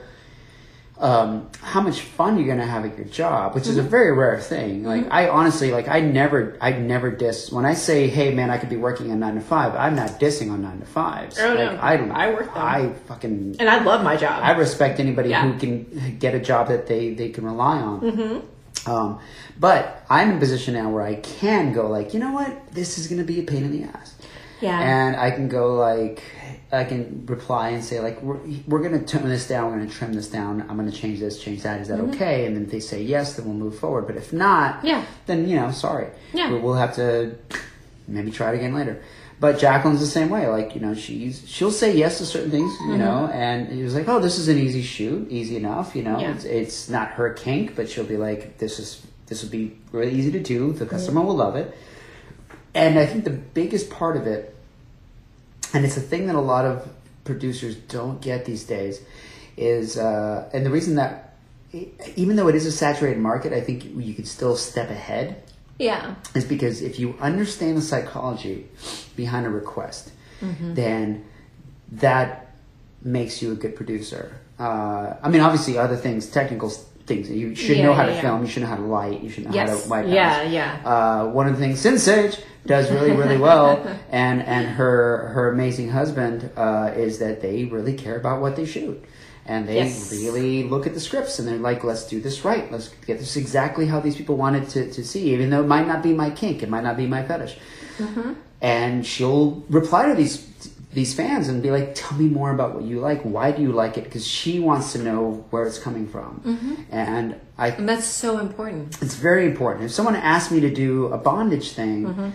um, how much fun you're going to have at your job, which is Mm-hmm. a very rare thing. Like I honestly, like I never, I never diss when I say, "Hey, man, I could be working on nine to five. I'm not dissing on nine to fives. Oh, no. like, I, I work them. I fucking, and i love my job I respect anybody Yeah. who can get a job that they they can rely on. Mm-hmm. Um, but I'm in a position now where I can go like, you know what, this is going to be a pain in the ass yeah and I can go like I can reply and say like we're, we're gonna tone this down, we're gonna trim this down, I'm gonna change this, change that. Is that okay? And then if they say yes, then we'll move forward. But if not, Mm-hmm. Yeah. then you know, sorry, Yeah. we- we'll have to maybe try it again later. But Jacqueline's the same way. Like you know, she's she'll say yes to certain things, you know, and he was like, oh, this is an easy shoot, easy enough, you know. Yeah. It's, it's not her kink, but she'll be like, this is this will be really easy to do. The customer will love it. And I think the biggest part of it and it's a thing that a lot of producers don't get these days is uh, and the reason that even though it is a saturated market i think you could still step ahead yeah. is because if you understand the psychology behind a request then that makes you a good producer. Uh, i mean obviously other things technical things. You should Yeah, know how yeah, to yeah. film. You should know how to light. You should know how Yes. to wipe Yeah, yeah. uh, one of the things Sin Sage does really really well and and her her amazing husband uh, is that they really care about what they shoot. And they Yes. really look at the scripts and they're like let's do this right. Let's get this exactly how these people wanted to, to see even though it might not be my kink. It might not be my fetish. And she'll reply to these these fans and be like tell me more about what you like why do you like it because she wants to know where it's coming from and i and that's so important it's very important. If someone asked me to do a bondage thing, Mm-hmm.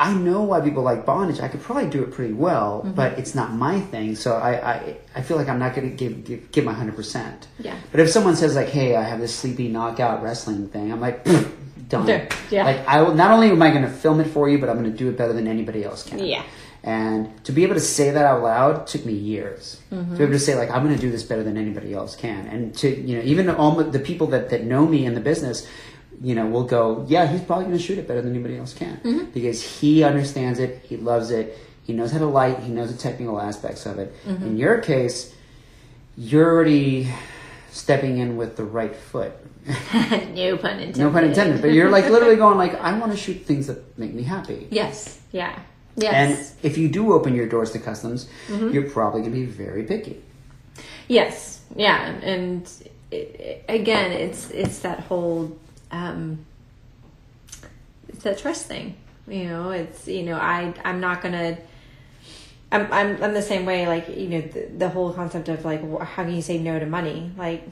I know why people like bondage. I could probably do it pretty well, Mm-hmm. but it's not my thing. So I, I, I feel like I'm not going to give, give give my hundred percent. Yeah. But if someone says like, "Hey, I have this sleepy knockout wrestling thing," I'm like, "Pfft, done. There, yeah. Like I will. Not only am I going to film it for you, but I'm going to do it better than anybody else can. Yeah. And to be able to say that out loud took me years. Mm-hmm. To be able to say like I'm going to do this better than anybody else can, and to you know even all the people that that know me in the business, you know, will go, yeah, he's probably going to shoot it better than anybody else can Mm-hmm. because he understands it, he loves it, he knows how to light, he knows the technical aspects of it. Mm-hmm. In your case, you're already stepping in with the right foot. no pun intended no pun intended, but you're like literally going like, I want to shoot things that make me happy. yes yeah yes And if you do open your doors to customs, Mm-hmm. you're probably going to be very picky. Yes, yeah, and it, again, it's it's that whole um, it's that trust thing. You know, it's you know, I I'm not gonna. I'm I'm I'm the same way. Like you know, the, the whole concept of like, how can you say no to money? Like.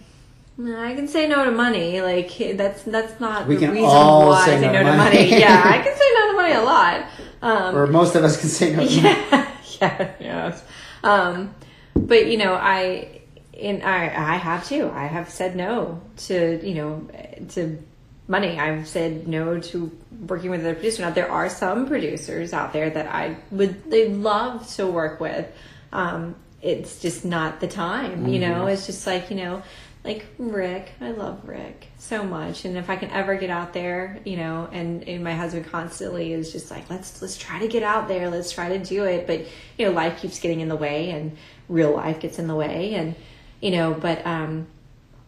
I can say no to money. Like that's that's not We the reason why say I say no no to money. yeah, I can say no to money a lot. Um, Or most of us can say no. yeah, yeah, yes. Um, but you know, I in I I have too. I have said no to you know to money. I've said no to working with another producer. Now there are some producers out there that I would they love to work with. Um, it's just not the time. You know, it's just like you know. Like Rick, I love Rick so much, and if I can ever get out there, you know, and, and my husband constantly is just like, let's let's try to get out there, let's try to do it, but you know, life keeps getting in the way, and real life gets in the way, and you know, but um,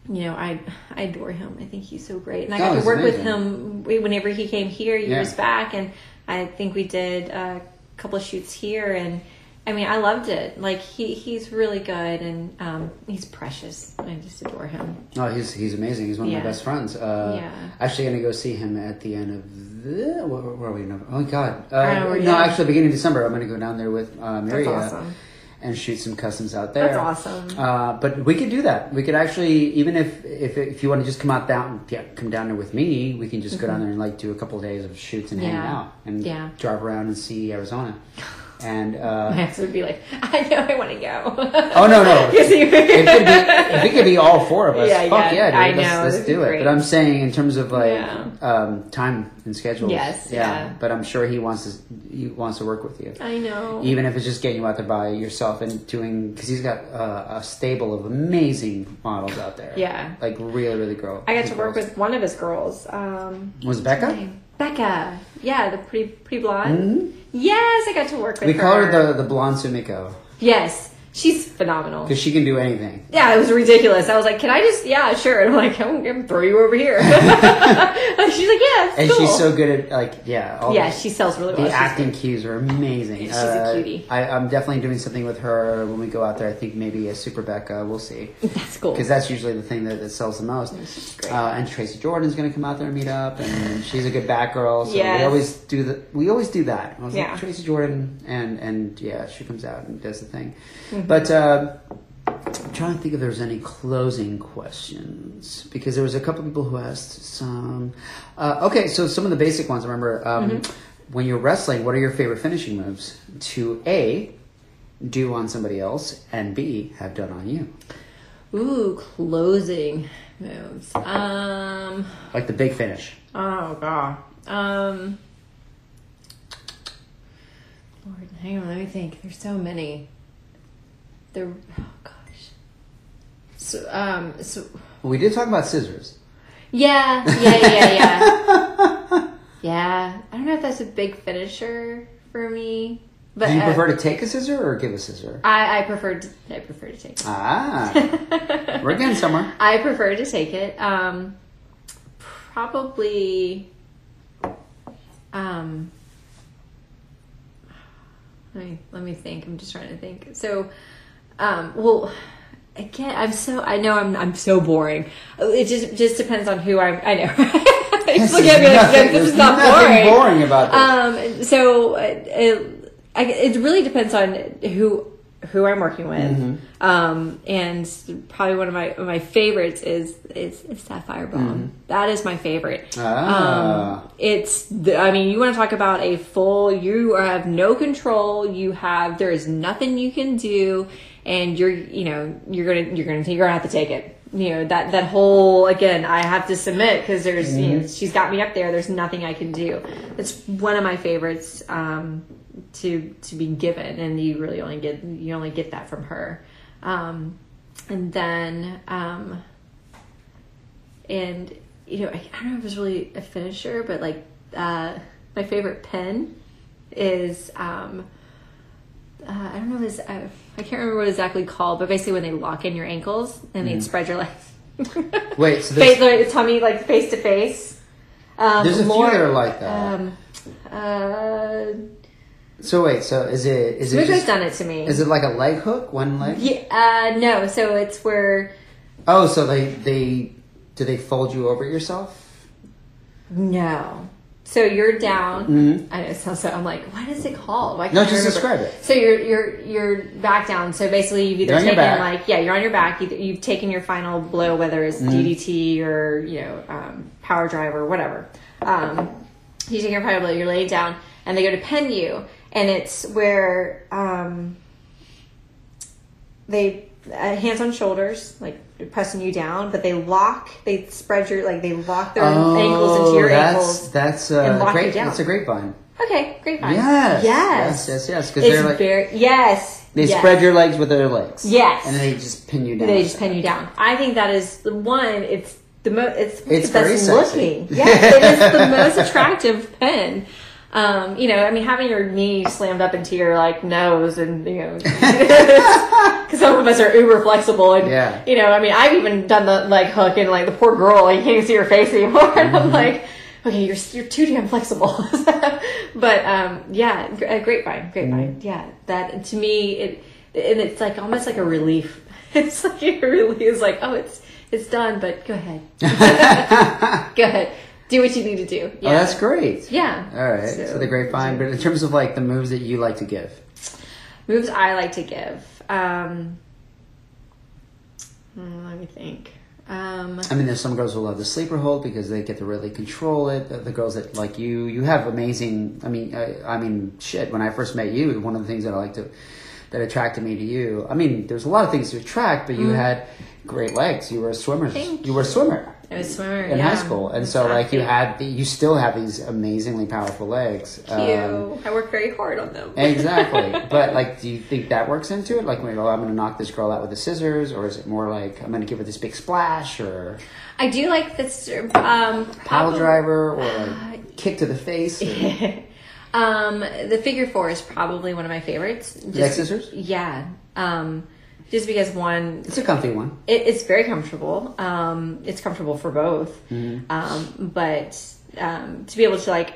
you know, I I adore him. I think he's so great, and I Oh, got to he's work with him whenever he came here years Yeah. back, and I think we did a couple of shoots here, and I mean, I loved it. Like he he's really good and um, he's precious. I just adore him. Oh, he's he's amazing. He's one of Yeah. my best friends. Uh, Yeah. Actually, going to go see him at the end of the. Where, where are we? now? Oh God. Uh, no, yeah. actually, beginning of December, I'm going to go down there with uh, Maria awesome. and shoot some customs out there. That's awesome. Uh, but we could do that. We could actually, even if if if you want to just come out down, yeah, come down there with me. We can just go down there and like do a couple of days of shoots and hang Mm-hmm. Out and Yeah. drive around and see Arizona. And uh, My ex would be like, I know I want to go. oh no no, it could be if it could be all four of us, Yeah, fuck yeah, yeah, dude, I let's, know, let's do it. great. But I'm saying in terms of like Yeah. um, time and schedules, Yes, yeah. But I'm sure he wants to he wants to work with you, I know. even if it's just getting you out there by yourself and doing because he's got uh, a stable of amazing models out there. Yeah. like really really girl. I got to work with one of his girls. Um, was Becca. Becca. Yeah, the pretty pretty blonde. Mhm. Yes, I got to work with We her. call her the the blonde Sumiko Yes, she's phenomenal. because she can do anything. Yeah, it was ridiculous. I was like, "Can I just?" Yeah, sure. And I'm like, "I'm gonna throw you over here." she's like, "Yeah, And cool." she's so good at like yeah. All yeah, she sells really well. The She's acting cues are amazing. She's a Uh, cutie. I, I'm definitely doing something with her when we go out there. I think maybe a Super Becca. We'll see. That's cool. Because that's usually the thing that, that sells the most. Uh, and Tracy Jordan's going to come out there and meet up, and she's a good back girl. So we always do the we always do that. I was Yeah. like Tracy Jordan, and and yeah, she comes out and does the thing. Mm-hmm. But uh, I'm trying to think if there's any closing questions because there was a couple people who asked some. Uh, okay, so some of the basic ones. I remember um, Mm-hmm. when you're wrestling, what are your favorite finishing moves? To a do on somebody else, and B have done on you. Ooh, closing moves. Um. Like the big finish. Oh god. Um. Lord, hang on. Let me think. There's so many. There. Oh gosh. So um. So we did talk about scissors. yeah yeah yeah yeah yeah. I don't know if that's a big finisher for me, but Do you uh, prefer to take a scissor or give a scissor? I I prefer to, I prefer to take. it. Ah, we're getting somewhere. I prefer to take it. Um, probably. Um, let me let me think. I'm just trying to think. So, um, well, again, I'm so I know I'm I'm so boring. It just just depends on who I'm. I know. Look at me like this is not boring. boring about this. Um, so uh, it, it really depends on who who I'm working with. Mm-hmm. Um, and probably one of my my favorites is is, is Sapphire Bomb. That is my favorite. Ah. Um, it's the, I mean, you want to talk about a full. You have no control. You have there is nothing you can do, and you're you know you're gonna you're gonna you're gonna have to take it. You know that that whole again. I have to submit because there's you know she's got me up there. There's nothing I can do. It's one of my favorites um, to to be given, and you really only get you only get that from her. Um, and then um, and you know I, I don't know if it's really a finisher, but like uh, my favorite pen is um, uh, I don't know if it's uh, I can't remember what it's exactly called, but basically when they lock in your ankles and they spread your legs. Wait, so face, there's, like, tummy like face to face. Um, there's a few that are like that. Um, uh, so wait, so is it is it just, done it to me. is it like a leg hook, one leg? Yeah, uh, no. So it's where Oh, so they they do they fold you over yourself? no. So you're down. Mhm. I know. So, so I'm like, what is it called? Why No, just describe it. So you're you're you're back down. So basically, you've either taken like yeah, you're on your back. Either you've taken your final blow, whether it's Mm-hmm. DDT or you know um, power drive or whatever. Um, you take your final blow. You're laying down, and they go to pen you, and it's where um, they uh, hands on shoulders, like pressing you down, but they lock. They spread your like they lock their ankles into your Oh, that's, ankles. That's and uh, great. That's a grapevine. Okay, great. Fine. Yes, Yes. yes, yes, yes. Because It's they're like very yes. they yes. spread your legs with their legs. Yes. and then they just pin you down. They just pin you down. I think that is the one. It's the most. It's, It's the very best sexy. looking. Yes, it is the most attractive pin. Um, you know, I mean, having your knee slammed up into your like nose, and you know, because some of us are uber flexible, and Yeah. you know, I mean, I've even done the like hook, and like the poor girl, like, you can't even see her face anymore, and Mm-hmm. I'm like. Okay, you're you're too damn flexible. but um, yeah, a grapevine, grapevine. Yeah, that to me it and it's like almost like a relief. It's like it really is like oh it's it's done, but go ahead, go ahead, do what you need to do. Yeah, Oh, that's great. Yeah. All right. So, So- the grapevine, but in terms of like the moves that you like to give, moves I like to give. Um, hmm, let me think. Um, I mean, there's some girls who love the sleeper hold because they get to really control it. The, the girls that like you, you have amazing. I mean, I, I mean, shit. When I first met you, one of the things that I like to that attracted me to you. I mean, there's a lot of things to attract, but you had great legs. You were a swimmer. Mm. Thank you were a swimmer. I was a swimmer in yeah. high school, and so like you had, you still have these amazingly powerful legs. Um, I work very hard on them. exactly, but like, do you think that works into it? Like, well, I'm going to knock this girl out with the scissors, or is it more like I'm going to give her this big splash, or I do like this um, pile driver, or like kick to the face? or- um, the figure four is probably one of my favorites. Just- Leg scissors? Yeah. Um, just because one, It's a comfy one. it, it's very comfortable. Um, it's comfortable for both. Mm-hmm. Um, but um, to be able to like,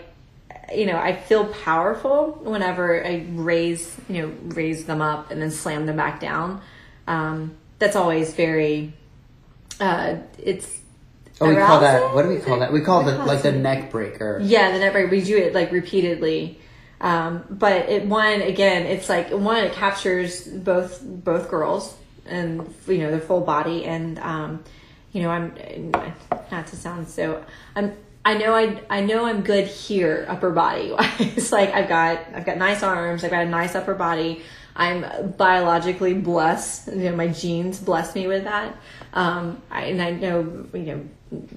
you know, I feel powerful whenever I raise, you know, raise them up and then slam them back down. Um, that's always very. Uh, it's. Oh, we call that. What do we call that? We call it call like the neck breaker. Yeah, the neck breaker. We do it like repeatedly. Um, but it one again, it's like one it captures both both girls and you know their full body and um, you know I'm not to sound so I'm I know I I know I'm good here upper body wise. like I've got I've got nice arms. I've got a nice upper body. I'm biologically blessed. You know, my genes bless me with that. Um, I, and I know, you know,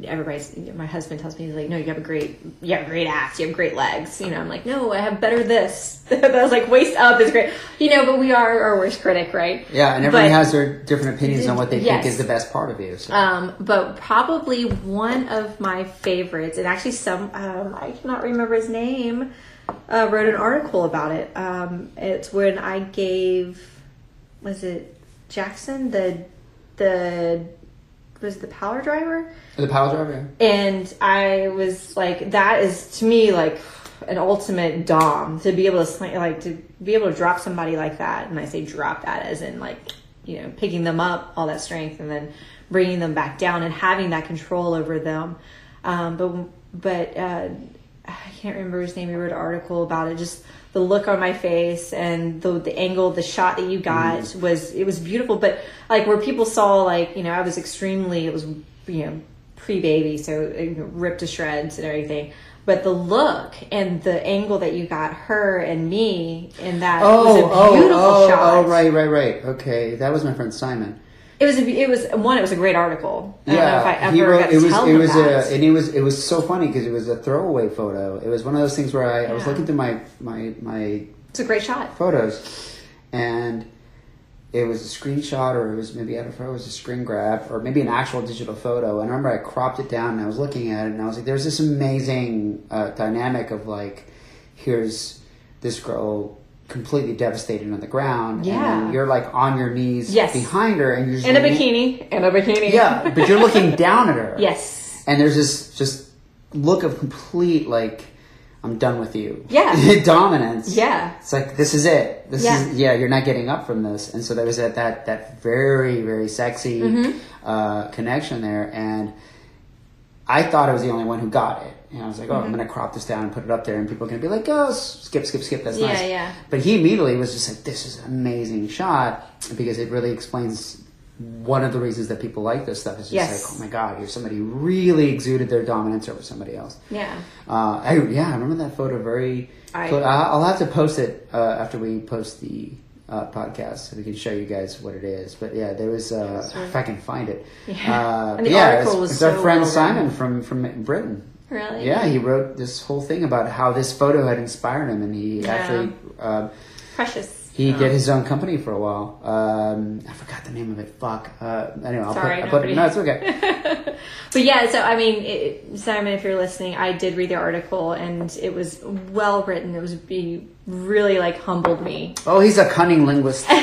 everybody's, my husband tells me, he's like, no, you have a great, you have a great ass, you have great legs. You know, I'm like, no, I have better this. that was like, waist up is great. You know, but we are our worst critic, right? Yeah, and everyone But- has their different opinions on what they think is the best part of you. So. Um, but probably one of my favorites, and actually some, um, I cannot remember his name, uh, wrote an article about it. Um, it's when I gave, was it Jackson the, the, was the power driver? the power driver. And I was like, that is to me like an ultimate dom to be able to like to be able to drop somebody like that. And I say drop that as in like you know picking them up, all that strength, and then bringing them back down and having that control over them. Um, but but uh, I can't remember his name. He wrote an article about it. Just the look on my face and the the angle, the shot that you got mm-hmm. was it was beautiful. But like where people saw like you know I was extremely it was you know pre baby so know, ripped to shreds and everything. But the look and the angle that you got her and me in that Oh, was a oh, beautiful oh, oh shot. oh, right, right, right. Okay, that was my friend Simon. It was a, it was one. It was a great article. I don't know if I ever he wrote. got It was. It was a, and it was. It was so funny because it was a throwaway photo. It was one of those things where I, I was looking through my my my it's a great shot. photos, and it was a screenshot, or it was maybe I don't know, it was a screen grab, or maybe an actual digital photo. And I remember I cropped it down, and I was looking at it, and I was like, "There's this amazing uh, dynamic of like, here's this girl." Completely devastated on the ground, and Yeah. you're like on your knees Yes. behind her, and you're just In a bikini. In a bikini. Yeah, but you're looking down at her. Yes. And there's this just look of complete like I'm done with you. Yeah. Dominance. Yeah. It's like this is it. This Yeah. is yeah, you're not getting up from this. And so there was that that that very, very sexy Mm-hmm. uh, connection there and I thought I was the only one who got it. And I was like, oh, Mm-hmm. I'm going to crop this down and put it up there, and people are going to be like, oh, skip, skip, skip. That's Yeah, nice. yeah. Yeah. But he immediately was just like, this is an amazing shot because it really explains one of the reasons that people like this stuff. Is just Yes. like, oh my god, you're somebody who really exuded their dominance over somebody else. Yeah. Uh, I, yeah, I remember that photo very. I- I'll have to post it uh, after we post the uh, podcast so we can show you guys what it is. But yeah, there was uh, if I can find it. Yeah. Uh, And the yeah, article it's, was it's our friend well Simon from from Britain. Really? Yeah, he wrote this whole thing about how this photo had inspired him, and he Yeah. actually uh, Precious. He Oh. did his own company for a while. Um, I forgot the name of it. Fuck. Uh, anyway, I'll Sorry, put, I'll put it. No, it's okay. But yeah, so I mean, it, Simon, if you're listening, I did read the article and it was well written. It was be really like humbled me. Oh, he's a cunning linguist.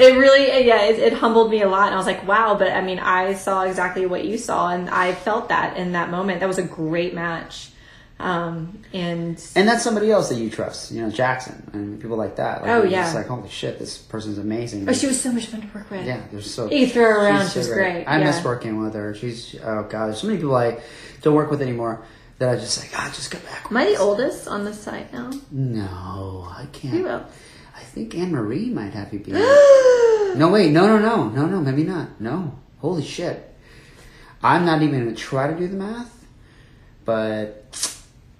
It really, yeah, it, it humbled me a lot. And I was like, wow. But I mean, I saw exactly what you saw, and I felt that in that moment. That was a great match. Um, and And that's somebody else that you trust, you know, Jackson and people like that. Like, Oh, yeah. Just like, holy shit, this person's amazing. oh, she was so much fun to work with. yeah, they're so. You could throw her around, she's was so great, I miss working with her. She's oh god, there's so many people I don't work with anymore that I just like, ah, just go back. Am I the oldest on the site now? No, I can't. Who else? I think Anne Marie might have you be. no, wait, no, no, no, no, no, maybe not. No, holy shit. I'm not even gonna try to do the math, but.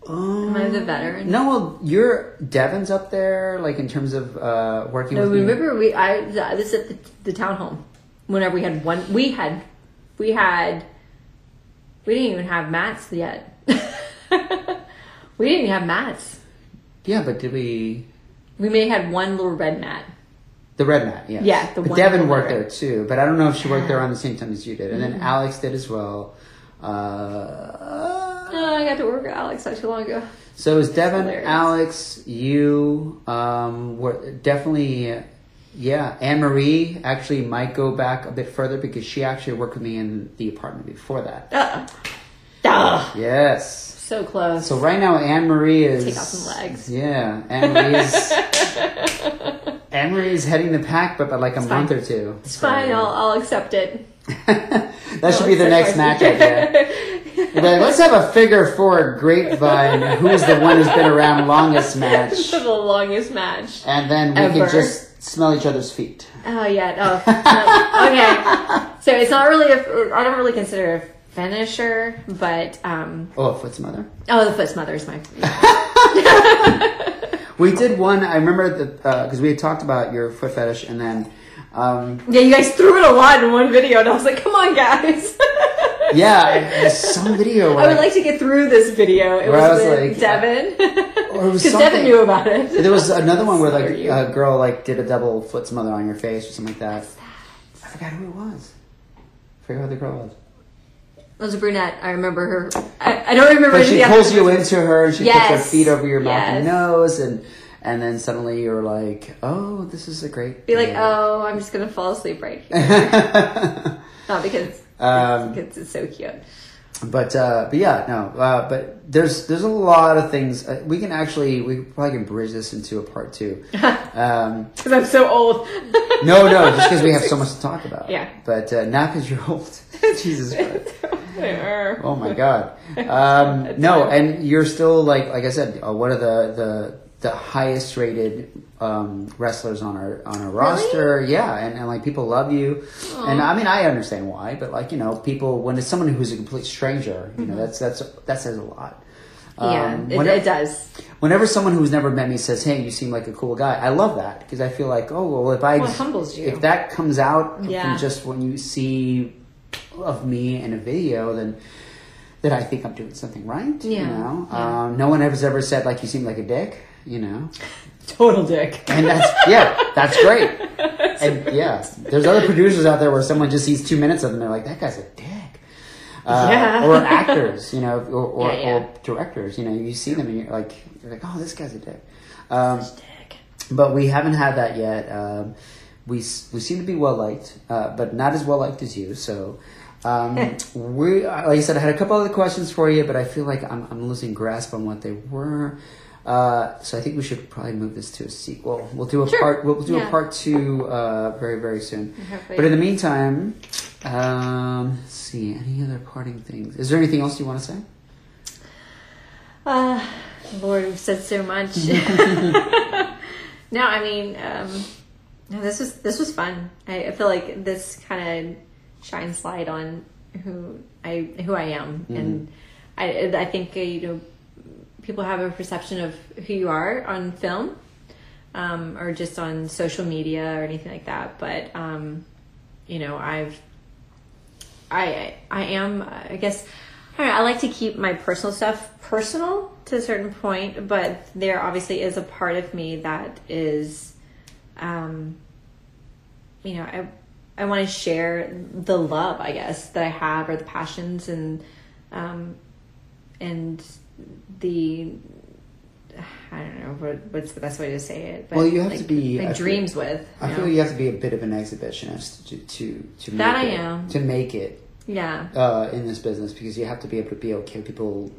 Um, Am I the veteran? No, well, you're Devin's up there, like in terms of uh, working No, with me. remember we I this at the, the townhome. Whenever we had one, we had we had we didn't even have mats yet. we didn't even have mats. Yeah, but did we? We may have had one little red mat. The red mat, yes. Yeah, the but one Devin worked red. there too, but I don't know if she worked there on the same time as you did. And Mm-hmm. then Alex did as well. Uh, Oh, I got to work with Alex not too long ago. so it was Devin, hilarious. Alex, you, um, were definitely, yeah. Anne Marie actually might go back a bit further because she actually worked with me in the apartment before that. Uh, duh. Yes. So close. So right now, Anne Marie is Take out some legs. Yeah, Anne Marie's Anne Marie's heading the pack, but by like a month or two. it's fine. I'll, I'll accept it. that should be the next match idea. Like, let's have a figure four grapevine. Who's the one who's been around longest match? the longest match. And then we Ever. can just smell each other's feet. Oh yeah. Oh. no. Okay. So it's not really. A, I don't really consider a finisher, but um. Oh, foot's mother. Oh, the foot smother is my. We did one. I remember that because we had talked about your foot fetish, and then um, Yeah, you guys threw it a lot in one video, and I was like, "Come on, guys." yeah, there's some video. Where I would like to get through this video. It Where I was, was with like- Devin. Or Because something- Devin knew about it. There was another one where like a girl like did a double foot smother on your face or something like that. I forgot who it was. I forgot who the girl was. It was a brunette. I remember her. I, I don't remember. But she pulls you into her and she puts her Yes. feet over your mouth and nose and and then suddenly you're like, oh, this is a great. Be like, day." oh, I'm just gonna fall asleep right here. Not because Um, it's, it's so cute. But uh, but yeah, no. Uh, but there's there's a lot of things uh, we can actually we probably can bridge this into a part two. Um, Because I'm so old. no, no, just because we have so much to talk about. Yeah. But uh, not because you're old. Jesus Christ. Oh my god. Um, no, and you're still like like I said, uh, one of the the the highest rated um, wrestlers on our on our roster. Yeah, and, and like people love you, and I mean I understand why, but like you know people when it's someone who's a complete stranger, you know that's that's that says a lot. yeah, Um, it, whenever, it does. whenever someone who's never met me says, "Hey, you seem like a cool guy," I love that because I feel like, oh well, if I Well, humbles you. if that comes out Yeah. from just when you see of me in a video, then that I think I'm doing something right. You Yeah. know, Yeah. um, no one has ever said like you seem like a dick. You know, Total dick. and that's yeah, that's great. And yeah, there's other producers out there where someone just sees two minutes of them, they're like, that guy's a dick. Uh, Yeah. Or actors, you know, or, or, Yeah, yeah. or directors, you know, you see them and you're like, you're like, oh, this guy's a dick. Um, Dick. but we haven't had that yet. Um, we we seem to be well liked, uh, but not as well liked as you. So. Um, we, like I said, I had a couple other questions for you, but I feel like I'm, I'm losing grasp on what they were. Uh, so I think we should probably move this to a sequel. We'll do a Sure. part. We'll do Yeah. a part two uh, very very soon. Hopefully. But in the meantime, um, let's see any other parting things. Is there anything else you want to say? Uh, Lord, we've said so much. no, I mean, um, no, this was this was fun. I, I feel like this kind of shines light on who I who I am, and I I think uh, you know people have a perception of who you are on film, um, or just on social media or anything like that. But um, you know, I've I I am I guess I, know, I like to keep my personal stuff personal to a certain point, but there obviously is a part of me that is, um, you know, I I want to share the love I guess that I have or the passions and um, and the I don't know what what's the best way to say it. But Well, you have like, to be- my I feel- dreams with. I you feel know? you have to be a bit of an exhibitionist to to to make That I it, am. to make it yeah. uh, in this business because you have to be able to be okay with people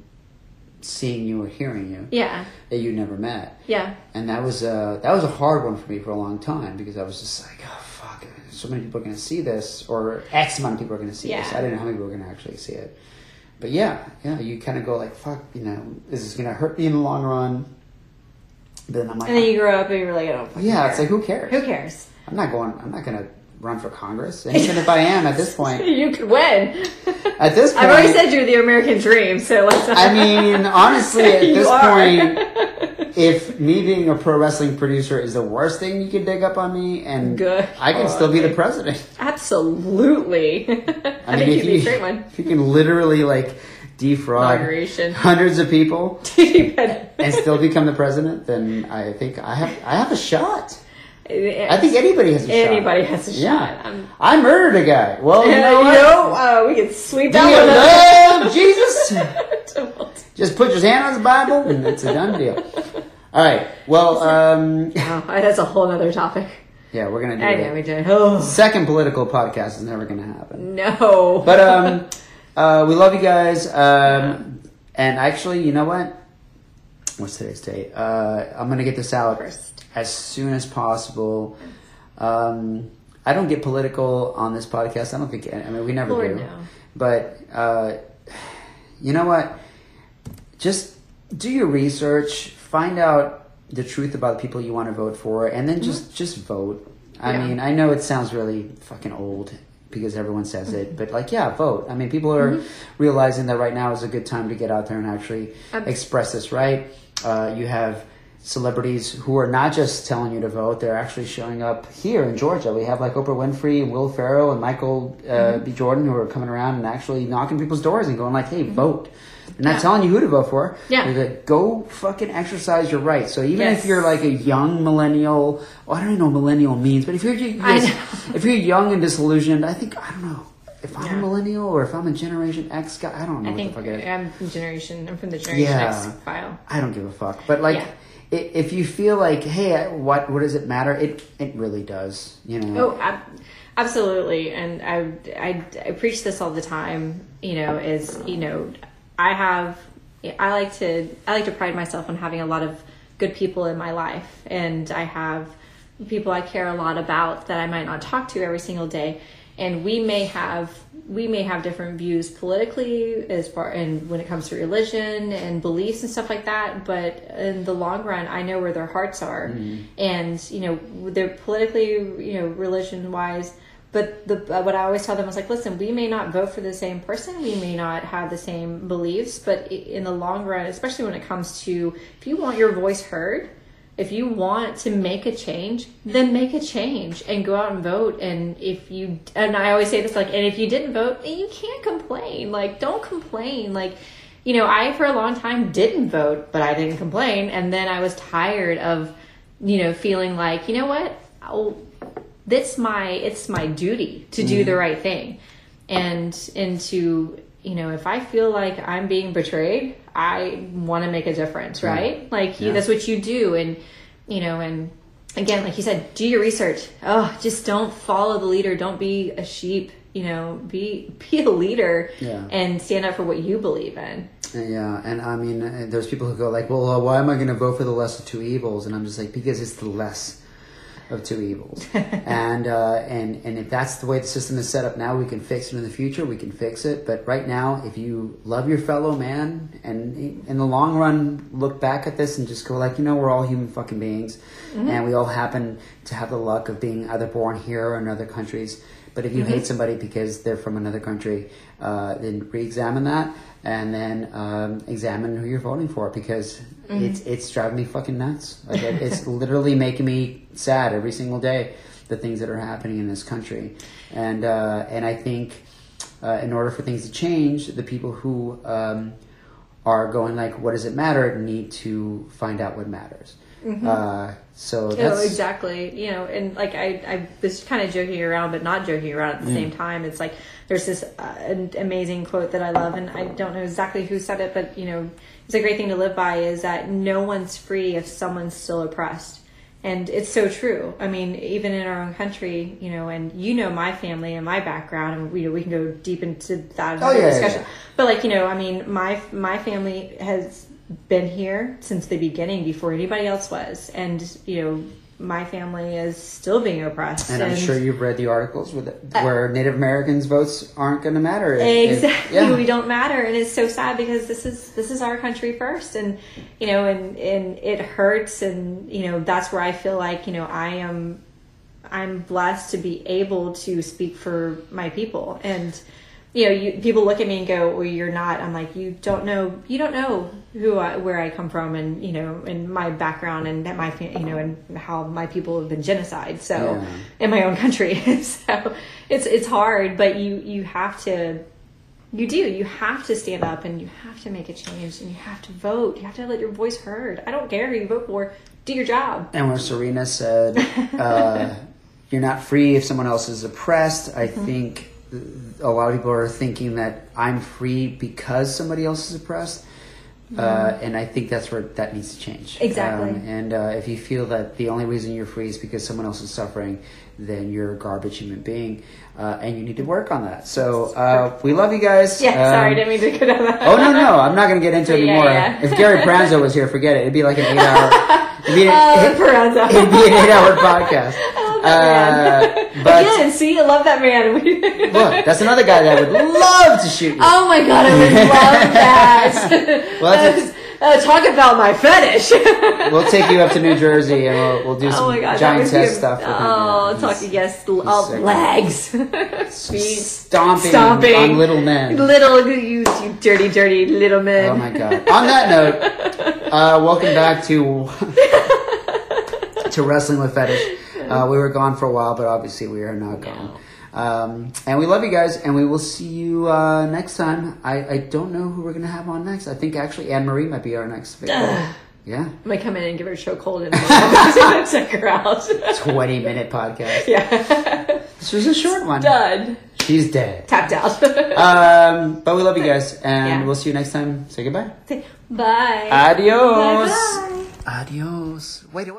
seeing you or hearing you Yeah. that you never met. Yeah. And that was a that was a hard one for me for a long time because I was just like, oh fuck, so many people are going to see this, or X amount of people are going to see this. I didn't know how many people were going to actually see it. But yeah, yeah, you kind of go like, fuck, you know, is this going to hurt me in the long run? But then I'm like, And then you grow up and you're like, I don't yeah, care. it's like who cares? who cares? I'm not going. I'm not going to run for Congress, and even if I am at this point, You could win. at this point, I've already said you're the American dream, so let's. I mean, honestly, at this are. point, if me being a pro wrestling producer is the worst thing you can dig up on me, and Good. I can still be the president. Absolutely. I, I mean, think you'd be a great one. if you can literally like defraud hundreds of people and still become the president, then I think I have I have a shot. I think anybody has a shot. anybody has a shot. Yeah, I'm- I murdered a guy. Well, you you know know, uh, we can sweep Do that you one love Jesus? Just put your hand on the Bible, and it's a done deal. All right. Well, um, that's a whole other topic. yeah, we're gonna do I it. know we did. Oh Second political podcast is never gonna happen. no! But um, uh, we love you guys. Um, and actually, you know what? What's today's date? Uh, I'm gonna get this out First. As soon as possible. Um, I don't get political on this podcast. I don't think. I mean, we never Lord, do. no. But uh, you know what? Just do your research. Find out the truth about the people you want to vote for, and then just just vote. I Mm-hmm. Yeah. mean, I know it sounds really fucking old because everyone says it, but like, yeah, vote. I mean, people are realizing that right now is a good time to get out there and actually express this, right? Uh, you have celebrities who are not just telling you to vote; they're actually showing up here in Georgia. We have like Oprah Winfrey, and Will Ferrell, and Michael uh, B. Jordan who are coming around and actually knocking people's doors and going like, "Hey, vote." They're not Yeah. telling you who to vote for. Yeah. They're like, go fucking exercise your right. So even Yes. if you're like a young millennial, well, I don't even know what millennial means, but if you're, I if you're young and disillusioned, I think I don't know if I'm a millennial or if I'm a Generation X guy. I don't know I what think the fuck it is. I'm from generation. I'm from the generation Yeah. X file. I don't give a fuck. But like, Yeah. If you feel like, hey, what what does it matter? It it really does. You know. Oh, ab- absolutely. And I, I, I preach this all the time. You know, is you know, I have, I like to, I like to pride myself on having a lot of good people in my life, and I have people I care a lot about that I might not talk to every single day, and we may have. We may have different views politically, as far and when it comes to religion and beliefs and stuff like that. But in the long run, I know where their hearts are, mm-hmm. and you know they're politically, you know, religion wise. But the uh, what I always tell them is like, listen, we may not vote for the same person, we may not have the same beliefs, but in the long run, especially when it comes to if you want your voice heard, if you want to make a change, then make a change and go out and vote. And if you, and I always say this, like, and if you didn't vote, you can't complain. Like, don't complain. Like, you know, I for a long time didn't vote, but I didn't complain. And then I was tired of, you know, feeling like, you know what? Oh, I'll, that's my, it's my duty to do the mm-hmm. right thing. And, and to, you know, if I feel like I'm being betrayed, I want to make a difference, right? Like, you, Yeah. that's what you do. And, you know, and again, like you said, do your research. Oh, just don't follow the leader. Don't be a sheep. You know, be be a leader Yeah. and stand up for what you believe in. Yeah, and I mean, uh, there's people who go like, "Well, uh, why am I going to vote for the less of two evils?" And I'm just like, because it's the less of two evils, and uh, and and if that's the way the system is set up now, we can fix it in the future. We can fix it, but right now, if you love your fellow man, and in the long run, look back at this and just go like, you know, we're all human fucking beings, and we all happen to have the luck of being either born here or in other countries. But if you hate somebody because they're from another country, uh, then re-examine that, and then um, examine who you're voting for because it's it's driving me fucking nuts. Like it, it's literally making me sad every single day. The things that are happening in this country, and uh, and I think uh, in order for things to change, the people who um, are going like, "What does it matter?" need to find out what matters. Uh, so No, that's exactly. You know, and like I, I was kind of joking around, but not joking around at the same time. It's like there's this uh, an amazing quote that I love, and I don't know exactly who said it, but you know, it's a great thing to live by. Is that no one's free if someone's still oppressed, and it's so true. I mean, even in our own country, you know, and you know my family and my background, and we we can go deep into that Oh, yeah, discussion. yeah. But like you know, I mean, my my family has been here since the beginning before anybody else was, and you know my family is still being oppressed. And I'm sure you've read the articles with where Native Americans' votes aren't going to matter. It- exactly. yeah. we don't matter. And it's so sad because this is this is our country first. And you know and and it hurts. And you know that's where i feel like you know i am i'm blessed to be able to speak for my people. And you know you people look at me and go well you're not. I'm like you don't know. You don't know who I, where i come from and you know and my background and that my you know and how my people have been genocide so Yeah. in my own country. So it's it's hard but you you have to you do. You have to stand up and you have to make a change and you have to vote. You have to let your voice heard. I don't care who you vote for. Do your job. And where Serena said, uh, "You're not free if someone else is oppressed," I Mm-hmm. think a lot of people are thinking that I'm free because somebody else is oppressed, uh, and I think that's where that needs to change. Exactly. Um, and uh, if you feel that the only reason you're free is because someone else is suffering, then you're a garbage human being, uh, and you need to work on that. So uh, we love you guys. yeah sorry Um, didn't mean to go down that Oh no no! I'm not going to get into it anymore. yeah. yeah. If Gary Pranzo was here, forget it. It'd be like an eight hour. It'd be an, oh Peranza. it'd be an eight hour podcast. Oh, that Uh, but again see i love that man look, that's another guy that I would love to shoot you. oh my god i would love that Well, that's uh, talk about my fetish We'll take you up to New Jersey and we'll, we'll do some oh my god giantess stuff. Him. oh Yeah, talk he's yes oh, legs feet stomping, stomping on little men. little you, you dirty dirty little men Oh my god! On that note, uh, welcome back to to wrestling with fetish. Uh, we were gone for a while, but obviously we are not gone. Um, and we love you guys, and we will see you uh, next time. I, I don't know who we're gonna have on next. I think actually Anne Marie might be our next. victim. yeah, I might come in and give her a show cold and check her out. twenty minute podcast. yeah. This was a short one. Done. She's dead. Tapped out. Um, but we love you guys, and Yeah. we'll see you next time. Say goodbye. Bye. Adios. Bye-bye. Adios. Wait. wait.